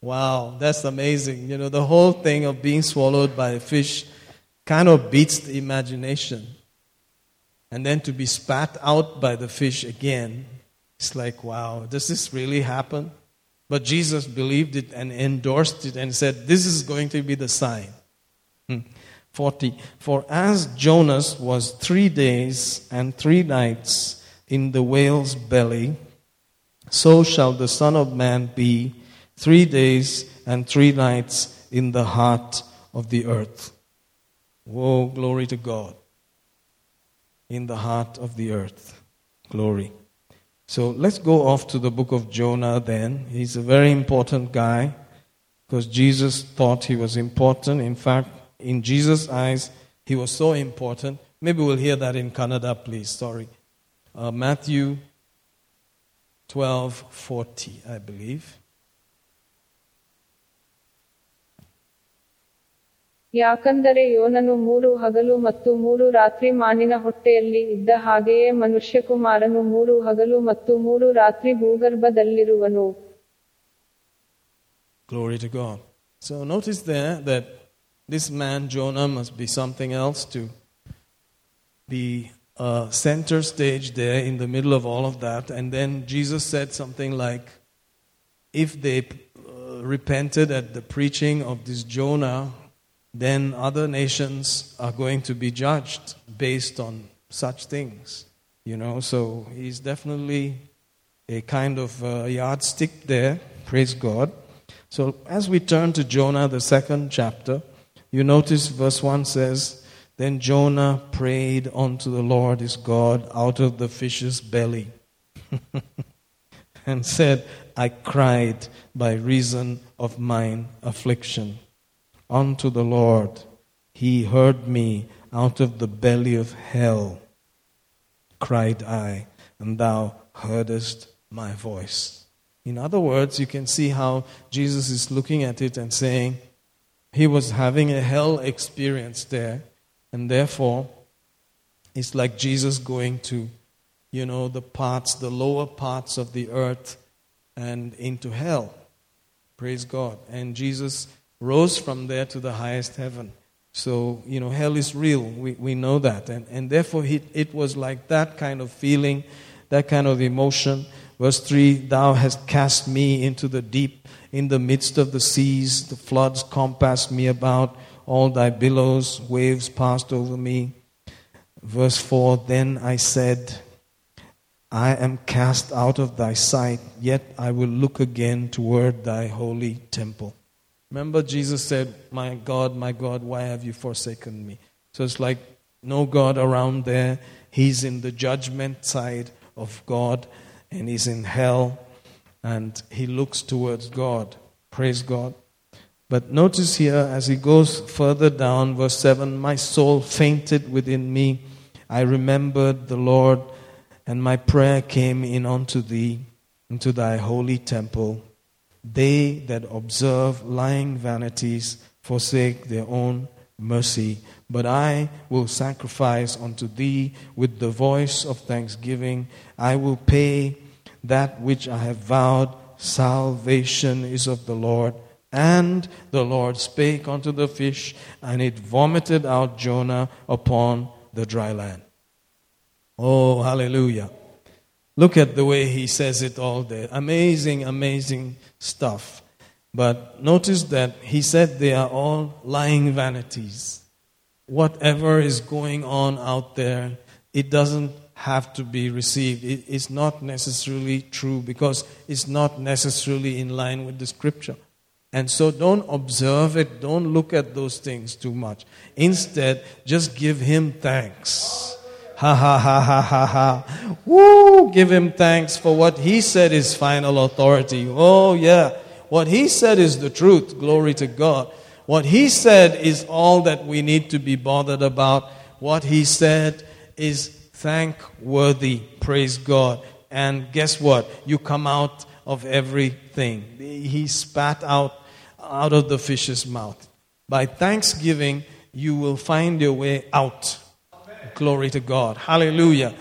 Wow, that's amazing. You know, the whole thing of being swallowed by a fish kind of beats the imagination. And then to be spat out by the fish again, it's like, wow, does this really happen? But Jesus believed it and endorsed it and said, this is going to be the sign. Hmm. 40. For as Jonas was three days and three nights in the whale's belly, so shall the Son of Man be three days and three nights in the heart of the earth. Whoa, glory to God. In the heart of the earth. Glory. So let's go off to the book of Jonah then. He's a very important guy because Jesus thought he was important. In fact, in Jesus' eyes, he was so important. Maybe we'll hear that in Kannada, please. Sorry uh, Matthew 12 40, I believe. ಯಾಕಂದರೆ ಯೋನನು ಮೂರು ಹಗಲು ಮತ್ತು ಮೂರು ರಾತ್ರಿ ಮಾನಿನ ಹೊಟ್ಟೆಯಲ್ಲಿ ಇದ್ದ ಹಾಗೆಯೇ ಮನುಷ್ಯಕುಮಾರನು ಮೂರು ಹಗಲು ಮತ್ತು ಮೂರು ರಾತ್ರಿ ಭೂಗರ್ಭದಲ್ಲಿರುವನು Glory to God. So notice there that this man, Jonah, must be something else to be uh, center stage there in the middle of all of that. And then Jesus said something like, if they uh, repented at the preaching of this Jonah, then other nations are going to be judged based on such things. You know, so he's definitely a kind of uh, yardstick there. Praise God. So as we turn to Jonah, the second chapter, you notice verse 1 says, Then Jonah prayed unto the Lord his God out of the fish's belly and said, I cried by reason of mine affliction unto the Lord. He heard me out of the belly of hell, cried I, and thou heardest my voice. In other words, you can see how Jesus is looking at it and saying, he was having a hell experience there, and therefore, it's like Jesus going to, you know, the parts, the lower parts of the earth and into hell. Praise God. And Jesus rose from there to the highest heaven. So, you know, hell is real. We, we know that. And, and therefore, it, it was like that kind of feeling, that kind of emotion. Verse 3 Thou hast cast me into the deep, in the midst of the seas. The floods compassed me about. All thy billows, waves passed over me. Verse 4 Then I said, I am cast out of thy sight, yet I will look again toward thy holy temple. Remember, Jesus said, My God, my God, why have you forsaken me? So it's like no God around there. He's in the judgment side of God and he's in hell and he looks towards God. Praise God. But notice here as he goes further down, verse 7 My soul fainted within me. I remembered the Lord, and my prayer came in unto thee, into thy holy temple. They that observe lying vanities forsake their own mercy. But I will sacrifice unto thee with the voice of thanksgiving. I will pay that which I have vowed. Salvation is of the Lord. And the Lord spake unto the fish, and it vomited out Jonah upon the dry land. Oh, hallelujah. Look at the way he says it all there. Amazing, amazing stuff. But notice that he said they are all lying vanities. Whatever is going on out there, it doesn't have to be received. It is not necessarily true because it's not necessarily in line with the scripture. And so don't observe it, don't look at those things too much. Instead, just give him thanks. Ha ha ha ha ha ha. Woo! Give him thanks for what he said is final authority. Oh, yeah. What he said is the truth. Glory to God. What he said is all that we need to be bothered about. What he said is thankworthy. Praise God. And guess what? You come out of everything. He spat out out of the fish's mouth. By thanksgiving, you will find your way out. Glory to God. Hallelujah.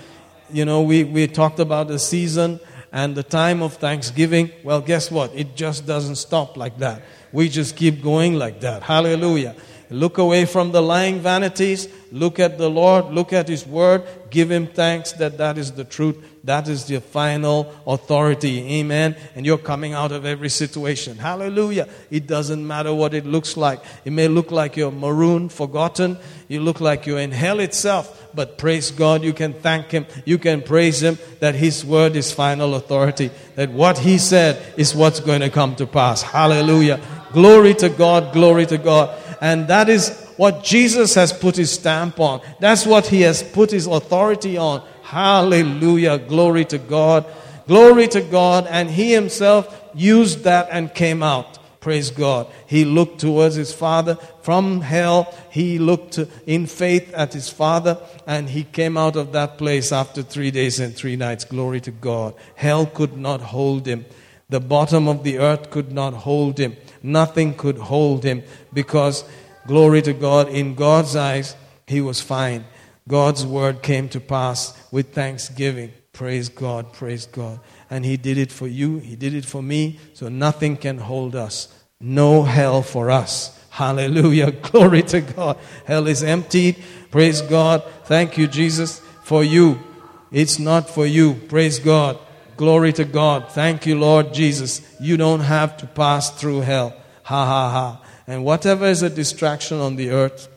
You know, we, we talked about the season and the time of thanksgiving. Well, guess what? It just doesn't stop like that. We just keep going like that. Hallelujah. Look away from the lying vanities. Look at the Lord. Look at His Word. Give Him thanks that that is the truth. That is the final authority. Amen. And you're coming out of every situation. Hallelujah. It doesn't matter what it looks like. It may look like you're marooned, forgotten. You look like you're in hell itself. But praise God, you can thank Him. You can praise Him that His Word is final authority. That what He said is what's going to come to pass. Hallelujah. Glory to God. Glory to God. And that is what Jesus has put his stamp on. That's what he has put his authority on. Hallelujah. Glory to God. Glory to God. And he himself used that and came out. Praise God. He looked towards his father from hell. He looked in faith at his father and he came out of that place after three days and three nights. Glory to God. Hell could not hold him. The bottom of the earth could not hold him. Nothing could hold him because Glory to God. In God's eyes, he was fine. God's word came to pass with thanksgiving. Praise God, praise God. And he did it for you, he did it for me, so nothing can hold us. No hell for us. Hallelujah. Glory to God. Hell is emptied. Praise God. Thank you, Jesus, for you. It's not for you. Praise God. Glory to God. Thank you, Lord Jesus. You don't have to pass through hell. Ha ha ha. And whatever is a distraction on the earth,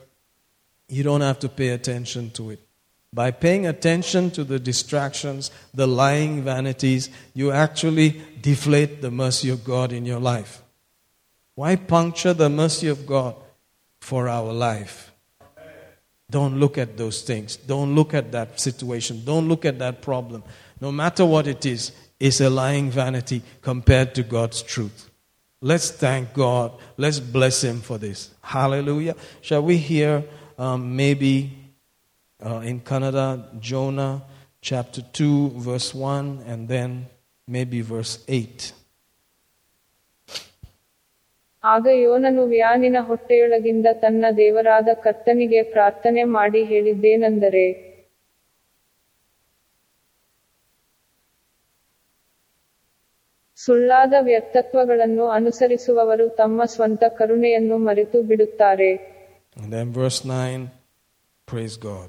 you don't have to pay attention to it. By paying attention to the distractions, the lying vanities, you actually deflate the mercy of God in your life. Why puncture the mercy of God for our life? Don't look at those things. Don't look at that situation. Don't look at that problem no matter what it is, it's a lying vanity compared to God's truth. Let's thank God. Let's bless Him for this. Hallelujah. Shall we hear um, maybe uh, in Canada, Jonah chapter 2, verse 1, and then maybe verse 8. ಆಗ ಯೋನನು ವ್ಯಾನಿನ ಹೊಟ್ಟೆಯೊಳಗಿಂದ ತನ್ನ ದೇವರಾದ ಕರ್ತನಿಗೆ ಪ್ರಾರ್ಥನೆ ಮಾಡಿ ಹೇಳಿದ್ದೇನೆಂದರೆ ಸುಳ್ಳಾದ ವ್ಯಕ್ತತ್ವಗಳನ್ನು ಅನುಸರಿಸುವವರು ತಮ್ಮ ಸ್ವಂತ ಕರುಣೆಯನ್ನು ಮರೆತು ಬಿಡುತ್ತಾರೆ And then verse 9, praise God.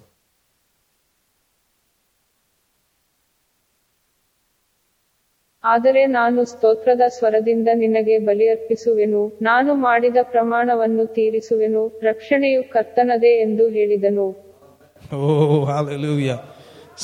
ಆದರೆ ನಾನು ಸ್ತೋತ್ರದ ಸ್ವರದಿಂದ ನಿನಗೆ ಬಲಿಯರ್ಪಿಸುವೆನು ನಾನು ಮಾಡಿದ ಪ್ರಮಾಣವನ್ನು ತೀರಿಸುವೆನು ರಕ್ಷಣೆಯು ಕರ್ತನದೇ ಎಂದು ಹೇಳಿದನು Oh, hallelujah.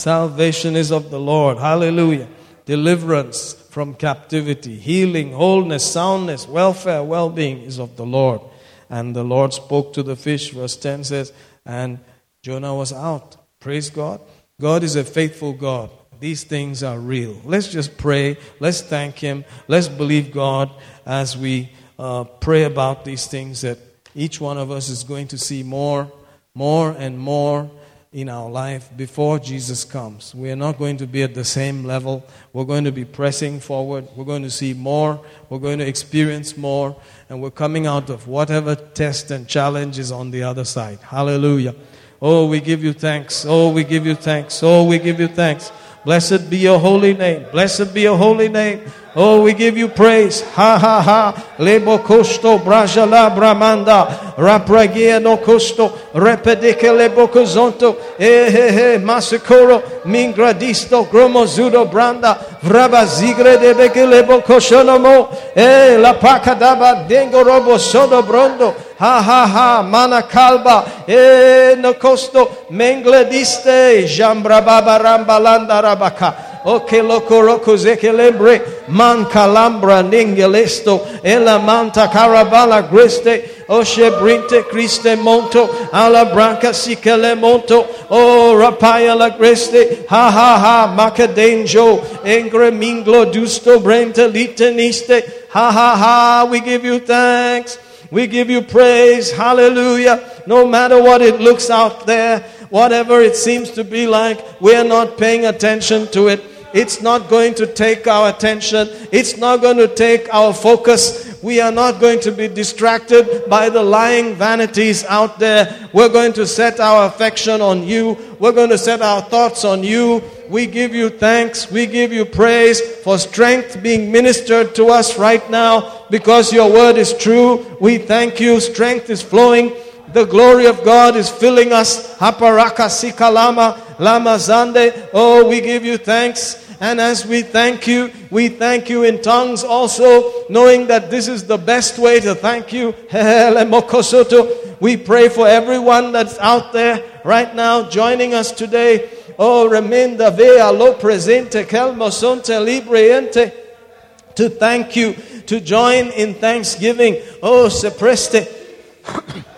Salvation is of the Lord. Hallelujah. Deliverance from captivity, healing, wholeness, soundness, welfare, well being is of the Lord. And the Lord spoke to the fish, verse 10 says, and Jonah was out. Praise God. God is a faithful God. These things are real. Let's just pray. Let's thank Him. Let's believe God as we uh, pray about these things that each one of us is going to see more, more and more in our life before Jesus comes. We are not going to be at the same level. We're going to be pressing forward. We're going to see more. We're going to experience more. And we're coming out of whatever test and challenge is on the other side. Hallelujah. Oh, we give you thanks. Oh, we give you thanks. Oh, we give you thanks. Blessed be your holy name. Blessed be your holy name. Oh, we give you praise. Ha ha ha. Lebo costo brajala bramanda. Rapragia no costo. Repedike lebo cozonto. Eh he he. Masicoro. Mingradisto. Gromozudo branda. Vraba zigre de beke lebo koshonomo. Eh la pacadaba dengo robo sodo brondo. Ha ha ha. Mana calba. Eh no costo. Menglediste. Jambrababa rambalanda rabaka. O che loco roco zekelembre man calambra ningelesto ela manta carabala greste o shebrinte criste monto alla branca sikele monto o rapaya la greste ha ha ha macadenjo engre minglo dusto brente liteniste ha ha ha we give you thanks we give you praise hallelujah no matter what it looks out there whatever it seems to be like, we're not paying attention to it. It's not going to take our attention. It's not going to take our focus. We are not going to be distracted by the lying vanities out there. We're going to set our affection on you. We're going to set our thoughts on you. We give you thanks. We give you praise for strength being ministered to us right now because your word is true. We thank you. Strength is flowing. The glory of God is filling us. Haparaka sikalama lama zande. Oh, we give you thanks. And as we thank you, we thank you in tongues also, knowing that this is the best way to thank you. We pray for everyone that's out there right now joining us today. Oh, remenda vea lo presente, calmo sonte libriente. To thank you, to join in thanksgiving. Oh, se preste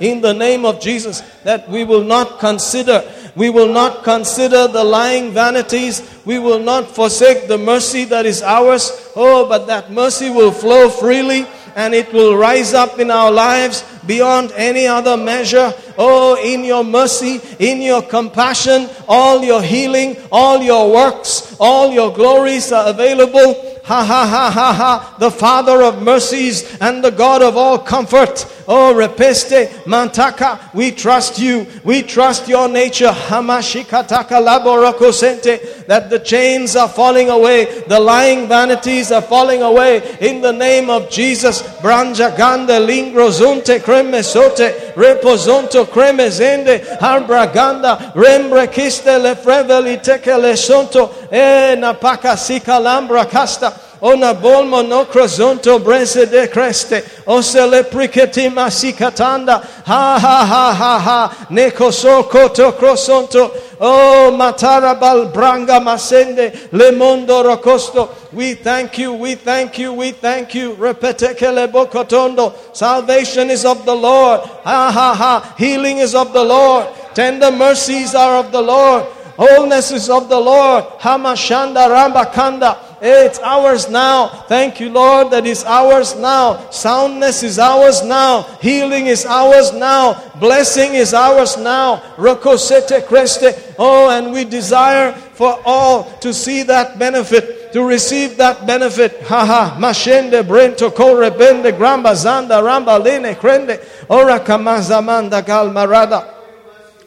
in the name of Jesus that we will not consider we will not consider the lying vanities we will not forsake the mercy that is ours oh but that mercy will flow freely and it will rise up in our lives beyond any other measure. Oh, in your mercy, in your compassion, all your healing, all your works, all your glories are available. Ha ha ha ha ha. The Father of mercies and the God of all comfort Oh, repeste mantaka. We trust you. We trust your nature. Hamashikataka laborokosente. That the chains are falling away. The lying vanities are falling away. In the name of Jesus. Branja gande lingrozunte creme sote. Reposonto creme zende. Harbraganda. Rembre kiste le freveli teke le sonto. E napaka sika lambra casta. Ona bolmo no crozonto brese de creste. O se le priketi masikatanda. Ha ha ha ha ha. Neko so koto crosonto. Oh matarabal branga masende. Le mondo rocosto. We thank you, we thank you, we thank you. Repetekele bokotondo. Salvation is of the Lord. Ha ha ha. Healing is of the Lord. Tender mercies are of the Lord. Wholeness is of the Lord. Hamashanda Rambakanda. It's ours now. Thank you, Lord, that is ours now. Soundness is ours now. Healing is ours now. Blessing is ours now. Rokosete creste. Oh, and we desire for all to see that benefit, to receive that benefit. Haha, mashende brento korebende gramba zanda ramba lene krende. Ora kamazamanda galmarada.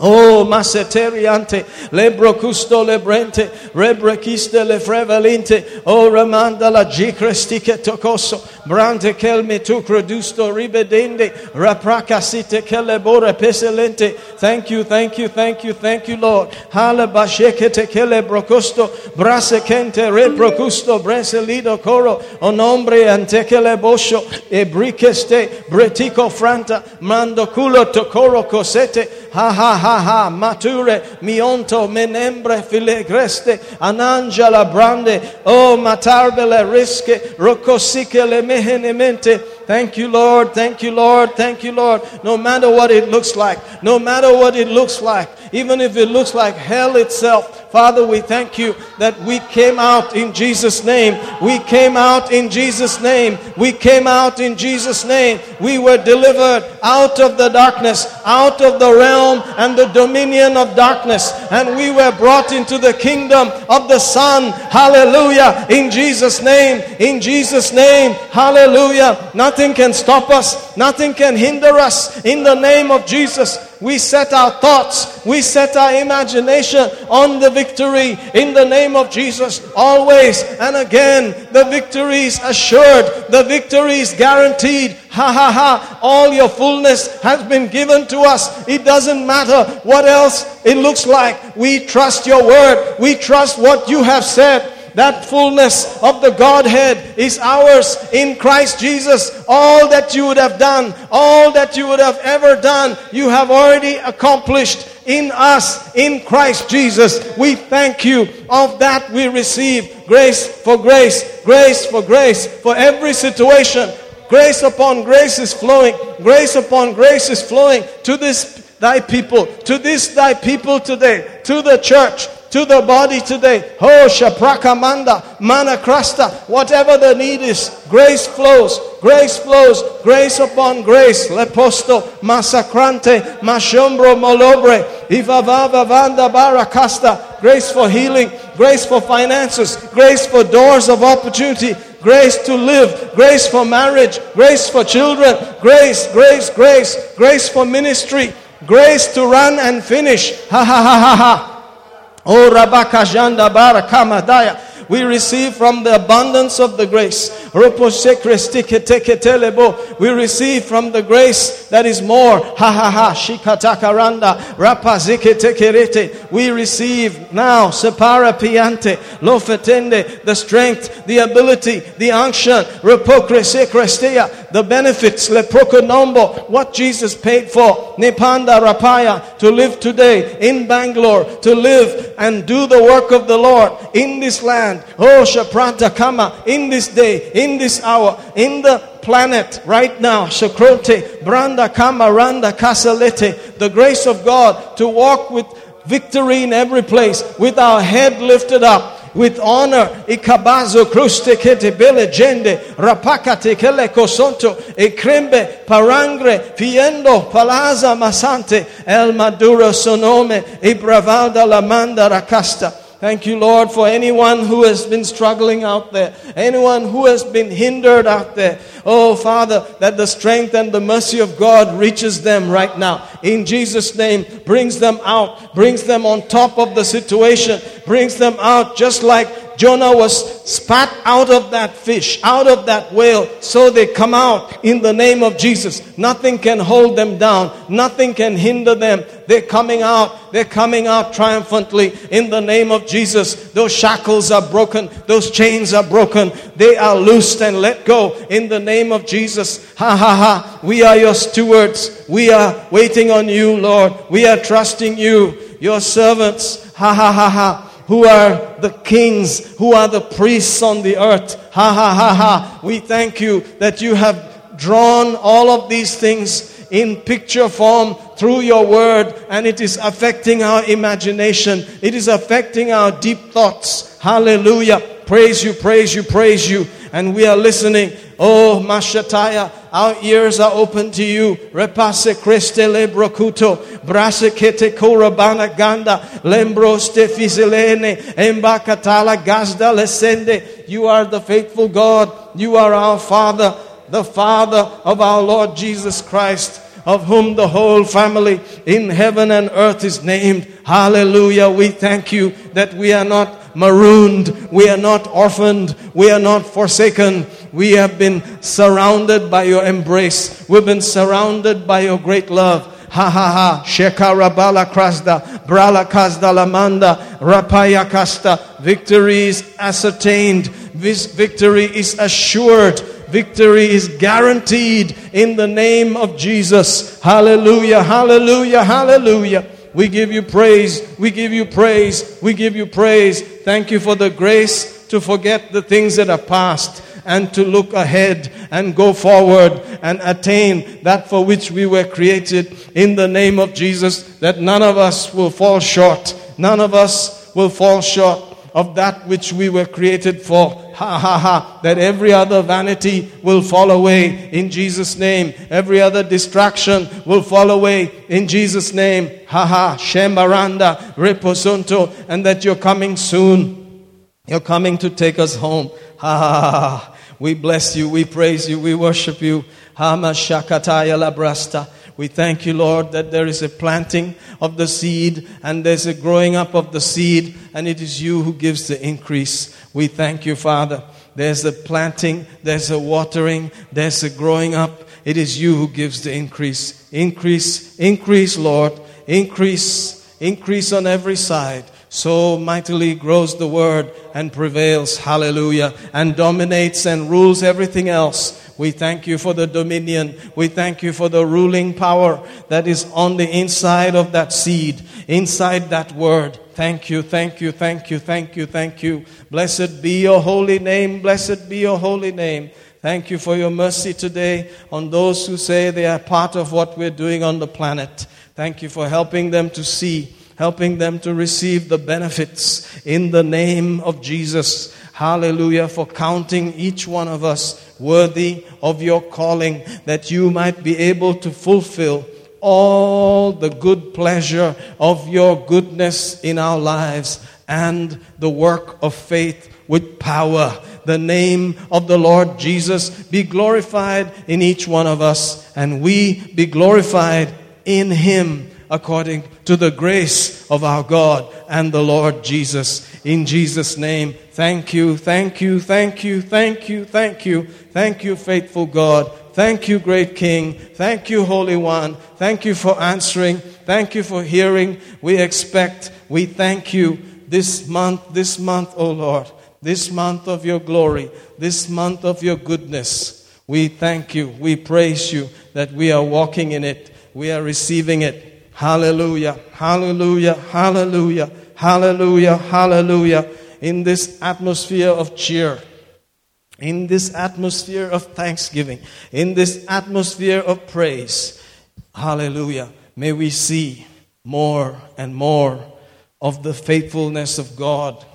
Oh, maseteriante, lebro custo lebrente, rebrechiste le frevalente, oh, ramanda la gicresti che tocosso, brante kelme tu credusto ribedende, rapracasite kelebore peselente. Thank you, thank you, thank you, thank you, Lord. Halabashekete kelebrocusto, brasekente reprocusto, breselido coro, onombre antekele bosho, e briqueste, bretico franta, mando culo tocoro cosete, ha ha ha ha mature mionto menembre filegreste anangela brande oh matarbele riske rocosike le Thank you, Lord. Thank you, Lord. Thank you, Lord. No matter what it looks like, no matter what it looks like, even if it looks like hell itself, Father, we thank you that we came out in Jesus' name. We came out in Jesus' name. We came out in Jesus' name. We were delivered out of the darkness, out of the realm and the dominion of darkness, and we were brought into the kingdom of the Son. Hallelujah. In Jesus' name. In Jesus' name. Hallelujah. Nothing can stop us. Nothing can hinder us. In the name of Jesus. We set our thoughts, we set our imagination on the victory in the name of Jesus. Always and again, the victory is assured, the victory is guaranteed. Ha ha ha. All your fullness has been given to us. It doesn't matter what else it looks like. We trust your word, we trust what you have said. That fullness of the Godhead is ours in Christ Jesus. All that you would have done, all that you would have ever done, you have already accomplished in us, in Christ Jesus. We thank you. Of that we receive grace for grace, grace for grace, for every situation. Grace upon grace is flowing. Grace upon grace is flowing to this thy people, to this thy people today, to the church, to the body today. Oh, Shaprakamanda, Manakrasta, whatever the need is, grace flows, grace flows, grace upon grace. Leposto, Masacrante, Mashombro Molobre, Ivavava Vanda Barakasta, grace for healing, grace for finances, grace for doors of opportunity, grace to live, grace for marriage, grace for children, grace, grace, grace, grace for ministry, grace to run and finish. Ha ha ha ha ha. Oh, Rabakajanda Barakamadaya. We receive from the abundance of the grace. We receive from the grace that is more. Ha ha ha. Shikatakaranda. Rapaziketekerete. We receive now. Separa piante. Lofetende. The strength, the ability, the unction. Repokresekrestea. The benefits. Le Leprokonombo. What Jesus paid for. Nipanda Rapaya. To live today in Bangalore. To live and do the work of the Lord in this land. Oh, Shapranta Kama. In this day. In this hour. In the planet right now. Shakrote. Branda Kama Randa Kasalete. The grace of God to walk with victory in every place. With our head lifted up with honor. Ikabazo kruste kete bele gende, rapakate kele kosonto, e parangre, fiendo palaza masante, el maduro sonome, e la manda rakasta. Thank you, Lord, for anyone who has been struggling out there, anyone who has been hindered out there. Oh, Father, that the strength and the mercy of God reaches them right now. In Jesus' name, brings them out, brings them on top of the situation, brings them out just like Jonah was spat out of that fish, out of that whale, so they come out in the name of Jesus. Nothing can hold them down, nothing can hinder them. They're coming out, they're coming out triumphantly in the name of Jesus. Those shackles are broken, those chains are broken, they are loosed and let go in the name of Jesus. Ha ha ha. We are your stewards, we are waiting on you, Lord. We are trusting you, your servants. Ha ha ha ha who are the kings, who are the priests on the earth. Ha ha ha ha. We thank you that you have drawn all of these things in picture form through your word and it is affecting our imagination. It is affecting our deep thoughts. Hallelujah. Praise you, praise you, praise you. And we are listening. Oh, Mashataya, our ears are open to you. Repase creste lebrocuto, brase kete korabana ganda, lembros lembro stefiselene, embakatala gazda lesende. You are the faithful God. You are our Father, the Father of our Lord Jesus Christ of whom the whole family in heaven and earth is named. Hallelujah. We thank you that we are not marooned, we are not orphaned, we are not forsaken. We have been surrounded by your embrace. We've been surrounded by your great love. Ha ha ha. Shekarabala krasda. Brala kasda lamanda. Rapaya kasta. Victory is ascertained. This victory is assured. Victory is guaranteed in the name of Jesus. Hallelujah, hallelujah, hallelujah. We give you praise. We give you praise. We give you praise. Thank you for the grace to forget the things that are past and to look ahead and go forward and attain that for which we were created in the name of Jesus, that none of us will fall short. None of us will fall short of that which we were created for. Ha ha ha. That every other vanity will fall away in Jesus' name. Every other distraction will fall away in Jesus' name. Ha ha. Shembaranda, Reposunto. And that you're coming soon. You're coming to take us home. Ha ha ha. We bless you. We praise you. We worship you. Hama Shakataya Labrasta. We thank you, Lord, that there is a planting of the seed and there's a growing up of the seed, and it is you who gives the increase. We thank you, Father. There's a planting, there's a watering, there's a growing up. It is you who gives the increase. Increase, increase, Lord. Increase, increase on every side. So mightily grows the word and prevails, hallelujah, and dominates and rules everything else. We thank you for the dominion. We thank you for the ruling power that is on the inside of that seed, inside that word. Thank you, thank you, thank you, thank you, thank you. Blessed be your holy name. Blessed be your holy name. Thank you for your mercy today on those who say they are part of what we're doing on the planet. Thank you for helping them to see, helping them to receive the benefits in the name of Jesus. Hallelujah, for counting each one of us worthy of your calling, that you might be able to fulfill all the good pleasure of your goodness in our lives and the work of faith with power. The name of the Lord Jesus be glorified in each one of us, and we be glorified in Him according to the grace of our God and the Lord Jesus. In Jesus' name, thank you, thank you, thank you, thank you, thank you, thank you, faithful God. Thank you, great King. Thank you, Holy One. Thank you for answering. Thank you for hearing. We expect, we thank you this month, this month, O Lord, this month of your glory, this month of your goodness. We thank you. We praise you that we are walking in it. We are receiving it. Hallelujah, hallelujah, hallelujah, hallelujah, hallelujah. In this atmosphere of cheer, in this atmosphere of thanksgiving, in this atmosphere of praise, hallelujah, may we see more and more of the faithfulness of God.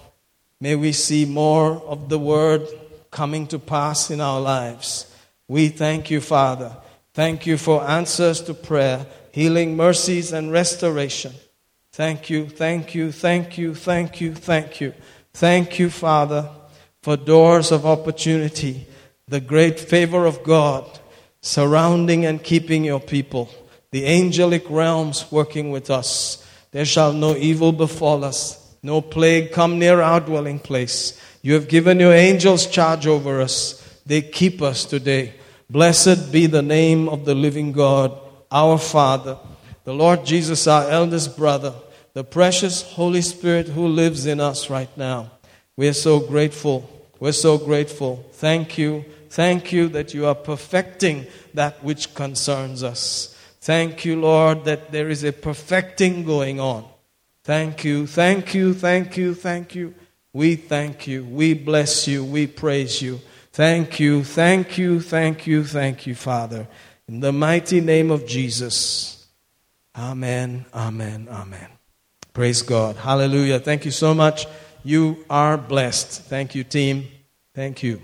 May we see more of the word coming to pass in our lives. We thank you, Father. Thank you for answers to prayer healing, mercies, and restoration. Thank you, thank you, thank you, thank you, thank you. Thank you, Father, for doors of opportunity, the great favor of God surrounding and keeping your people, the angelic realms working with us. There shall no evil befall us, no plague come near our dwelling place. You have given your angels charge over us. They keep us today. Blessed be the name of the living God, our Father, the Lord Jesus, our eldest brother, the precious Holy Spirit who lives in us right now. We are so grateful. We're so grateful. Thank you. Thank you that you are perfecting that which concerns us. Thank you, Lord, that there is a perfecting going on. Thank you, thank you, thank you, thank you. We thank you. We bless you. We praise you. Thank you, thank you, thank you, thank you, Father. In the mighty name of Jesus. Amen, amen, amen. Praise God. Hallelujah. Thank you so much. You are blessed. Thank you, team. Thank you.